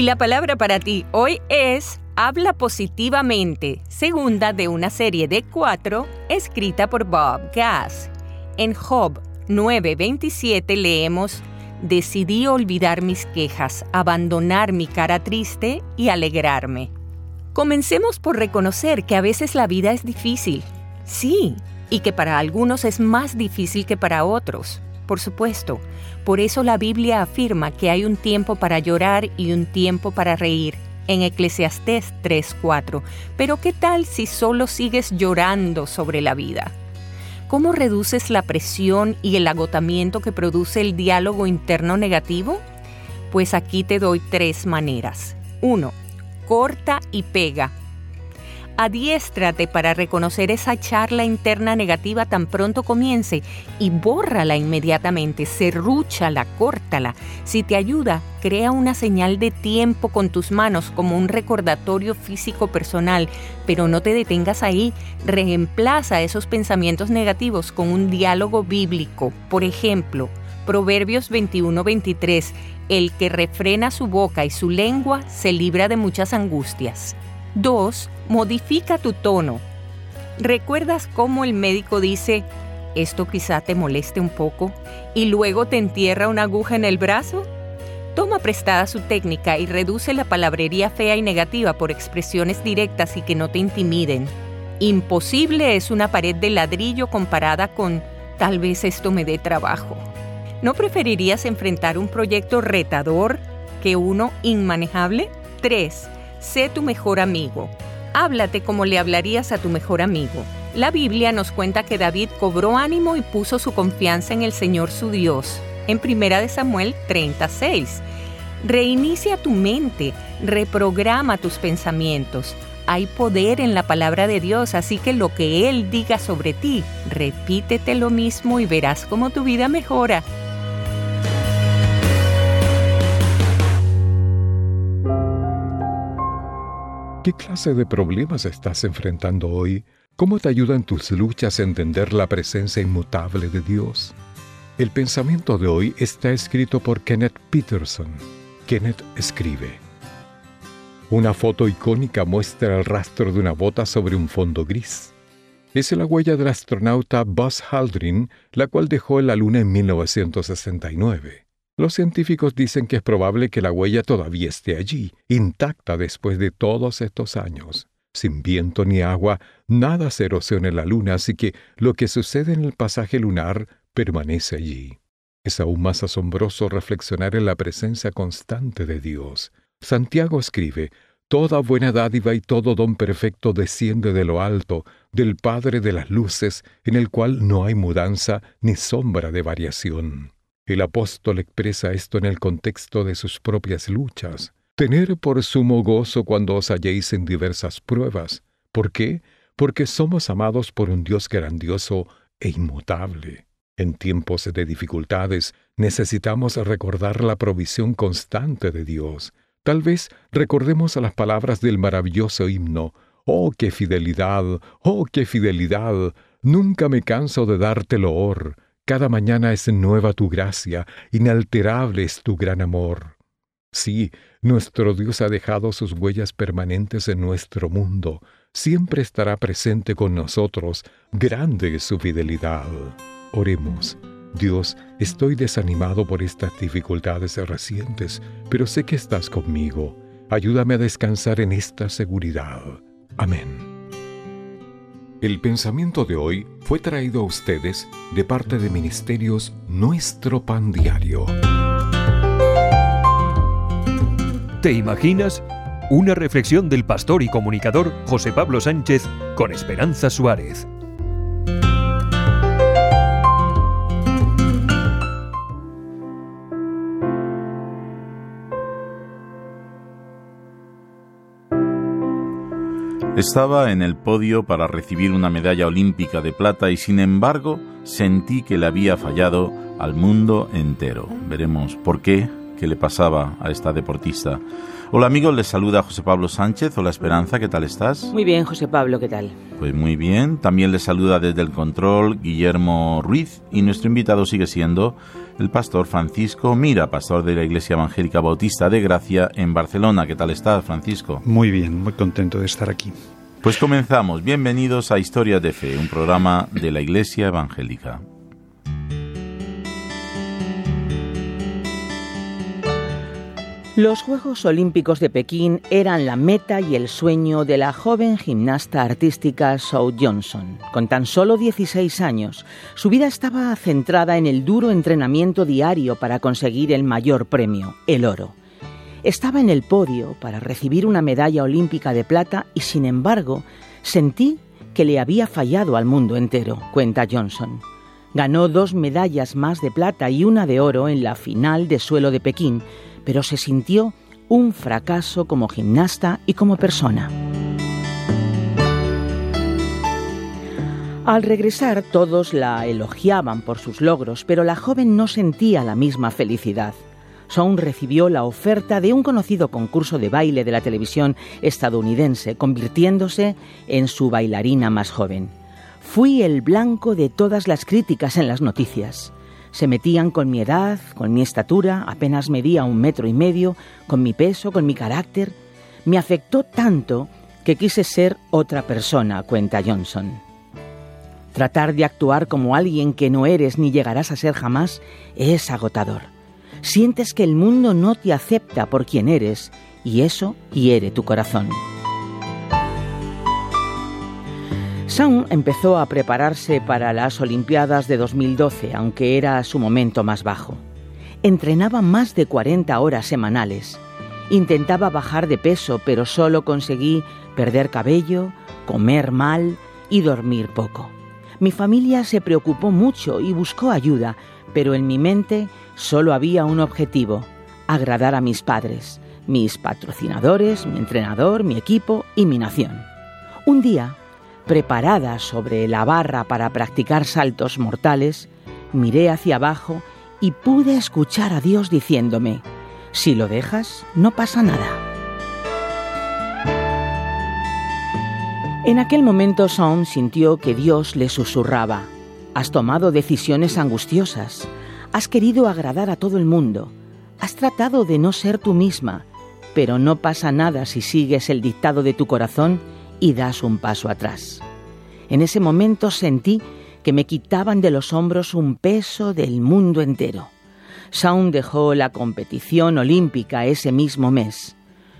Y la palabra para ti hoy es Habla positivamente, segunda de una serie de cuatro escrita por Bob Gass. En Job 9:27 leemos, Decidí olvidar mis quejas, abandonar mi cara triste y alegrarme. Comencemos por reconocer que a veces la vida es difícil. Sí, y que para algunos es más difícil que para otros. Por supuesto, por eso la Biblia afirma que hay un tiempo para llorar y un tiempo para reír, en Eclesiastés 3:4. Pero ¿qué tal si solo sigues llorando sobre la vida? ¿Cómo reduces la presión y el agotamiento que produce el diálogo interno negativo? Pues aquí te doy tres maneras. 1. Corta y pega. Adiéstrate para reconocer esa charla interna negativa tan pronto comience y bórrala inmediatamente, serrúchala, córtala. Si te ayuda, crea una señal de tiempo con tus manos como un recordatorio físico personal, pero no te detengas ahí. Reemplaza esos pensamientos negativos con un diálogo bíblico. Por ejemplo, Proverbios 21-23, el que refrena su boca y su lengua se libra de muchas angustias. 2. Modifica tu tono. ¿Recuerdas cómo el médico dice, esto quizá te moleste un poco, y luego te entierra una aguja en el brazo? Toma prestada su técnica y reduce la palabrería fea y negativa por expresiones directas y que no te intimiden. Imposible es una pared de ladrillo comparada con tal vez esto me dé trabajo. ¿No preferirías enfrentar un proyecto retador que uno inmanejable? 3. Sé tu mejor amigo. Háblate como le hablarías a tu mejor amigo. La Biblia nos cuenta que David cobró ánimo y puso su confianza en el Señor su Dios. En 1 Samuel 36. Reinicia tu mente, reprograma tus pensamientos. Hay poder en la palabra de Dios, así que lo que Él diga sobre ti, repítete lo mismo y verás cómo tu vida mejora. ¿Qué clase de problemas estás enfrentando hoy? ¿Cómo te ayudan tus luchas a entender la presencia inmutable de Dios? El pensamiento de hoy está escrito por Kenneth Peterson. Kenneth escribe. Una foto icónica muestra el rastro de una bota sobre un fondo gris. Es la huella del astronauta Buzz Aldrin, la cual dejó en la Luna en 1969. Los científicos dicen que es probable que la huella todavía esté allí, intacta después de todos estos años. Sin viento ni agua, nada se erosiona en la Luna, así que lo que sucede en el pasaje lunar permanece allí. Es aún más asombroso reflexionar en la presencia constante de Dios. Santiago escribe, Toda buena dádiva y todo don perfecto desciende de lo alto, del Padre de las Luces, en el cual no hay mudanza ni sombra de variación. El apóstol expresa esto en el contexto de sus propias luchas. Tener por sumo gozo cuando os halléis en diversas pruebas. ¿Por qué? Porque somos amados por un Dios grandioso e inmutable. En tiempos de dificultades necesitamos recordar la provisión constante de Dios. Tal vez recordemos las palabras del maravilloso himno, Oh, qué fidelidad, oh, qué fidelidad, nunca me canso de darte loor, cada mañana es nueva tu gracia, inalterable es tu gran amor. Sí, nuestro Dios ha dejado sus huellas permanentes en nuestro mundo, siempre estará presente con nosotros, grande es su fidelidad. Oremos. Dios, estoy desanimado por estas dificultades recientes, pero sé que estás conmigo. Ayúdame a descansar en esta seguridad. Amén. El pensamiento de hoy fue traído a ustedes de parte de Ministerios Nuestro Pan Diario. ¿Te imaginas? Una reflexión del pastor y comunicador José Pablo Sánchez con Esperanza Suárez. Estaba en el podio para recibir una medalla olímpica de plata y sin embargo sentí que le había fallado al mundo entero. Veremos por qué, qué le pasaba a esta deportista. Hola amigos, les saluda José Pablo Sánchez. Hola Esperanza, ¿qué tal estás? Muy bien, José Pablo, ¿qué tal? Pues muy bien. También les saluda desde el control Guillermo Ruiz y nuestro invitado sigue siendo el pastor Francisco Mira, pastor de la Iglesia Evangélica Bautista de Gracia en Barcelona. ¿Qué tal estás, Francisco? Muy bien, muy contento de estar aquí. Pues comenzamos. Bienvenidos a Historias de Fe, un programa de la Iglesia Evangélica. Los Juegos Olímpicos de Pekín eran la meta y el sueño de la joven gimnasta artística Sue Johnson. Con tan solo 16 años, su vida estaba centrada en el duro entrenamiento diario para conseguir el mayor premio, el oro. Estaba en el podio para recibir una medalla olímpica de plata y sin embargo sentí que le había fallado al mundo entero, cuenta Johnson. Ganó dos medallas más de plata y una de oro en la final de suelo de Pekín, pero se sintió un fracaso como gimnasta y como persona. Al regresar todos la elogiaban por sus logros, pero la joven no sentía la misma felicidad. Song recibió la oferta de un conocido concurso de baile de la televisión estadounidense, convirtiéndose en su bailarina más joven. Fui el blanco de todas las críticas en las noticias. Se metían con mi edad, con mi estatura, apenas medía un metro y medio, con mi peso, con mi carácter. Me afectó tanto que quise ser otra persona, cuenta Johnson. Tratar de actuar como alguien que no eres ni llegarás a ser jamás es agotador. Sientes que el mundo no te acepta por quien eres y eso hiere tu corazón. Song empezó a prepararse para las Olimpiadas de 2012, aunque era su momento más bajo. Entrenaba más de 40 horas semanales. Intentaba bajar de peso, pero solo conseguí perder cabello, comer mal y dormir poco. Mi familia se preocupó mucho y buscó ayuda, pero en mi mente solo había un objetivo, agradar a mis padres, mis patrocinadores, mi entrenador, mi equipo y mi nación. Un día, preparada sobre la barra para practicar saltos mortales, miré hacia abajo y pude escuchar a Dios diciéndome, si lo dejas, no pasa nada. En aquel momento Son sintió que Dios le susurraba, has tomado decisiones angustiosas, Has querido agradar a todo el mundo. Has tratado de no ser tú misma, pero no pasa nada si sigues el dictado de tu corazón y das un paso atrás. En ese momento sentí que me quitaban de los hombros un peso del mundo entero. Shaun dejó la competición olímpica ese mismo mes.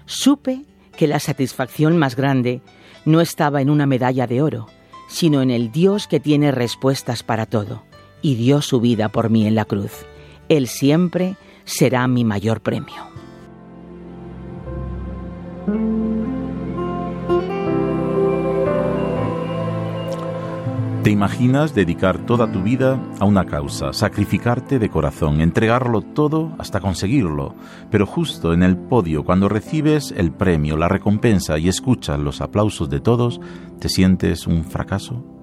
Supe que la satisfacción más grande no estaba en una medalla de oro, sino en el Dios que tiene respuestas para todo y dio su vida por mí en la cruz. Él siempre será mi mayor premio. ¿Te imaginas dedicar toda tu vida a una causa, sacrificarte de corazón, entregarlo todo hasta conseguirlo? Pero justo en el podio, cuando recibes el premio, la recompensa y escuchas los aplausos de todos, ¿te sientes un fracaso?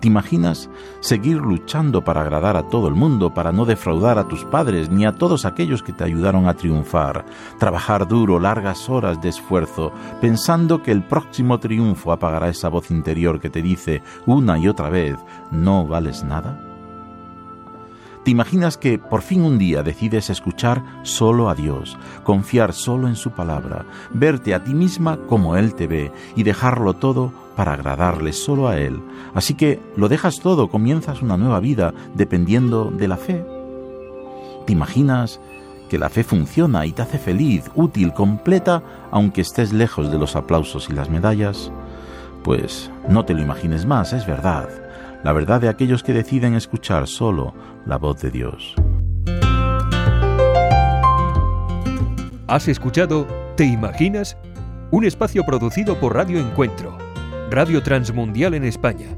¿Te imaginas seguir luchando para agradar a todo el mundo, para no defraudar a tus padres ni a todos aquellos que te ayudaron a triunfar? Trabajar duro, largas horas de esfuerzo, pensando que el próximo triunfo apagará esa voz interior que te dice una y otra vez, no vales nada? ¿Te imaginas que por fin un día decides escuchar solo a Dios, confiar solo en su palabra, verte a ti misma como Él te ve y dejarlo todo para agradarle solo a Él? Así que lo dejas todo, comienzas una nueva vida dependiendo de la fe. ¿Te imaginas que la fe funciona y te hace feliz, útil, completa, aunque estés lejos de los aplausos y las medallas? Pues no te lo imagines más, es verdad la verdad de aquellos que deciden escuchar solo la voz de Dios. Has escuchado ¿Te imaginas? Un espacio producido por Radio Encuentro, Radio Transmundial en España.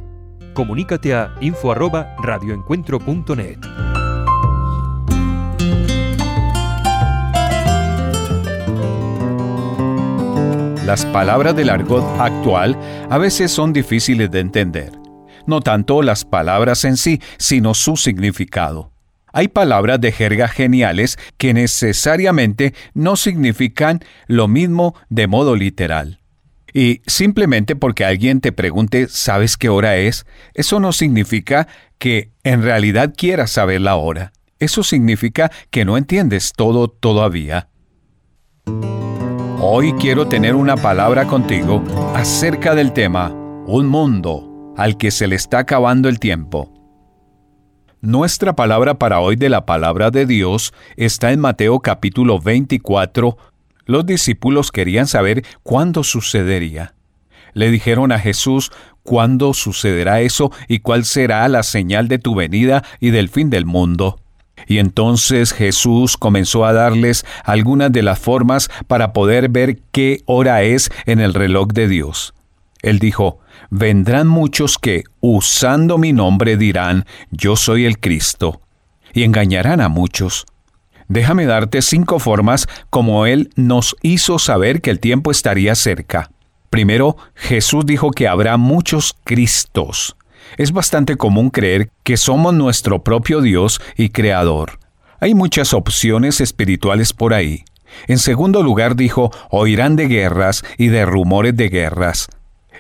Comunícate a info@radioencuentro.net. Las palabras del argot actual a veces son difíciles de entender no tanto las palabras en sí, sino su significado. Hay palabras de jerga geniales que necesariamente no significan lo mismo de modo literal. Y simplemente porque alguien te pregunte ¿sabes qué hora es? Eso no significa que en realidad quieras saber la hora. Eso significa que no entiendes todo todavía. Hoy quiero tener una palabra contigo acerca del tema Un mundo al que se le está acabando el tiempo. Nuestra palabra para hoy de la palabra de Dios está en Mateo capítulo 24. Los discípulos querían saber cuándo sucedería. Le dijeron a Jesús, ¿cuándo sucederá eso y cuál será la señal de tu venida y del fin del mundo? Y entonces Jesús comenzó a darles algunas de las formas para poder ver qué hora es en el reloj de Dios. Él dijo, vendrán muchos que, usando mi nombre, dirán, yo soy el Cristo, y engañarán a muchos. Déjame darte cinco formas como Él nos hizo saber que el tiempo estaría cerca. Primero, Jesús dijo que habrá muchos Cristos. Es bastante común creer que somos nuestro propio Dios y Creador. Hay muchas opciones espirituales por ahí. En segundo lugar dijo, oirán de guerras y de rumores de guerras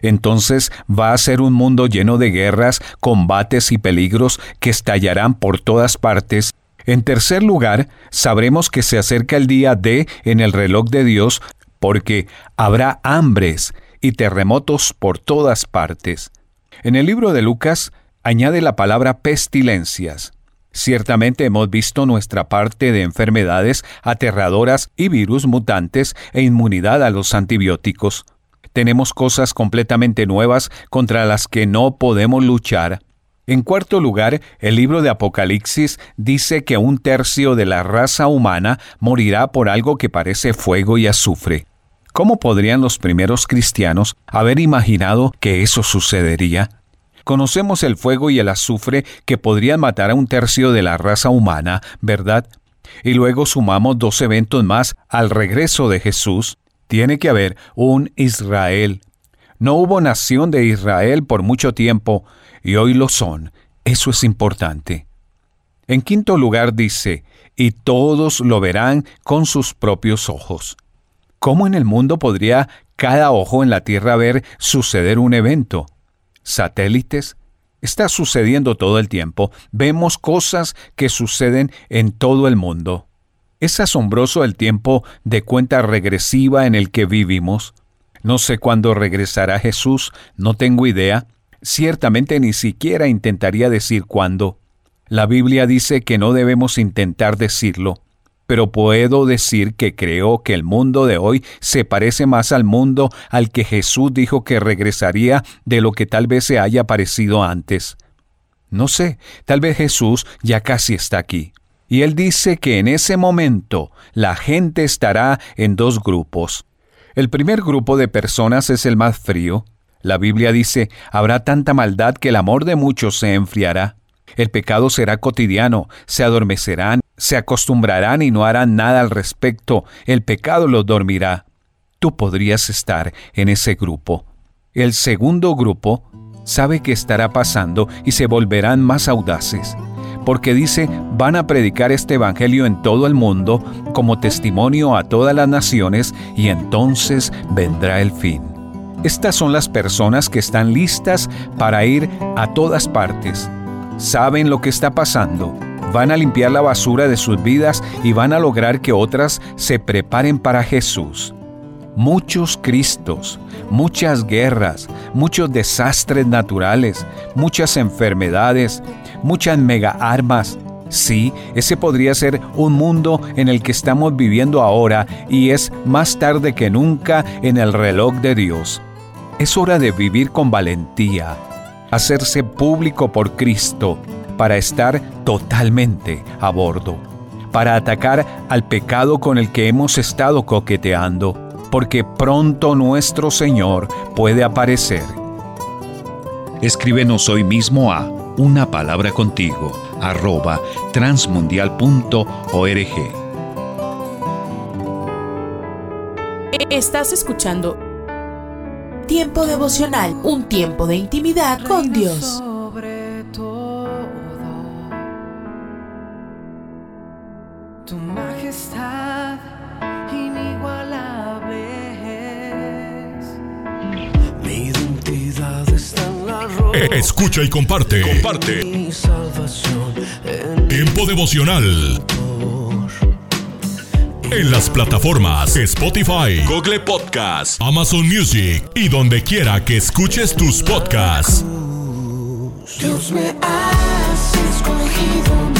entonces va a ser un mundo lleno de guerras, combates y peligros que estallarán por todas partes. En tercer lugar, sabremos que se acerca el día D en el reloj de Dios porque habrá hambres y terremotos por todas partes. En el libro de Lucas añade la palabra pestilencias. Ciertamente hemos visto nuestra parte de enfermedades aterradoras y virus mutantes e inmunidad a los antibióticos tenemos cosas completamente nuevas contra las que no podemos luchar. En cuarto lugar, el libro de Apocalipsis dice que un tercio de la raza humana morirá por algo que parece fuego y azufre. ¿Cómo podrían los primeros cristianos haber imaginado que eso sucedería? Conocemos el fuego y el azufre que podrían matar a un tercio de la raza humana, ¿verdad? Y luego sumamos dos eventos más al regreso de Jesús, tiene que haber un Israel. No hubo nación de Israel por mucho tiempo y hoy lo son. Eso es importante. En quinto lugar dice, y todos lo verán con sus propios ojos. ¿Cómo en el mundo podría cada ojo en la Tierra ver suceder un evento? ¿Satélites? Está sucediendo todo el tiempo. Vemos cosas que suceden en todo el mundo. Es asombroso el tiempo de cuenta regresiva en el que vivimos. No sé cuándo regresará Jesús, no tengo idea. Ciertamente ni siquiera intentaría decir cuándo. La Biblia dice que no debemos intentar decirlo, pero puedo decir que creo que el mundo de hoy se parece más al mundo al que Jesús dijo que regresaría de lo que tal vez se haya parecido antes. No sé, tal vez Jesús ya casi está aquí. Y él dice que en ese momento la gente estará en dos grupos. El primer grupo de personas es el más frío. La Biblia dice, habrá tanta maldad que el amor de muchos se enfriará. El pecado será cotidiano, se adormecerán, se acostumbrarán y no harán nada al respecto. El pecado los dormirá. Tú podrías estar en ese grupo. El segundo grupo sabe que estará pasando y se volverán más audaces porque dice, van a predicar este Evangelio en todo el mundo como testimonio a todas las naciones y entonces vendrá el fin. Estas son las personas que están listas para ir a todas partes. Saben lo que está pasando. Van a limpiar la basura de sus vidas y van a lograr que otras se preparen para Jesús. Muchos Cristos, muchas guerras, muchos desastres naturales, muchas enfermedades, muchas mega armas. Sí, ese podría ser un mundo en el que estamos viviendo ahora y es más tarde que nunca en el reloj de Dios. Es hora de vivir con valentía, hacerse público por Cristo para estar totalmente a bordo, para atacar al pecado con el que hemos estado coqueteando, porque pronto nuestro Señor puede aparecer. Escríbenos hoy mismo a una palabra contigo, arroba transmundial.org. Estás escuchando Tiempo devocional, un tiempo de intimidad con Dios. Escucha y comparte. Comparte. Mi salvación en Tiempo devocional. En las plataformas Spotify, Google Podcast, Amazon Music y donde quiera que escuches tus podcasts. Dios me has escogido,